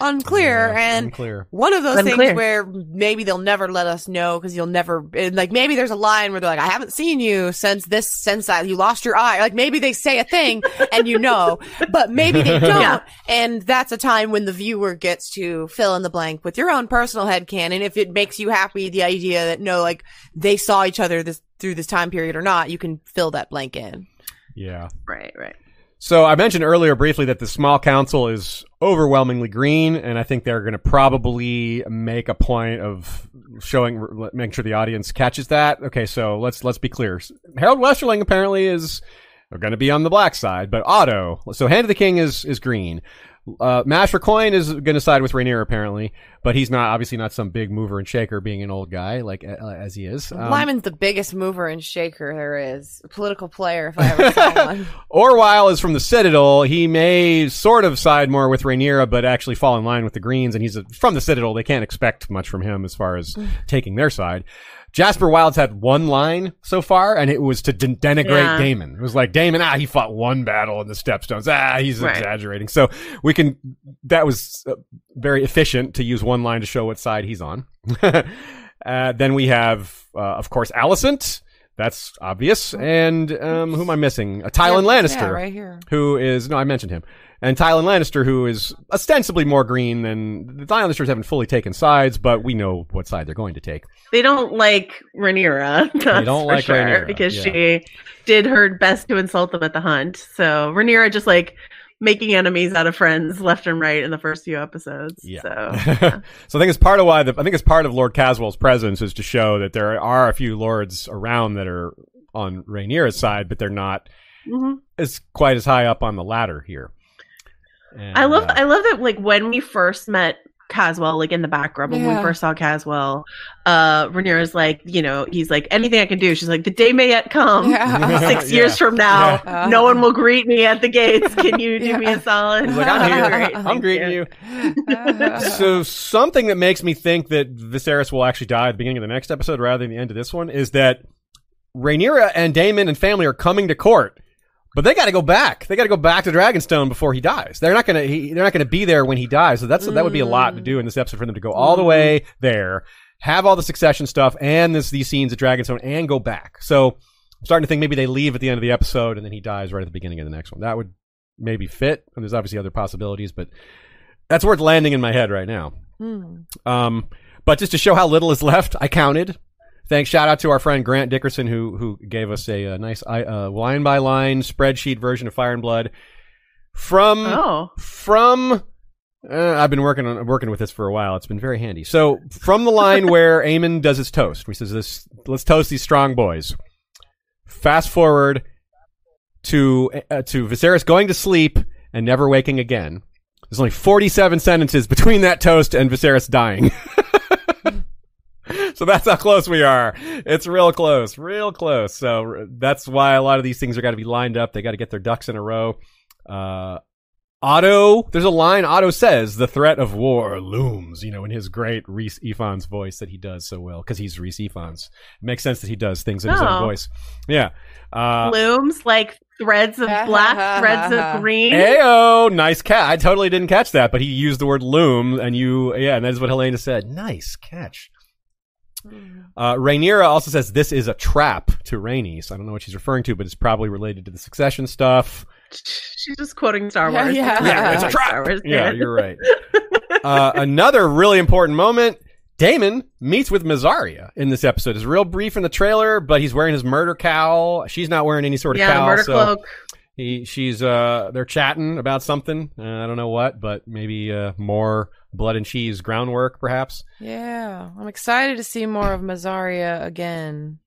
unclear Yeah, and unclear. one of those Unclear. things where maybe they'll never let us know because you'll never and, like maybe there's a line where they're like I haven't seen you since this since that you lost your eye like maybe they say a thing and you know but maybe they don't Yeah. and that's a time when the viewer gets to fill in the blank with your own personal headcanon if it makes you happy the idea that no like they saw each other this through this time period or not you can fill that blank in Yeah. right, right. So I mentioned earlier briefly that the small council is overwhelmingly green, and I think they're going to probably make a point of showing, making sure the audience catches that. Okay, so let's let's be clear. Harrold Westerling apparently is going to be on the black side, but Otto. So Hand of the King is is green. Uh, Master Coin is going to side with Rhaenyra apparently, but he's not obviously not some big mover and shaker, being an old guy like uh, as he is. Um, Lyman's the biggest mover and shaker there is a political player if I ever saw one Orwyle is from the Citadel. He may sort of side more with Rhaenyra, but actually fall in line with the Greens. And he's a, from the Citadel. They can't expect much from him as far as taking their side. Jasper Wylde's had one line so far, and it was to den- denigrate Yeah. Daemon. It was like Daemon, ah, he fought one battle in the Stepstones. Ah, he's Right. exaggerating. So we can. That was uh, very efficient to use one line to show what side he's on. uh, then we have, uh, of course, Alicent. That's obvious. And um, who am I missing? Uh, Tyland Lannister, Yeah, right here. who is no, I mentioned him. And Tyland Lannister, who is ostensibly more green than the Lannisters haven't fully taken sides, but we know what side they're going to take. They don't like Rhaenyra. That's don't for like sure, Rhaenyra, because yeah. she did her best to insult them at the hunt. So Rhaenyra just like making enemies out of friends left and right in the first few episodes. Yeah. So so I think it's part of why the I think it's part of Lord Caswell's presence is to show that there are a few lords around that are on Rhaenyra's side, but they're not Mhm. as quite as high up on the ladder here. And, I love uh, I love that like when we first met Caswell, like in the background, when we first saw Caswell, uh Rhaenyra's like, you know, he's like, anything I can do. She's like, the day may yet come. Yeah. Six Yeah. years from now, Yeah. no one will greet me at the gates. Can you do me a solid? He's like, I'm here. Great, I'm thank greeting you. so something that makes me think that Viserys will actually die at the beginning of the next episode rather than the end of this one is that Rhaenyra and Daemon and family are coming to court, but they got to go back. They got to go back to Dragonstone before he dies. They're not gonna. He, they're not gonna be there when he dies. So that's that would be a lot to do in this episode for them to go all the way there, have all the succession stuff and this these scenes at Dragonstone, and go back. So I'm starting to think maybe they leave at the end of the episode and then he dies right at the beginning of the next one. That would maybe fit. And there's obviously other possibilities, but that's where it's landing in my head right now. Hmm. Um, but just to show how little is left, I counted. Thanks, shout out to our friend Grant Dickerson who who gave us a, uh nice uh, line by line spreadsheet version of Fire and Blood from Oh. from. Uh, I've been working on working with this for a while. It's been very handy. So from the line where Aemond does his toast, he says, "This let's toast these strong boys." Fast forward to uh, to Viserys going to sleep and never waking again. There's only 47 sentences between that toast and Viserys dying. so that's how close we are. It's real close, real close. So that's why a lot of these things are got to be lined up. They got to get their ducks in a row. Uh, Otto, there's a line Otto says, the threat of war looms, you know, in his great Rhys Ifans voice that he does so well, because he's Rhys Ifans. It makes sense that he does things in his own Oh. voice. Yeah. Uh, Blooms like threads of black, threads of green. Ayo, nice cat. I totally didn't catch that, but he used the word loom, and you, yeah, and that is what Helaena said. Nice catch. Uh, Rhaenyra also says this is a trap to Rhaenys. I don't know what she's referring to, but it's probably related to the succession stuff. She's just quoting Star Wars. yeah. Yeah, it's a trap. Star Wars Yeah, you're right. uh, another really important moment. Damon meets with Mysaria in this episode. It's real brief in the trailer, but he's wearing his murder cowl. She's not wearing any sort of Yeah, cowl. murder so cloak. He, she's, uh, they're chatting about something. Uh, I don't know what, but maybe, uh, more blood and cheese groundwork, perhaps. Yeah, I'm excited to see more of Mysaria again.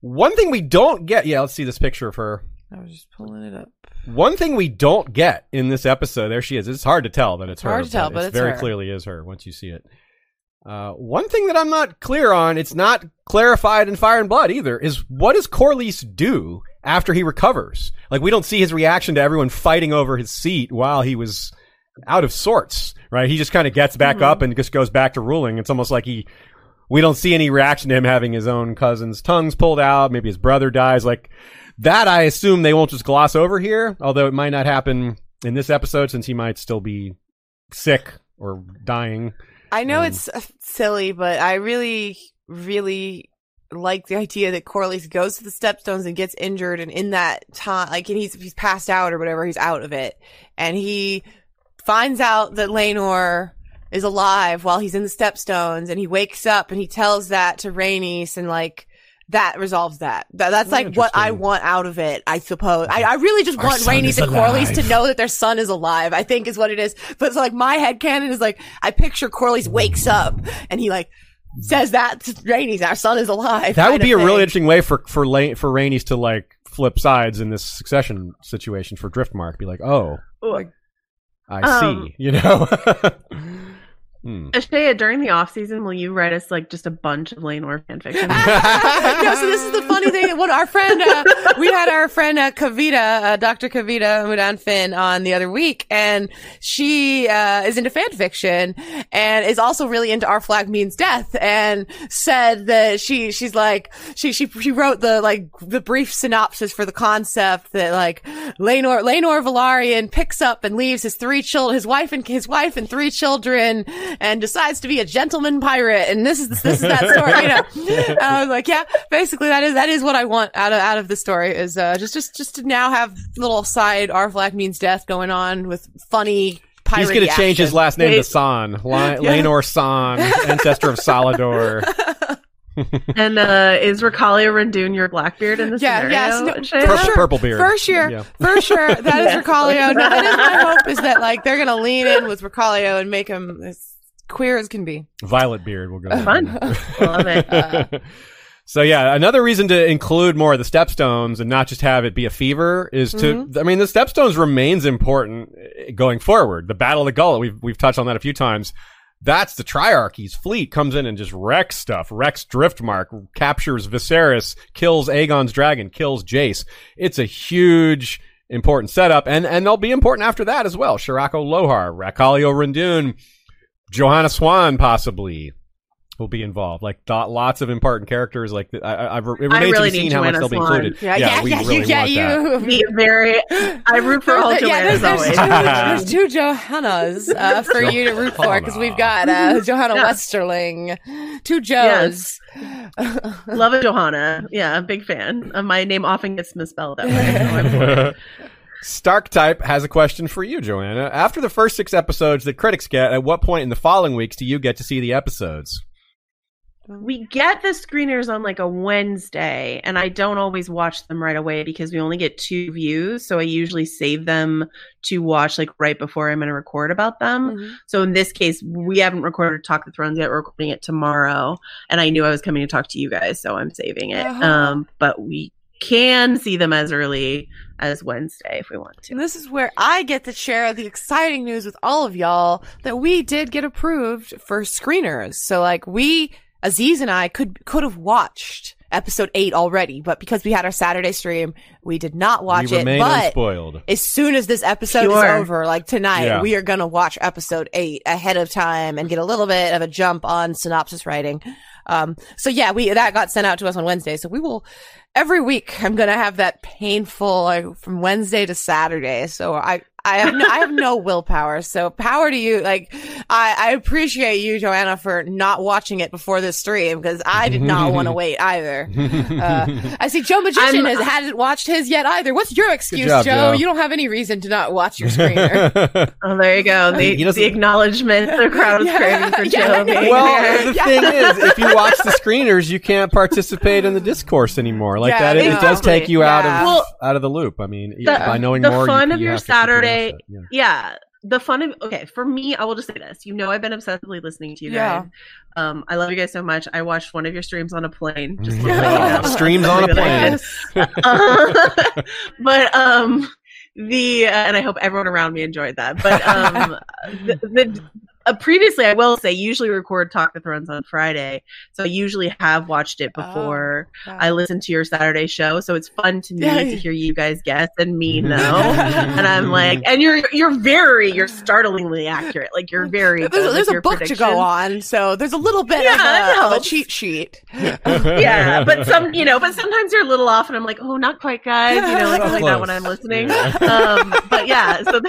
One thing we don't get, yeah, let's see this picture of her. I was just pulling it up. One thing we don't get in this episode, there she is. It's hard to tell that it's, It's her. hard to tell, but it it's very her. clearly is her once you see it. Uh, one thing that I'm not clear on, it's not clarified in Fire and Blood either, is what does Corlys do after he recovers? Like we don't see his reaction to everyone fighting over his seat while he was out of sorts, right? He just kind of gets back up and just goes back to ruling. It's almost like he, we don't see any reaction to him having his own cousin's tongues pulled out. Maybe his brother dies. Like that, I assume they won't just gloss over here, although it might not happen in this episode since he might still be sick or dying. I know Um, it's uh, silly, but I really, really like the idea that Corlys goes to the Stepstones and gets injured, and in that time, like, and he's he's passed out or whatever, he's out of it, and he finds out that Laenor is alive while he's in the Stepstones, and he wakes up and he tells that to Rhaenys, and like. That resolves that. that that's like what I want out of it, I suppose. I, I really just Our want son Rhaenys and Corlys to know that their son is alive. I think is what it is. But it's like my head canon is like I picture Corlys wakes up and he like says that to Rhaenys, our son is alive. That would be a of really interesting way for for La- for Rhaenys to like flip sides in this succession situation for Driftmark. Be like, oh, Ooh. I Um, see. You know. Hmm. Ashaya, during the off season, will you write us like just a bunch of Lane Laenor fanfiction? no, so this is the funny thing. What our friend, uh, we had our friend uh, Kavita, uh, Dr. Kavita Mudan Finn on the other week, and she uh, is into fan fiction and is also really into Our Flag Means Death, and said that she she's like she she she wrote the like the brief synopsis for the concept that like Laenor Laenor Velaryon picks up and leaves his three children, his wife and his wife and three children and decides to be a gentleman pirate. And this is this is that story. You know, I was like, yeah, basically that is that is what I want out of out of the story is uh, just just just to now have little side R flag means death going on with funny. He's going to change his last name to Saan, Li- Yeah. Laenor Saan, ancestor of Salladhor. and uh, is Racallio Ryndoon your Blackbeard in this Yeah, scenario? yes, no, Shayna? Purple, purple beard. For sure. Yeah. For sure. That is Yeah. Racallio. No, that is my hope is that like they're gonna lean in with Racallio and make him as queer as can be. Violet beard. We'll go. Fun. Love it. so yeah, another reason to include more of the stepstones and not just have it be a fever is to. Mm-hmm. I mean, the stepstones remains important uh, going forward. The Battle of the Gullet. We've we've touched on that a few times. That's the Triarchy's fleet comes in and just wrecks stuff. Wrecks Driftmark, captures Viserys, kills Aegon's dragon, kills Jace. It's a huge important setup, and and they'll be important after that as well. Sharako Lohar, Racallio Ryndoon, Johanna Swann possibly will be involved. Like th- lots of important characters. Like I, I, I've- it remains really to be need seen how much Joanna they'll be Swann. included. Yeah, yeah, we yeah, really you, yeah, want that. you. Be very. I root for all yeah, there's, there's, two, there's two Johannas uh, for you to root for because we've got uh, Johanna Yeah. Westerling, two Joes. Love it, Johanna. Yeah, I'm a big fan. Uh, my name often gets misspelled that way. so I'm for it. Stark Type has a question for you, Joanna. After the first six episodes that critics get, at what point in the following weeks do you get to see the episodes? we get the screeners on like a Wednesday, and I don't always watch them right away because we only get two views. So I usually save them to watch like right before I'm going to record about them. Mhm. So in this case, we haven't recorded Talk the Thrones yet. We're recording it tomorrow, and I knew I was coming to talk to you guys, so I'm saving it. Uh-huh. Um, but we can see them as early as Wednesday if we want to. And this is where I get to share the exciting news with all of y'all that we did get approved for screeners. So like we, Aziz and I could, could have watched episode eight already, but because we had our Saturday stream, we did not watch we it. remain But unspoiled. as soon as this episode Pure. is over, like tonight, Yeah. we are going to watch episode eight ahead of time and get a little bit of a jump on synopsis writing. Um, so yeah, we, that got sent out to us on Wednesday. So we will, every week, I'm going to have that painful, like, from Wednesday to Saturday. So I, I have no, I have no willpower. So power to you. Like, I, I appreciate you, Joanna, for not watching it before this stream because I did not want to wait either. Uh, I see Joe Magician I'm- has, hasn't watched his yet either. What's your excuse, job, Joe? Joe. You don't have any reason to not watch your screener. Oh, there you go. The, He doesn't- the acknowledgement the crowd is Yeah. craving for Yeah, Joe. I well, there. the thing is, if you watch the screeners, you can't participate in the discourse anymore. Like Yeah, that, it, it does take you out of Well, out of the loop. I mean, the- by knowing the more, fun you, of you your have to keep your mouth Saturday- shut. Yeah. yeah the fun of okay for me i will just say this you know i've been obsessively listening to you Yeah. guys um i love you guys so much i watched one of your streams on a plane just Yeah. letting you. Streams on a Something that I plane. did. Uh, but um the uh, and i hope everyone around me enjoyed that but um the, the uh, previously i will say usually record talk the thrones on friday so i usually have watched it before I listen to your Saturday show, so it's fun to me Yeah. to hear you guys guess and me know. and I'm like, and you're you're very you're startlingly accurate. Like you're very good there's, with there's a your book to go on, so there's a little bit Yeah, of, that a, of a cheat sheet. Yeah, but some you know, but sometimes you're a little off, and I'm like, oh, not quite, guys. You know, like, like that when. I'm listening. Yeah. Um, but yeah, so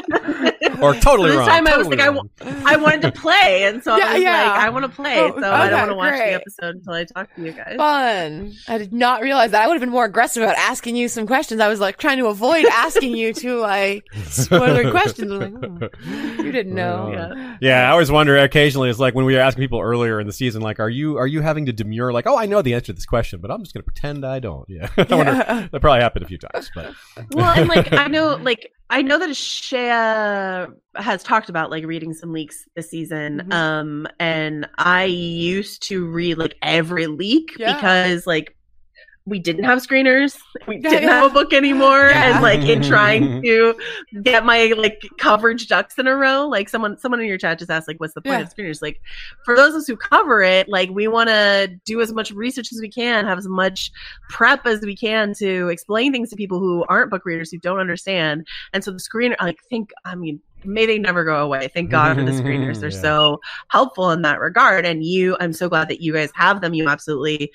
Or totally this wrong. time I was totally like, I, wrong. w- I wanted to play, and so Yeah, I was yeah. like, I want to play, Oh, so I don't want to watch great. the episode until I talk to you guys. Fun. I did not realize that. I would have been more aggressive about asking you some questions. I was like trying to avoid asking you to like spoiler questions. I'm like, oh, you didn't know. Yeah. Yeah, I always wonder. Occasionally, it's like when we were asking people earlier in the season, like, "Are you are you having to demur?" Like, "Oh, I know the answer to this question, but I'm just going to pretend I don't." Yeah, I wonder. That probably happened a few times, but well and like i know like i know that shea has talked about like reading some leaks this season Mhm. um and i used to read like every leak Yeah. because like we didn't have screeners we Yeah, didn't yeah. have a book anymore Yeah. and like in trying to get my like coverage ducks in a row like someone someone in your chat just asked like what's the point Yeah. of screeners like for those of us who cover it like we want to do as much research as we can have as much prep as we can to explain things to people who aren't book readers who don't understand and so the screener like think i mean may they never go away thank god for the screeners they're Yeah. so helpful in that regard and you i'm so glad that you guys have them you absolutely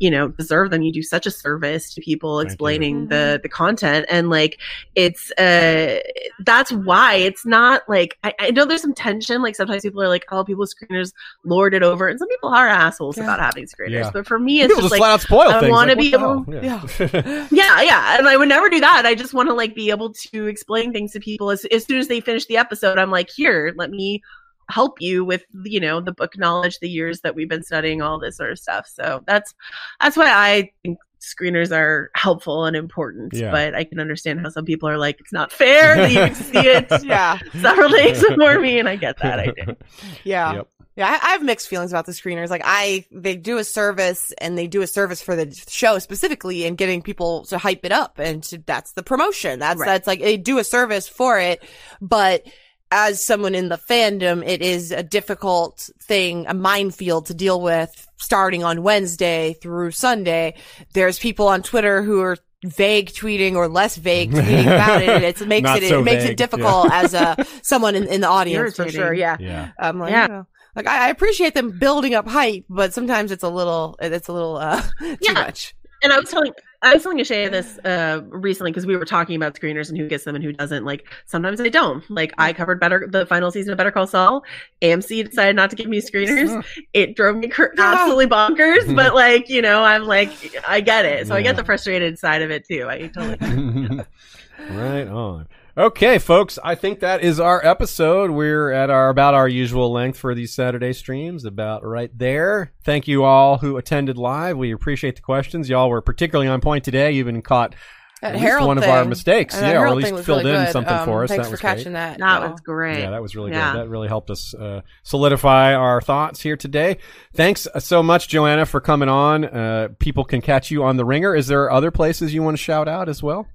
you know deserve them. You do such a service to people explaining the the content. And like it's uh that's why it's not like I, I know there's some tension. Like sometimes people are like oh people with screeners lord it over. And some people are assholes Yeah. about having screeners. Yeah. but for me it's People just just like flat out spoil I wanna Like, be able- Yeah. yeah. Yeah and i would never do that. I just want to like be able to explain things to people. As, as soon as they finish the episode i'm like here let me help you with you know the book knowledge the years that we've been studying all this sort of stuff so that's that's why i think screeners are helpful and important Yeah. but i can understand how some people are like it's not fair that you can see it Yeah. several days before me and i get that i do Yeah. Yep. Yeah, I, I have mixed feelings about the screeners. Like, I they do a service, and they do a service for the show specifically, and getting people to hype it up, and to, that's the promotion. That's Right. that's like they do a service for it, but as someone in the fandom, it is a difficult thing, a minefield to deal with starting on Wednesday through Sunday. There's people on Twitter who are vague tweeting or less vague tweeting about it. It makes it, so it makes vague, it difficult as a, someone in, in the audience for sure. Yeah. Yeah. I'm like, Yeah. you know, like I, I appreciate them building up hype, but sometimes it's a little, it's a little uh, too Yeah. much. and I was telling I was telling Ashay this uh recently because we were talking about screeners and who gets them and who doesn't. Like sometimes I don't. Like I covered better the final season of Better Call Saul. AMC decided not to give me screeners. it drove me cr- absolutely bonkers. but like you know, I'm like I get it. So I get the frustrated side of it too. I totally. right on. Okay, folks, I think that is our episode. We're at our about our usual length for these Saturday streams, about right there. Thank you all who attended live. We appreciate the questions. Y'all were particularly on point today. You even caught That at least Harold one of our mistakes. uh, that Yeah, or at least filled really in good. something Um, for us. Thanks that for was catching great. that. that y'all. was great. Yeah, that was really Yeah. good. That really helped us uh, solidify our thoughts here today. Thanks so much, Joanna, for coming on. Uh, people can catch you on the Ringer. Is there other places you want to shout out as well?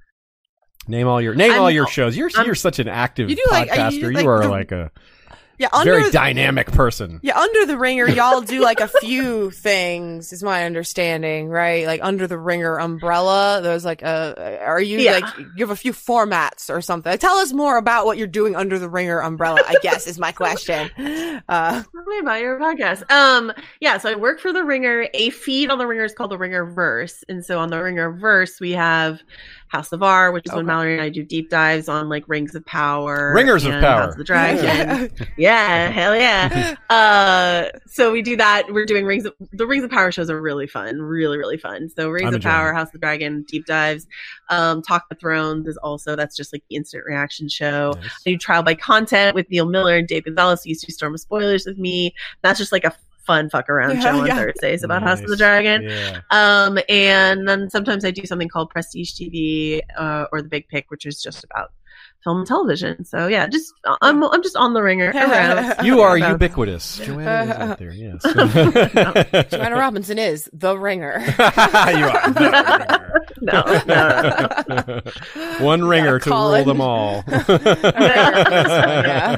Name all your name I'm- all your shows. You're I'm- you're such an active You do like- uh, podcaster. you You, are the- like a Yeah, under very the- dynamic person. Yeah, under the ringer, y'all do like a few things, is my understanding, right? Like under the ringer umbrella, there's like a, are you Yeah. like, you have a few formats or something. Tell us more about what you're doing under the ringer umbrella, I guess is my question. Uh, Tell me about your podcast. Um, yeah, so I work for the Ringer. A feed on the Ringer is called the Ringer Verse, and so on the Ringer Verse we have House of R, which is when Mallory and I do deep dives on like Rings of Power, Ringers of Power. House of the Dragon. yeah, hell yeah. Uh, so we do that. We're doing Rings of the Rings of Power shows are really fun, really really fun. So Rings I'm of Power, it. House of the Dragon, deep dives. Um, Talk of Thrones is also that's just like the instant reaction show. Nice. I do trial by content with Neil Miller and Dave Gonzalez. who used to do Storm of Spoilers with me. That's just like a fun fuck around Yeah, show on yeah. Thursdays about House of the Dragon. Yeah. Um, and then sometimes I do something called Prestige TV uh, or The Big Pick, which is just about film and television. So yeah, just I'm I'm just on the ringer around. You are About- ubiquitous. Joanna is out there, yes. Joanna Robinson is the ringer. you are. the No, no, no. ringer. One ringer to call rule them all. Yeah.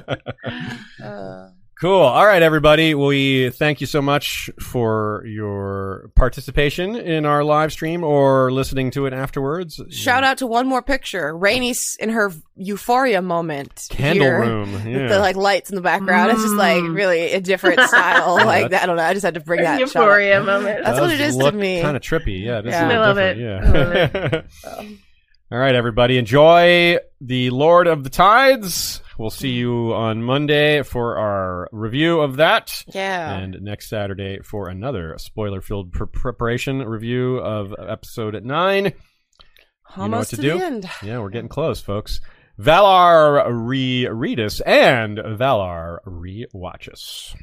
Uh, Cool. All right, everybody. We thank you so much for your participation in our live stream or listening to it afterwards. shout out to one more picture. Rainey's in her euphoria moment. Candle here. room. With Yeah. the like lights in the background. It's just like Mm. really a different style. like I don't know. I just had to bring that shot. Euphoria moment. That's what it is to me. Kind of trippy. Yeah. It is Yeah. a little I love it. Yeah. All right, everybody. Enjoy the Lord of the Tides. We'll see you on Monday for our review of that. Yeah. And next Saturday for another spoiler filled pr- preparation review of episode 9. You know what Almost to to, do? the end. Yeah, we're getting close, folks. Valar re read us and Valar re watch us.